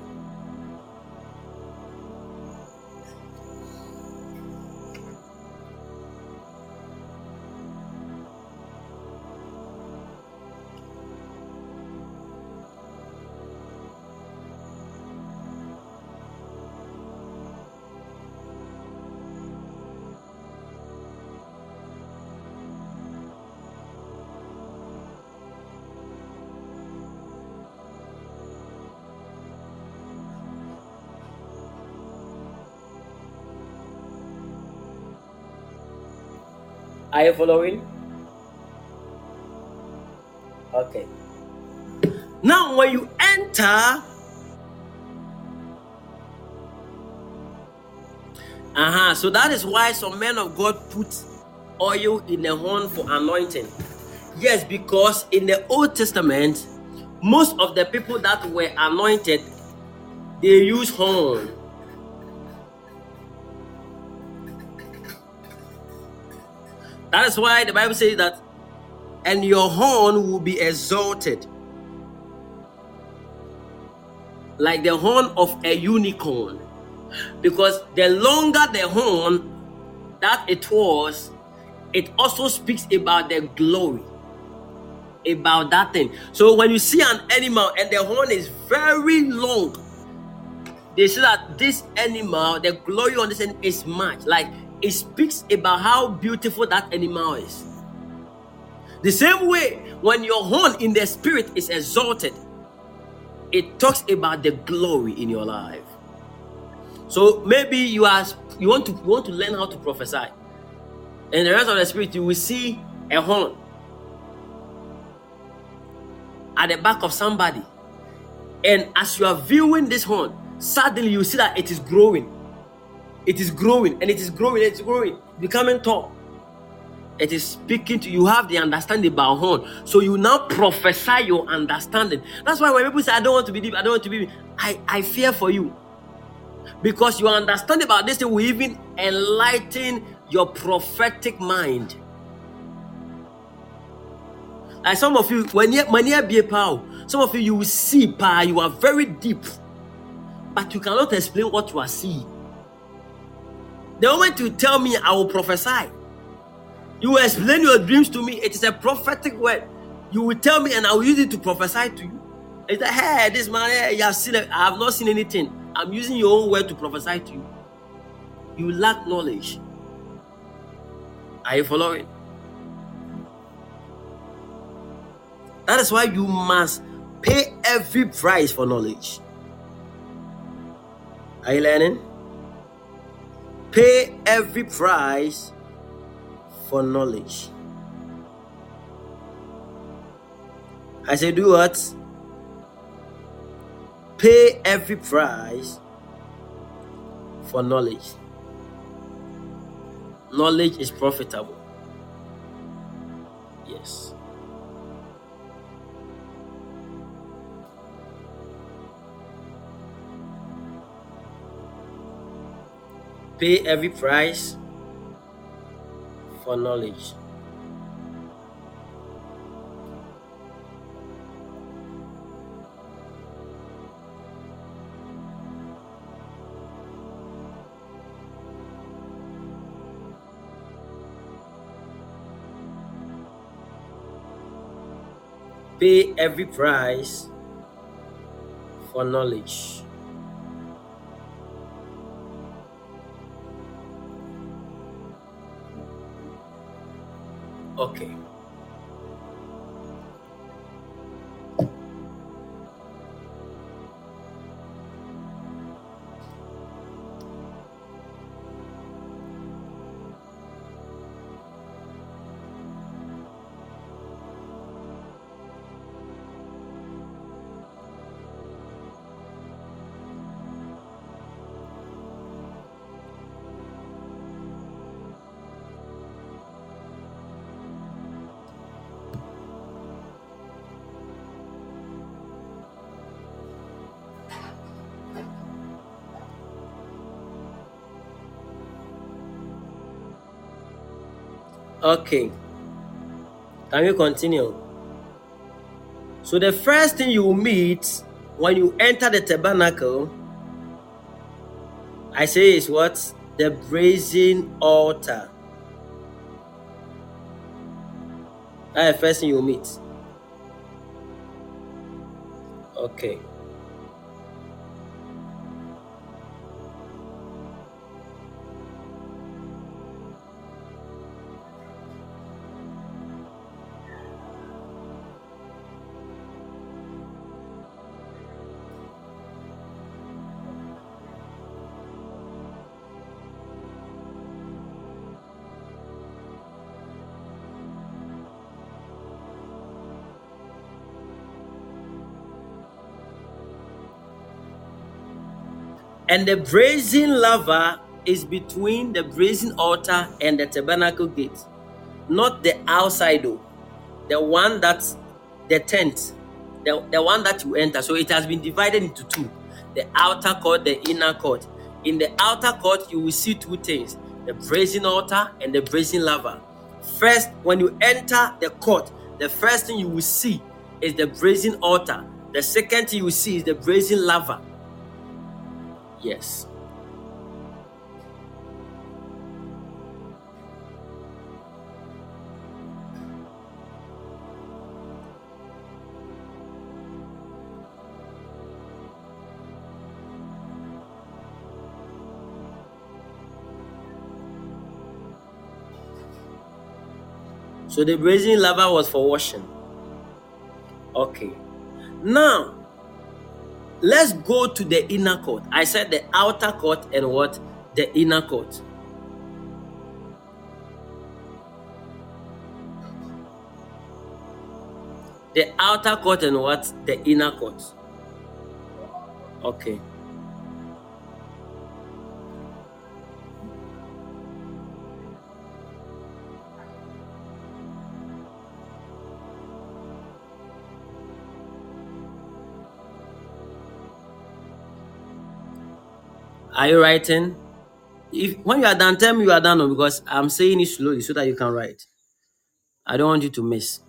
Are you following? Okay. Now, when you enter, uh-huh, so that is why some men of God put oil in the horn for anointing. Yes, because in the Old Testament, most of the people that were anointed, they use horn. That is why the Bible says that, and your horn will be exalted like the horn of a unicorn. Because the longer the horn that it was, it also speaks about the glory, about that thing. So when you see an animal and the horn is very long, they say that this animal, the glory on this animal is much. Like it speaks about how beautiful that animal is. The same way, when your horn in the spirit is exalted, it talks about the glory in your life. So maybe you are you want to you want to learn how to prophesy. And the rest of the spirit, you will see a horn at the back of somebody. And as you are viewing this horn, suddenly you see that it is growing. It is growing and it is growing, it's growing, becoming tall. It is speaking to you, have the understanding about horn. So you now prophesy your understanding. That's why when people say, I don't want to be deep, I don't want to be, I, I fear for you. Because your understanding about this thing will even enlighten your prophetic mind. Like some of you, when you when you be a power, some of you you will see power, you are very deep, but you cannot explain what you are seeing. The moment you tell me, I will prophesy. You will explain your dreams to me. It is a prophetic word. You will tell me, and I will use it to prophesy to you. It's like, hey, this man, hey, you have seen. I have not seen anything. I'm using your own word to prophesy to you. You lack knowledge. Are you following? That is why you must pay every price for knowledge. Are you learning? Pay every price for knowledge. I say, do what? Pay every price for knowledge. Knowledge is profitable. Yes. Pay every price for knowledge. pay every price for knowledge. Okay. Okay. Can you continue? So the first thing you meet when you enter the tabernacle, I say is what? The brazen altar. That's the first thing you meet. Okay. And the brazen laver is between the brazen altar and the tabernacle gate, not the outside though, the one that's the tent, the, the one that you enter. So it has been divided into two the outer court, the inner court. In the outer court, you will see two things the brazen altar and the brazen laver. First, when you enter the court, the first thing you will see is the brazen altar. The second thing you will see is the brazen laver. Yes. So the brazen laver was for washing. Okay. Now, Let's go to the inner court. I said the outer court and what? The inner court. The outer court and what? The inner court. Okay. Are you writing? If when you are done, tell me you are done because I'm saying it slowly so that you can write. I don't want you to miss.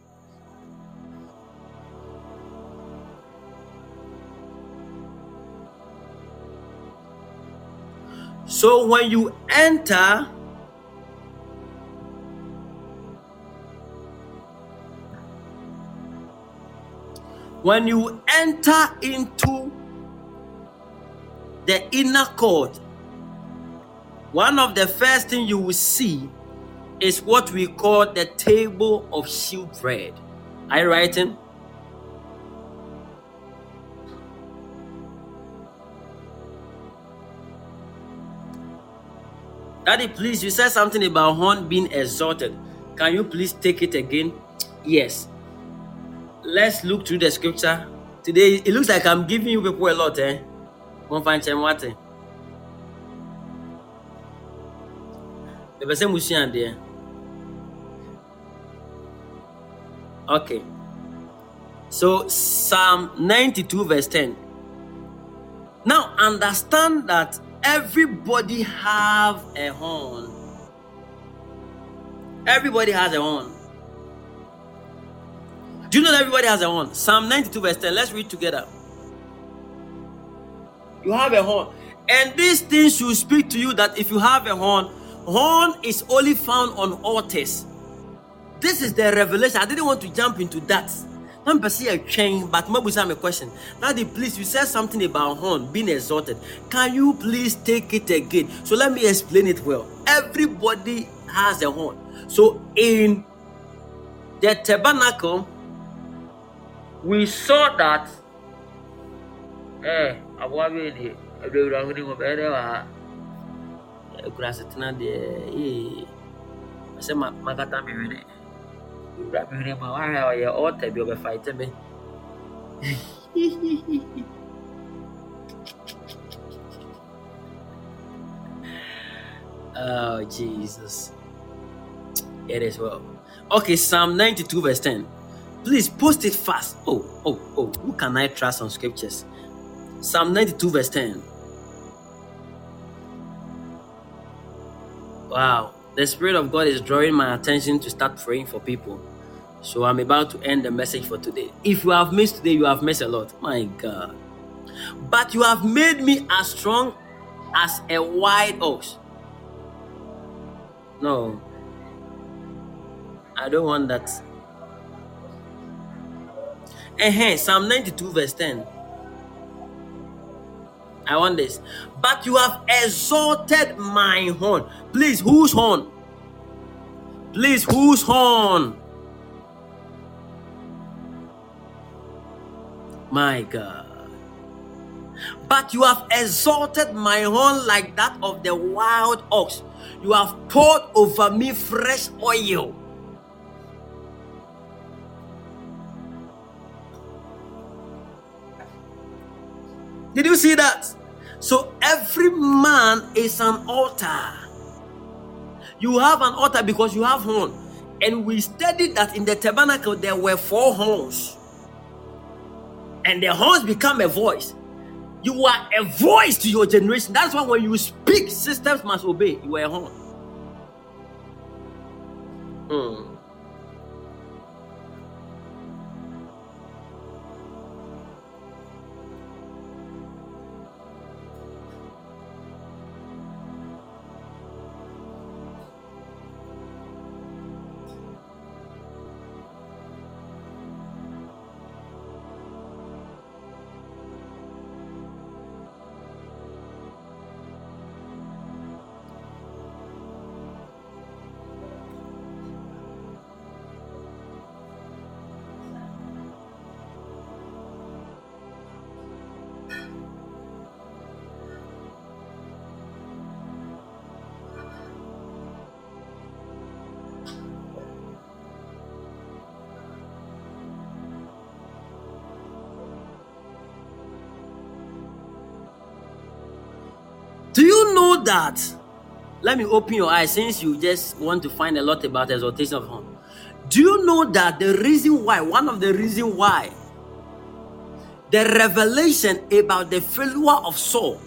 So when you enter, when you enter into the inner court, one of the first thing you will see is what we call the table of shewbread. Are you writing? Daddy, please, you said something about horn being exalted. Can you please take it again? Yes. Let's look through the scripture. Today, it looks like I'm giving you people a lot, eh? Momfa nkyɛn mu ate. Sɛ musua adeɛ. Okay so psalm 92 verse 10 now understand that everybody have a horn. Everybody has a horn. Do you know that everybody has a horn? Psalm 92 verse 10 let's read together you have a horn. And these things should speak to you that if you have a horn, horn is only found on altars. This is the revelation. I didn't want to jump into that. One person a chain, but Mabusa a question. Daddy, please, you said something about horn being exalted. Can you please take it again? So let me explain it well. Everybody has a horn. So in the tabernacle, we saw that. Eh, aboa bɛyɛ dɛ wɔ ha asetena deɛ ee ɛsɛ ma mi hwene ma a ɔyɛ bi ɔbɛfa oh jesus. It is well. Okay psalm 92 verse 10 please post it fast. Oh oh oh. Who can i trust on scriptures psalm 92 verse 10 Wow. The Spirit of God is drawing my attention to start praying for people. So I'm about to end the message for today. If you have missed today, you have missed a lot. My God. But you have made me as strong as a wild ox. No. I don't want that. Eh, Psalm 92, verse 10. I want this. But you have exalted my horn. Please, whose horn? Please, whose horn? My God. But you have exalted my horn like that of the wild ox. You have poured over me fresh oil. Did you see that? So every man is an altar. You have an altar because you have horn. And we studied that in the tabernacle there were four horns. And the horns become a voice. You are a voice to your generation. That's why when you speak, systems must obey. You are a horn. Hmm. That? Let me open your eyes since you just want to find a lot about exaltation of horn. Do you know that the reason why, one of the reasons why, the revelation about the failure of Saul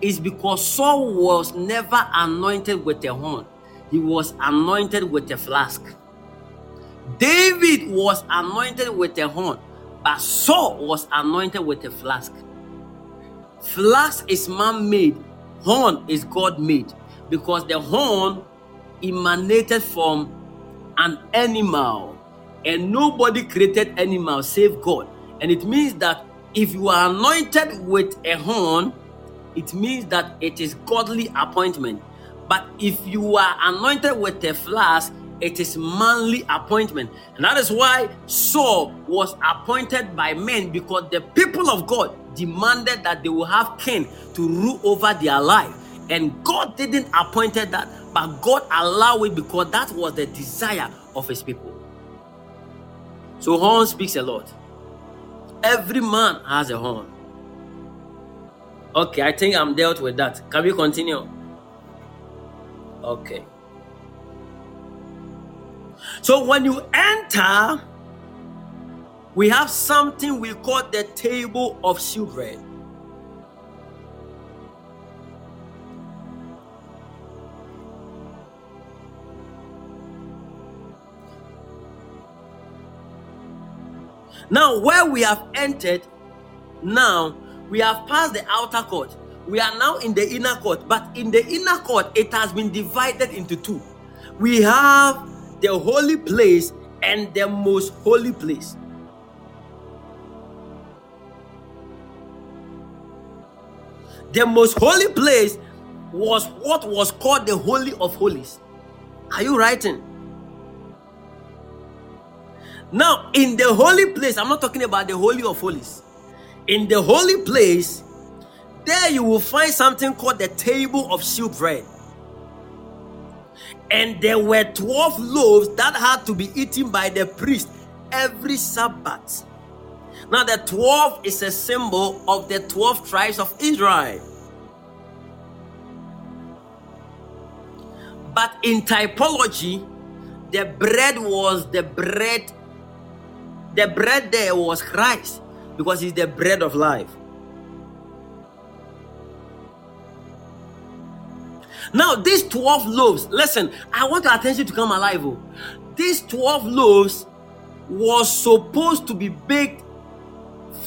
is because Saul was never anointed with a horn, he was anointed with a flask. David was anointed with a horn, but Saul was anointed with a flask. Flask is man made, horn is God made because the horn emanated from an animal and nobody created animal save God. And it means that if you are anointed with a horn, it means that it is godly appointment. But if you are anointed with a flask, it is manly appointment. And that is why Saul was appointed by men because the people of God demanded that they will have king to rule over their life. And God didn't appoint that, but God allowed it because that was the desire of his people. So horn speaks a lot. Every man has a horn. Okay, I think I'm dealt with that. Can we continue? Okay. So when you enter, we have something we call the table of children. Now, where we have entered, now we have passed the outer court. We are now in the inner court, but in the inner court, it has been divided into two. We have the holy place and the most holy place. The most holy place was what was called the Holy of Holies. Are you writing? Now, in the holy place, I'm not talking about the Holy of Holies. In the holy place, there you will find something called the table of shewbread. And there were 12 loaves that had to be eaten by the priest every Sabbath. Now, the 12 is a symbol of the 12 tribes of Israel. But in typology, the bread was the bread, the bread there was Christ because he's the bread of life. Now, these 12 loaves, listen, I want your attention to come alive. Oh. These 12 loaves was supposed to be baked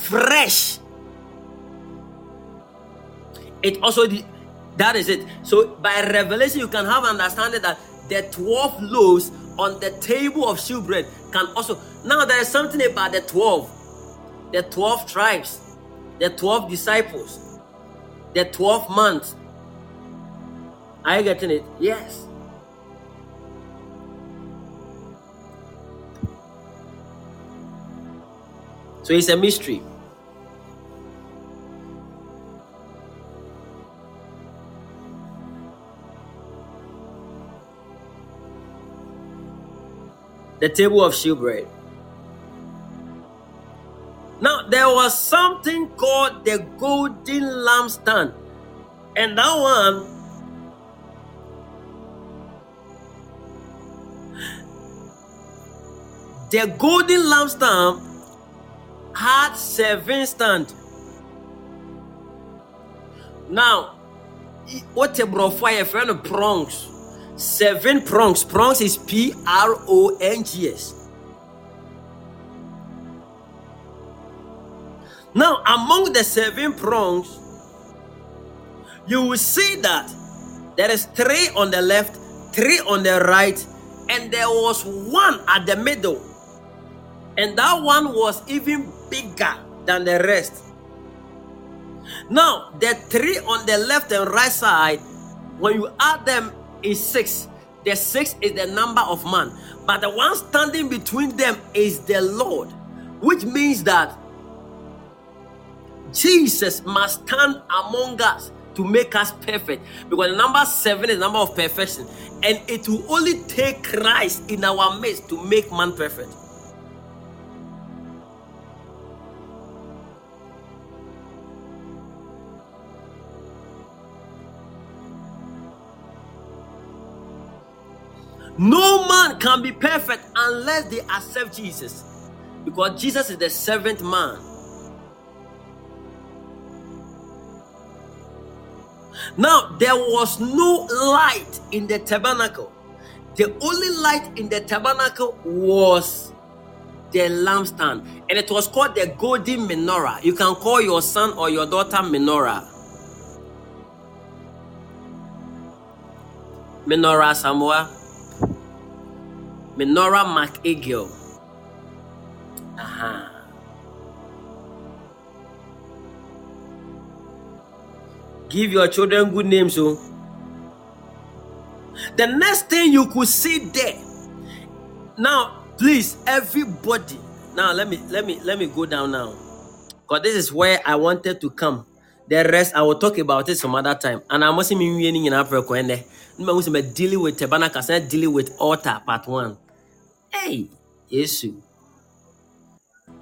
fresh. It also that is it. So by revelation, you can have understanding that the 12 loaves on the table of shewbread can also now there is something about the 12, the 12 tribes, the 12 disciples, the 12 months. Are you getting it? Yes. So it's a mystery. The table of shewbread. Now, there was something called the golden lampstand, and that one the golden lampstand had seven stand. Now, what a fire friend of prongs seven prongs. Prongs is P R O N G S. Now, among the seven prongs, you will see that there is three on the left, three on the right, and there was one at the middle. And that one was even bigger than the rest. Now, the three on the left and right side, when you add them is six. The six is the number of man, but the one standing between them is the Lord, which means that Jesus must stand among us to make us perfect because the number seven is the number of perfection, and it will only take Christ in our midst to make man perfect. No man can be perfect unless they accept Jesus. Because Jesus is the seventh man. Now, there was no light in the tabernacle. The only light in the tabernacle was the lampstand, and it was called the golden menorah. You can call your son or your daughter menorah. Menorah Samoa. Menorah McEagle. Uh-huh. Give your children good names. Oh. The next thing you could see there. Now, please, everybody. Now let me let me let me go down now. Because this is where I wanted to come. The rest I will talk about it some other time. And I must be in Africa. And I'm dealing with tabernacle, dealing with altar part one. Hey.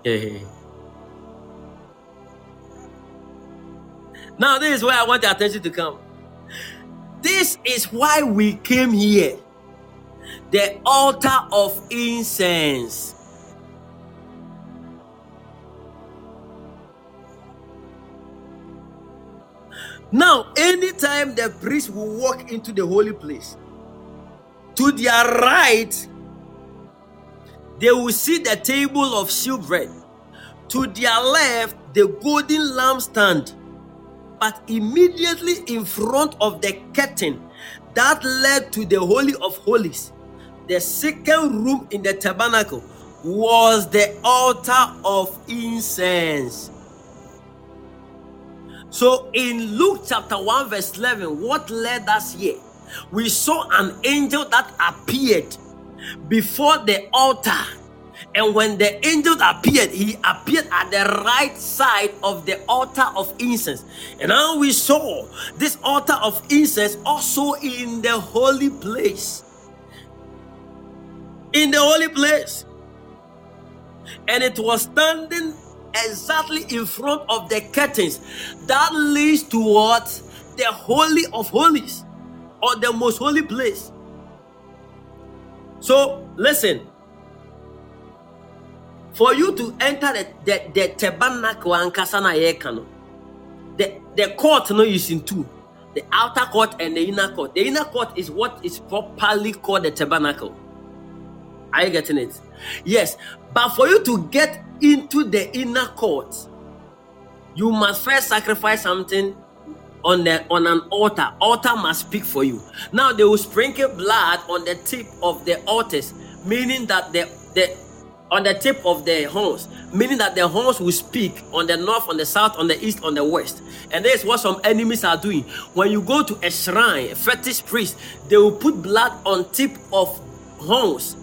Hey. Now, this is where I want the attention to come. This is why we came here. The altar of incense. Now, anytime the priest will walk into the holy place, to their right they will see the table of shewbread. To their left, the golden lampstand. But immediately in front of the curtain that led to the Holy of Holies, the second room in the tabernacle, was the altar of incense. So in Luke chapter 1, verse 11, what led us here? We saw an angel that appeared before the altar. And when the angel appeared, he appeared at the right side of the altar of incense. And now we saw this altar of incense also in the holy place. In the holy place. And it was standing exactly in front of the curtains that leads towards the holy of holies or the most holy place. So listen, for you to enter the the, the tabernacle and kasana yekano, the the court no is in two. The outer court and the inner court. The inner court is what is properly called the tabernacle. Are you getting it? Yes. But for you to get into the inner court, you must first sacrifice something on the on an altar. Altar must speak for you. Now they will sprinkle blood on the tip of the altars, meaning that the the on the tip of the horns, meaning that the horns will speak on the north, on the south, on the east, on the west. And this is what some enemies are doing. When you go to a shrine, a fetish priest, they will put blood on tip of horns.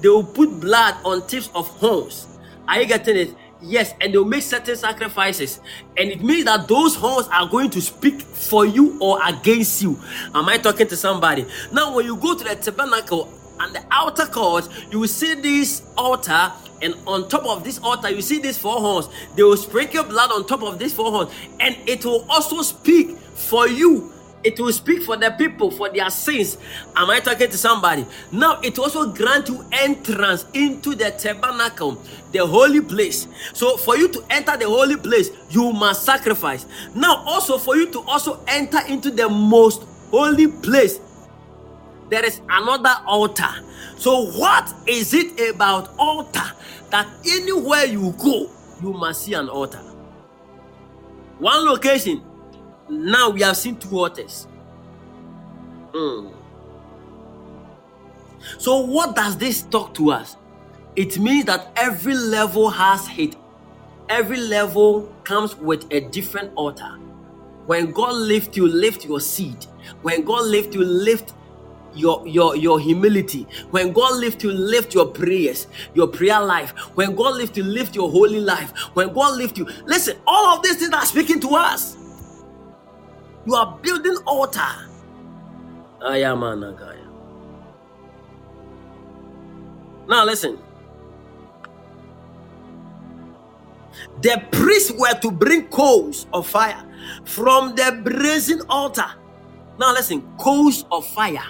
They will put blood on tips of horns. Are you getting it? Yes, and they'll make certain sacrifices, and it means that those horns are going to speak for you or against you. Am I talking to somebody? Now, when you go to the tabernacle and the outer court, you will see this altar, and on top of this altar, you see these four horns. They will sprinkle blood on top of these four horns, and it will also speak for you it will speak for the people for their sins. Am I talking to somebody? Now it also grant you entrance into the tabernacle, the holy place. So for you to enter the holy place, you must sacrifice. Now also for you to also enter into the most holy place, there is another altar. So what is it about altar that anywhere you go, you must see an altar? One location now we have seen two altars. Mm. So, what does this talk to us? It means that every level has hit. Every level comes with a different altar. When God lift you, lift your seed. When God lift you, lift your your your humility when god lift you lift your prayers your prayer life when god lift you lift your holy life when god lift you listen all of these things are speaking to us you are building altar. Ayamanagaya. Now listen. The priests were to bring coals of fire from the brazen altar. Now listen, coals of fire.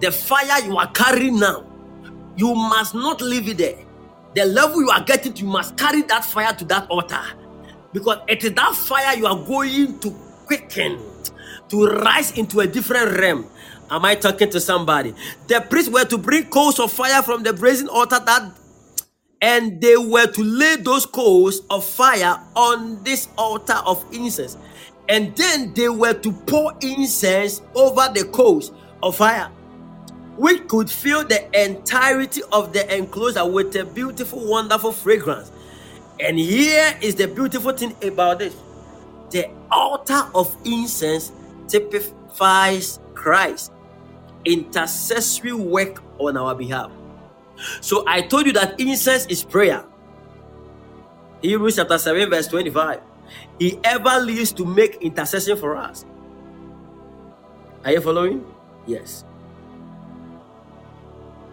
The fire you are carrying now, you must not leave it there. The level you are getting you must carry that fire to that altar. Because it is that fire you are going to quicken to rise into a different realm. Am I talking to somebody? The priests were to bring coals of fire from the brazen altar that and they were to lay those coals of fire on this altar of incense. And then they were to pour incense over the coals of fire, which could fill the entirety of the enclosure with a beautiful, wonderful fragrance. And here is the beautiful thing about this altar of incense typifies Christ intercessory work on our behalf. So I told you that incense is prayer. Hebrews chapter 7, verse 25. He ever lives to make intercession for us. Are you following? Yes.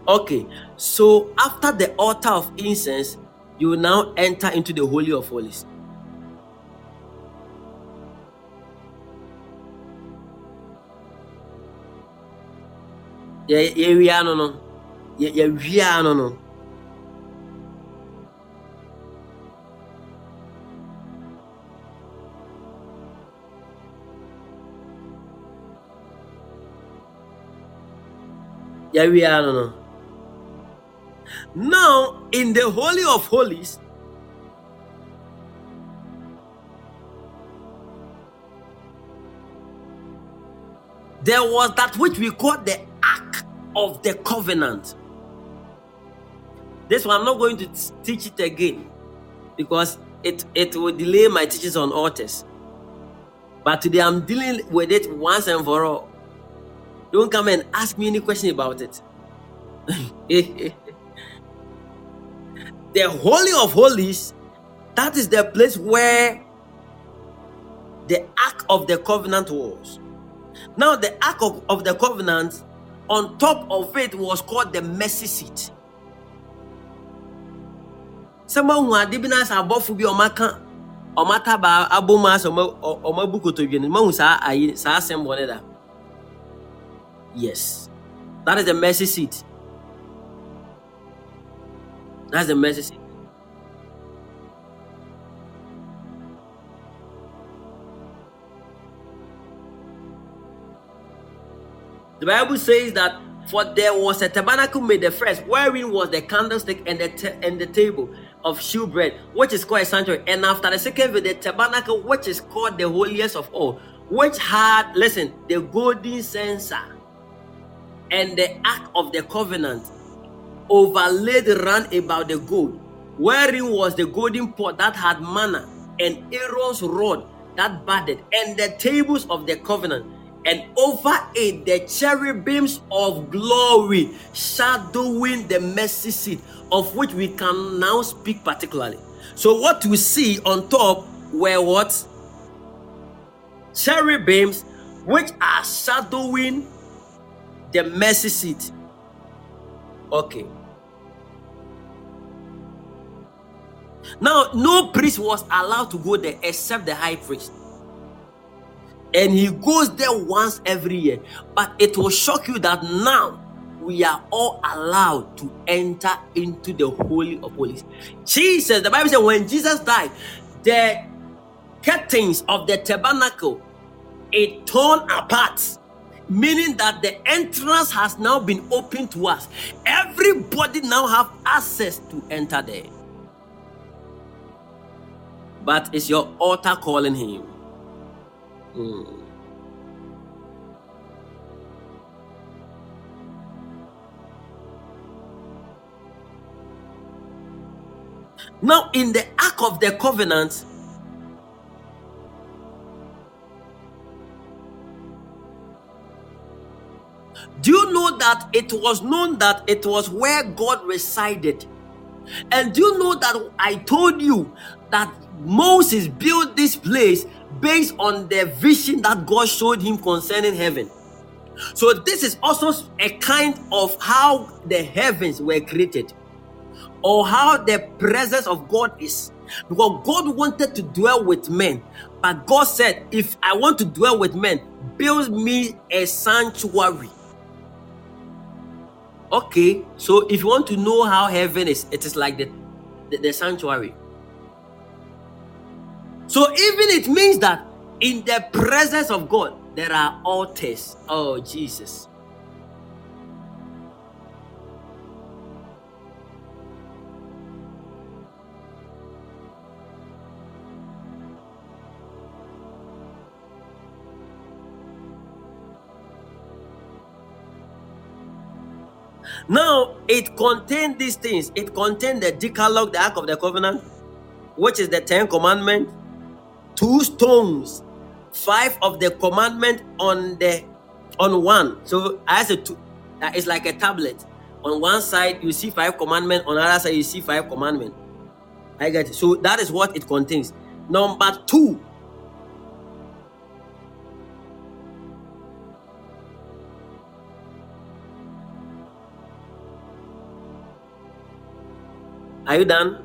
Okay, so after the altar of incense, you now enter into the Holy of Holies. Yɛwia no no. Yɛwia no no. Yɛwia no no. Now in the holy of holies there was that which we call the Ark of the covenant. This one, I'm not going to teach it again because it, it will delay my teachings on altars. But today I'm dealing with it once and for all. Don't come and ask me any question about it. the Holy of Holies, that is the place where the Ark of the Covenant was. Now, the Ark of, of the Covenant, on top of it was called the mercy seat. Someone who had been as above be on my saa ayi saa yes. That is the mercy seat. That's the mercy seat The Bible says that for there was a tabernacle made the first, wherein was the candlestick and the and the table of shewbread, which is called a sanctuary. And after the second the tabernacle, which is called the holiest of all, which had, listen, the golden censer and the ark of the covenant overlaid round about the gold, wherein was the golden pot that had manna and Aaron's rod that budded, and the tables of the covenant and over it the cherubims of glory shadowing the mercy seat of which we can now speak particularly. So, what we see on top were what? Cherubims, which are shadowing the mercy seat. Okay. Now, no priest was allowed to go there except the high priest. And he goes there once every year. But it will shock you that now we are all allowed to enter into the Holy of Holies. Jesus, the Bible says, when Jesus died, the curtains of the tabernacle it torn apart meaning that the entrance has now been opened to us everybody now have access to enter there but is your altar calling him mm. Now, in the Ark of the Covenant, do you know that it was known that it was where God resided? And do you know that I told you that Moses built this place based on the vision that God showed him concerning heaven? So, this is also a kind of how the heavens were created or how the presence of God is. Because God wanted to dwell with men, but God said, If I want to dwell with men, build me a sanctuary. Okay, so if you want to know how heaven is, it is like the, the, the sanctuary. So even it means that in the presence of God, there are altars. Oh, Jesus. Now it contained these things. It contained the Decalogue, the Ark of the Covenant, which is the Ten Commandments, two stones, five of the commandment on the on one. So as a two, that is like a tablet. On one side you see five commandment, on the other side you see five commandment. I get it. So that is what it contains. Number two, Are you done?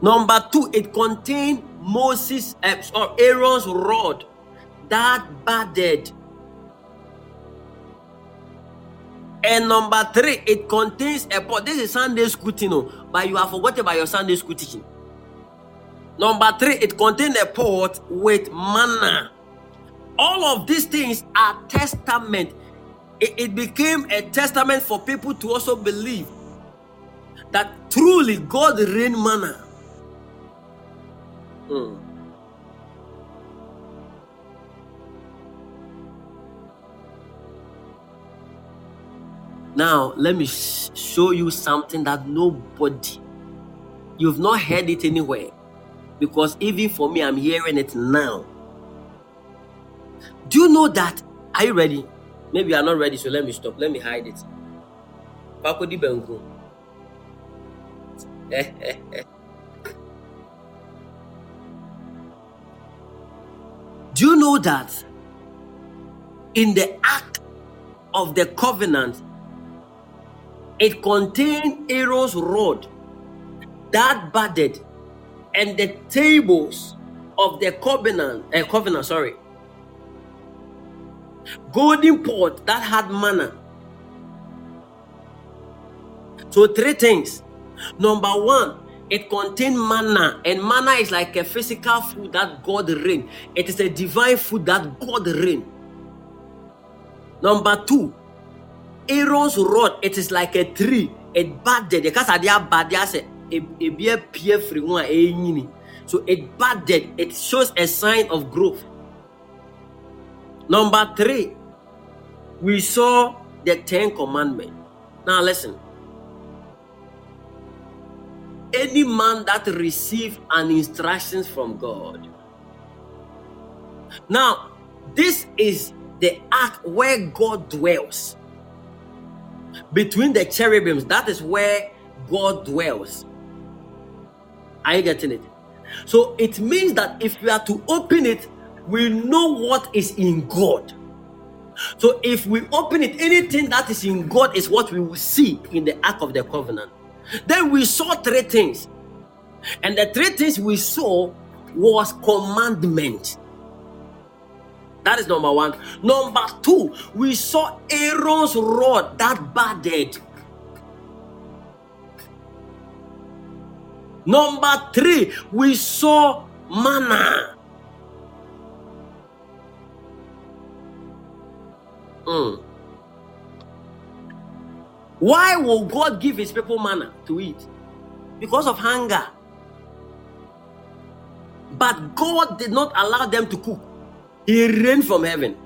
Number two, it contained Moses or Aaron's rod that budded. And number three, it contains a pot. This is Sunday school, you oh, know, but you have forgotten about your Sunday school teaching. Number three, it contains a pot with manna. All of these things are testament. It, it became a testament for people to also believe that truly God rain manna. Mm. Now, let me sh- show you something that nobody, you've not heard it anywhere. Because even for me, I'm hearing it now. Do you know that? Are you ready? Maybe you are not ready, so let me stop. Let me hide it. Pakodi. Do you know that in the Ark of the Covenant, it contained Aaron's rod that budded and the tables of the covenant, uh, covenant, sorry, golden pot that had manna. So three things. Number one, it contained manna, and manna is like a physical food that God rain. It is a divine food that God rain. Number two, Aaron's rod, it is like a tree. It budded. Because I bad, say ebi apue firi ho a ɛrenyini eh, so it budded it shows a sign of growth number three we saw the ten commandments now listen any man that receive an instructions from god now this is the ark where god dwells between the cherubims that is where god dwells are you getting it? So it means that if we are to open it, we know what is in God. So if we open it, anything that is in God is what we will see in the Ark of the Covenant. Then we saw three things. And the three things we saw was commandment. That is number one. Number two, we saw Aaron's rod that budded. Number three, we saw manna. Mm. Why will God give his people manna to eat? Because of hunger. But God did not allow them to cook, He rained from heaven.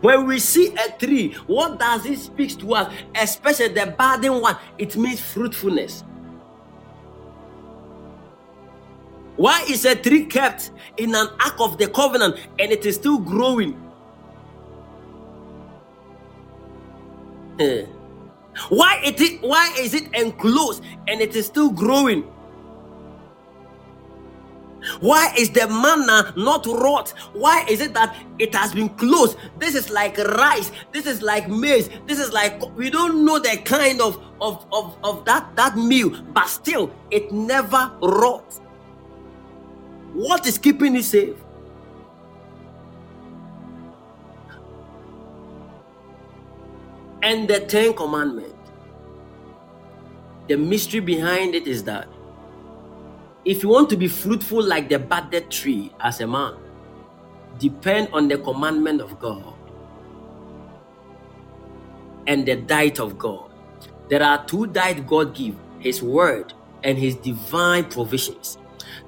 When we see a tree, what does it speak to us? Especially the budding one, it means fruitfulness. Why is a tree kept in an ark of the covenant and it is still growing? Eh. Why it why is it enclosed and it is still growing? Why is the manna not rot? Why is it that it has been closed? This is like rice. This is like maize. This is like we don't know the kind of of of, of that that meal, but still it never rot. What is keeping it safe? And the Ten Commandments. The mystery behind it is that if you want to be fruitful like the budded tree as a man, depend on the commandment of God and the diet of God. There are two diet God gives His word and His divine provisions.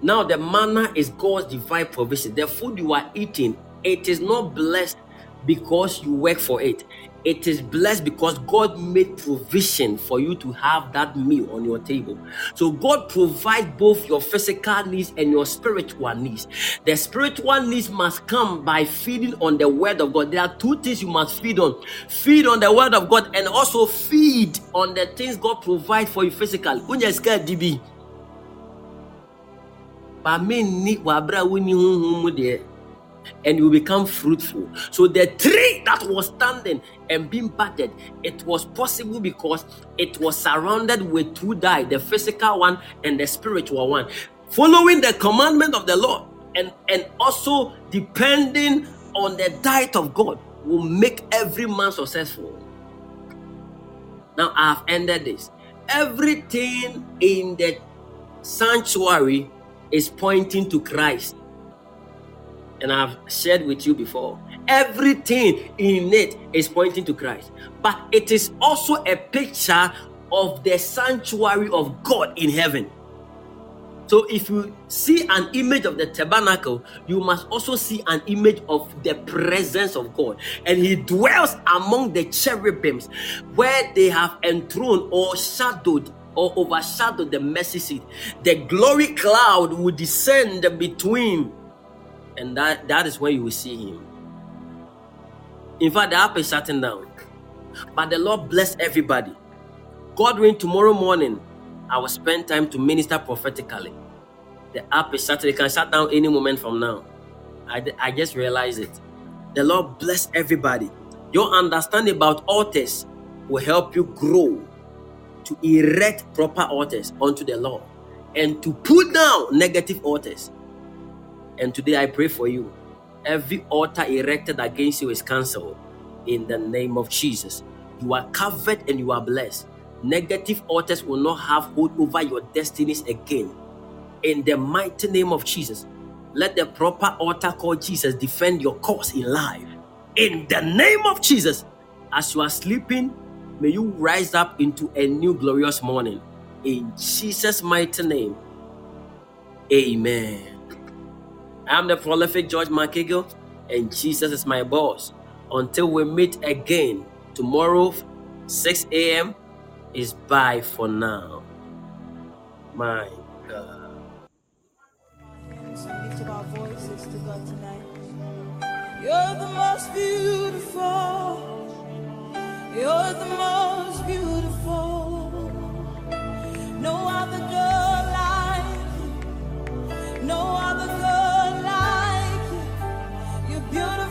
Now, the manna is God's divine provision. The food you are eating, it is not blessed because you work for it it is blessed because God made provision for you to have that meal on your table. So God provides both your physical needs and your spiritual needs. The spiritual needs must come by feeding on the word of God. There are two things you must feed on. Feed on the word of God and also feed on the things God provides for you physically. DB. Me ni wabra and you become fruitful. So the tree that was standing and being budded, it was possible because it was surrounded with two die, the physical one and the spiritual one. Following the commandment of the Lord and, and also depending on the diet of God will make every man successful. Now I have ended this. Everything in the sanctuary is pointing to Christ and I've shared with you before. Everything in it is pointing to Christ, but it is also a picture of the sanctuary of God in heaven. So, if you see an image of the tabernacle, you must also see an image of the presence of God. And He dwells among the cherubims where they have enthroned or shadowed or overshadowed the mercy seat. The glory cloud will descend between, and that, that is where you will see him. In fact, the app is shutting down. But the Lord bless everybody. God willing, tomorrow morning, I will spend time to minister prophetically. The app is shut. It can shut down any moment from now. I, I just realized it. The Lord bless everybody. Your understanding about altars will help you grow to erect proper altars unto the Lord and to put down negative altars. And today I pray for you. Every altar erected against you is cancelled in the name of Jesus. You are covered and you are blessed. Negative altars will not have hold over your destinies again. In the mighty name of Jesus, let the proper altar called Jesus defend your cause in life. In the name of Jesus, as you are sleeping, may you rise up into a new glorious morning. In Jesus' mighty name, amen. I'm the prolific George McEagle, and Jesus is my boss. Until we meet again tomorrow, 6 a.m. is bye for now. My God. You're the most beautiful. You're the most beautiful. No other girl like you. No other girl beautiful.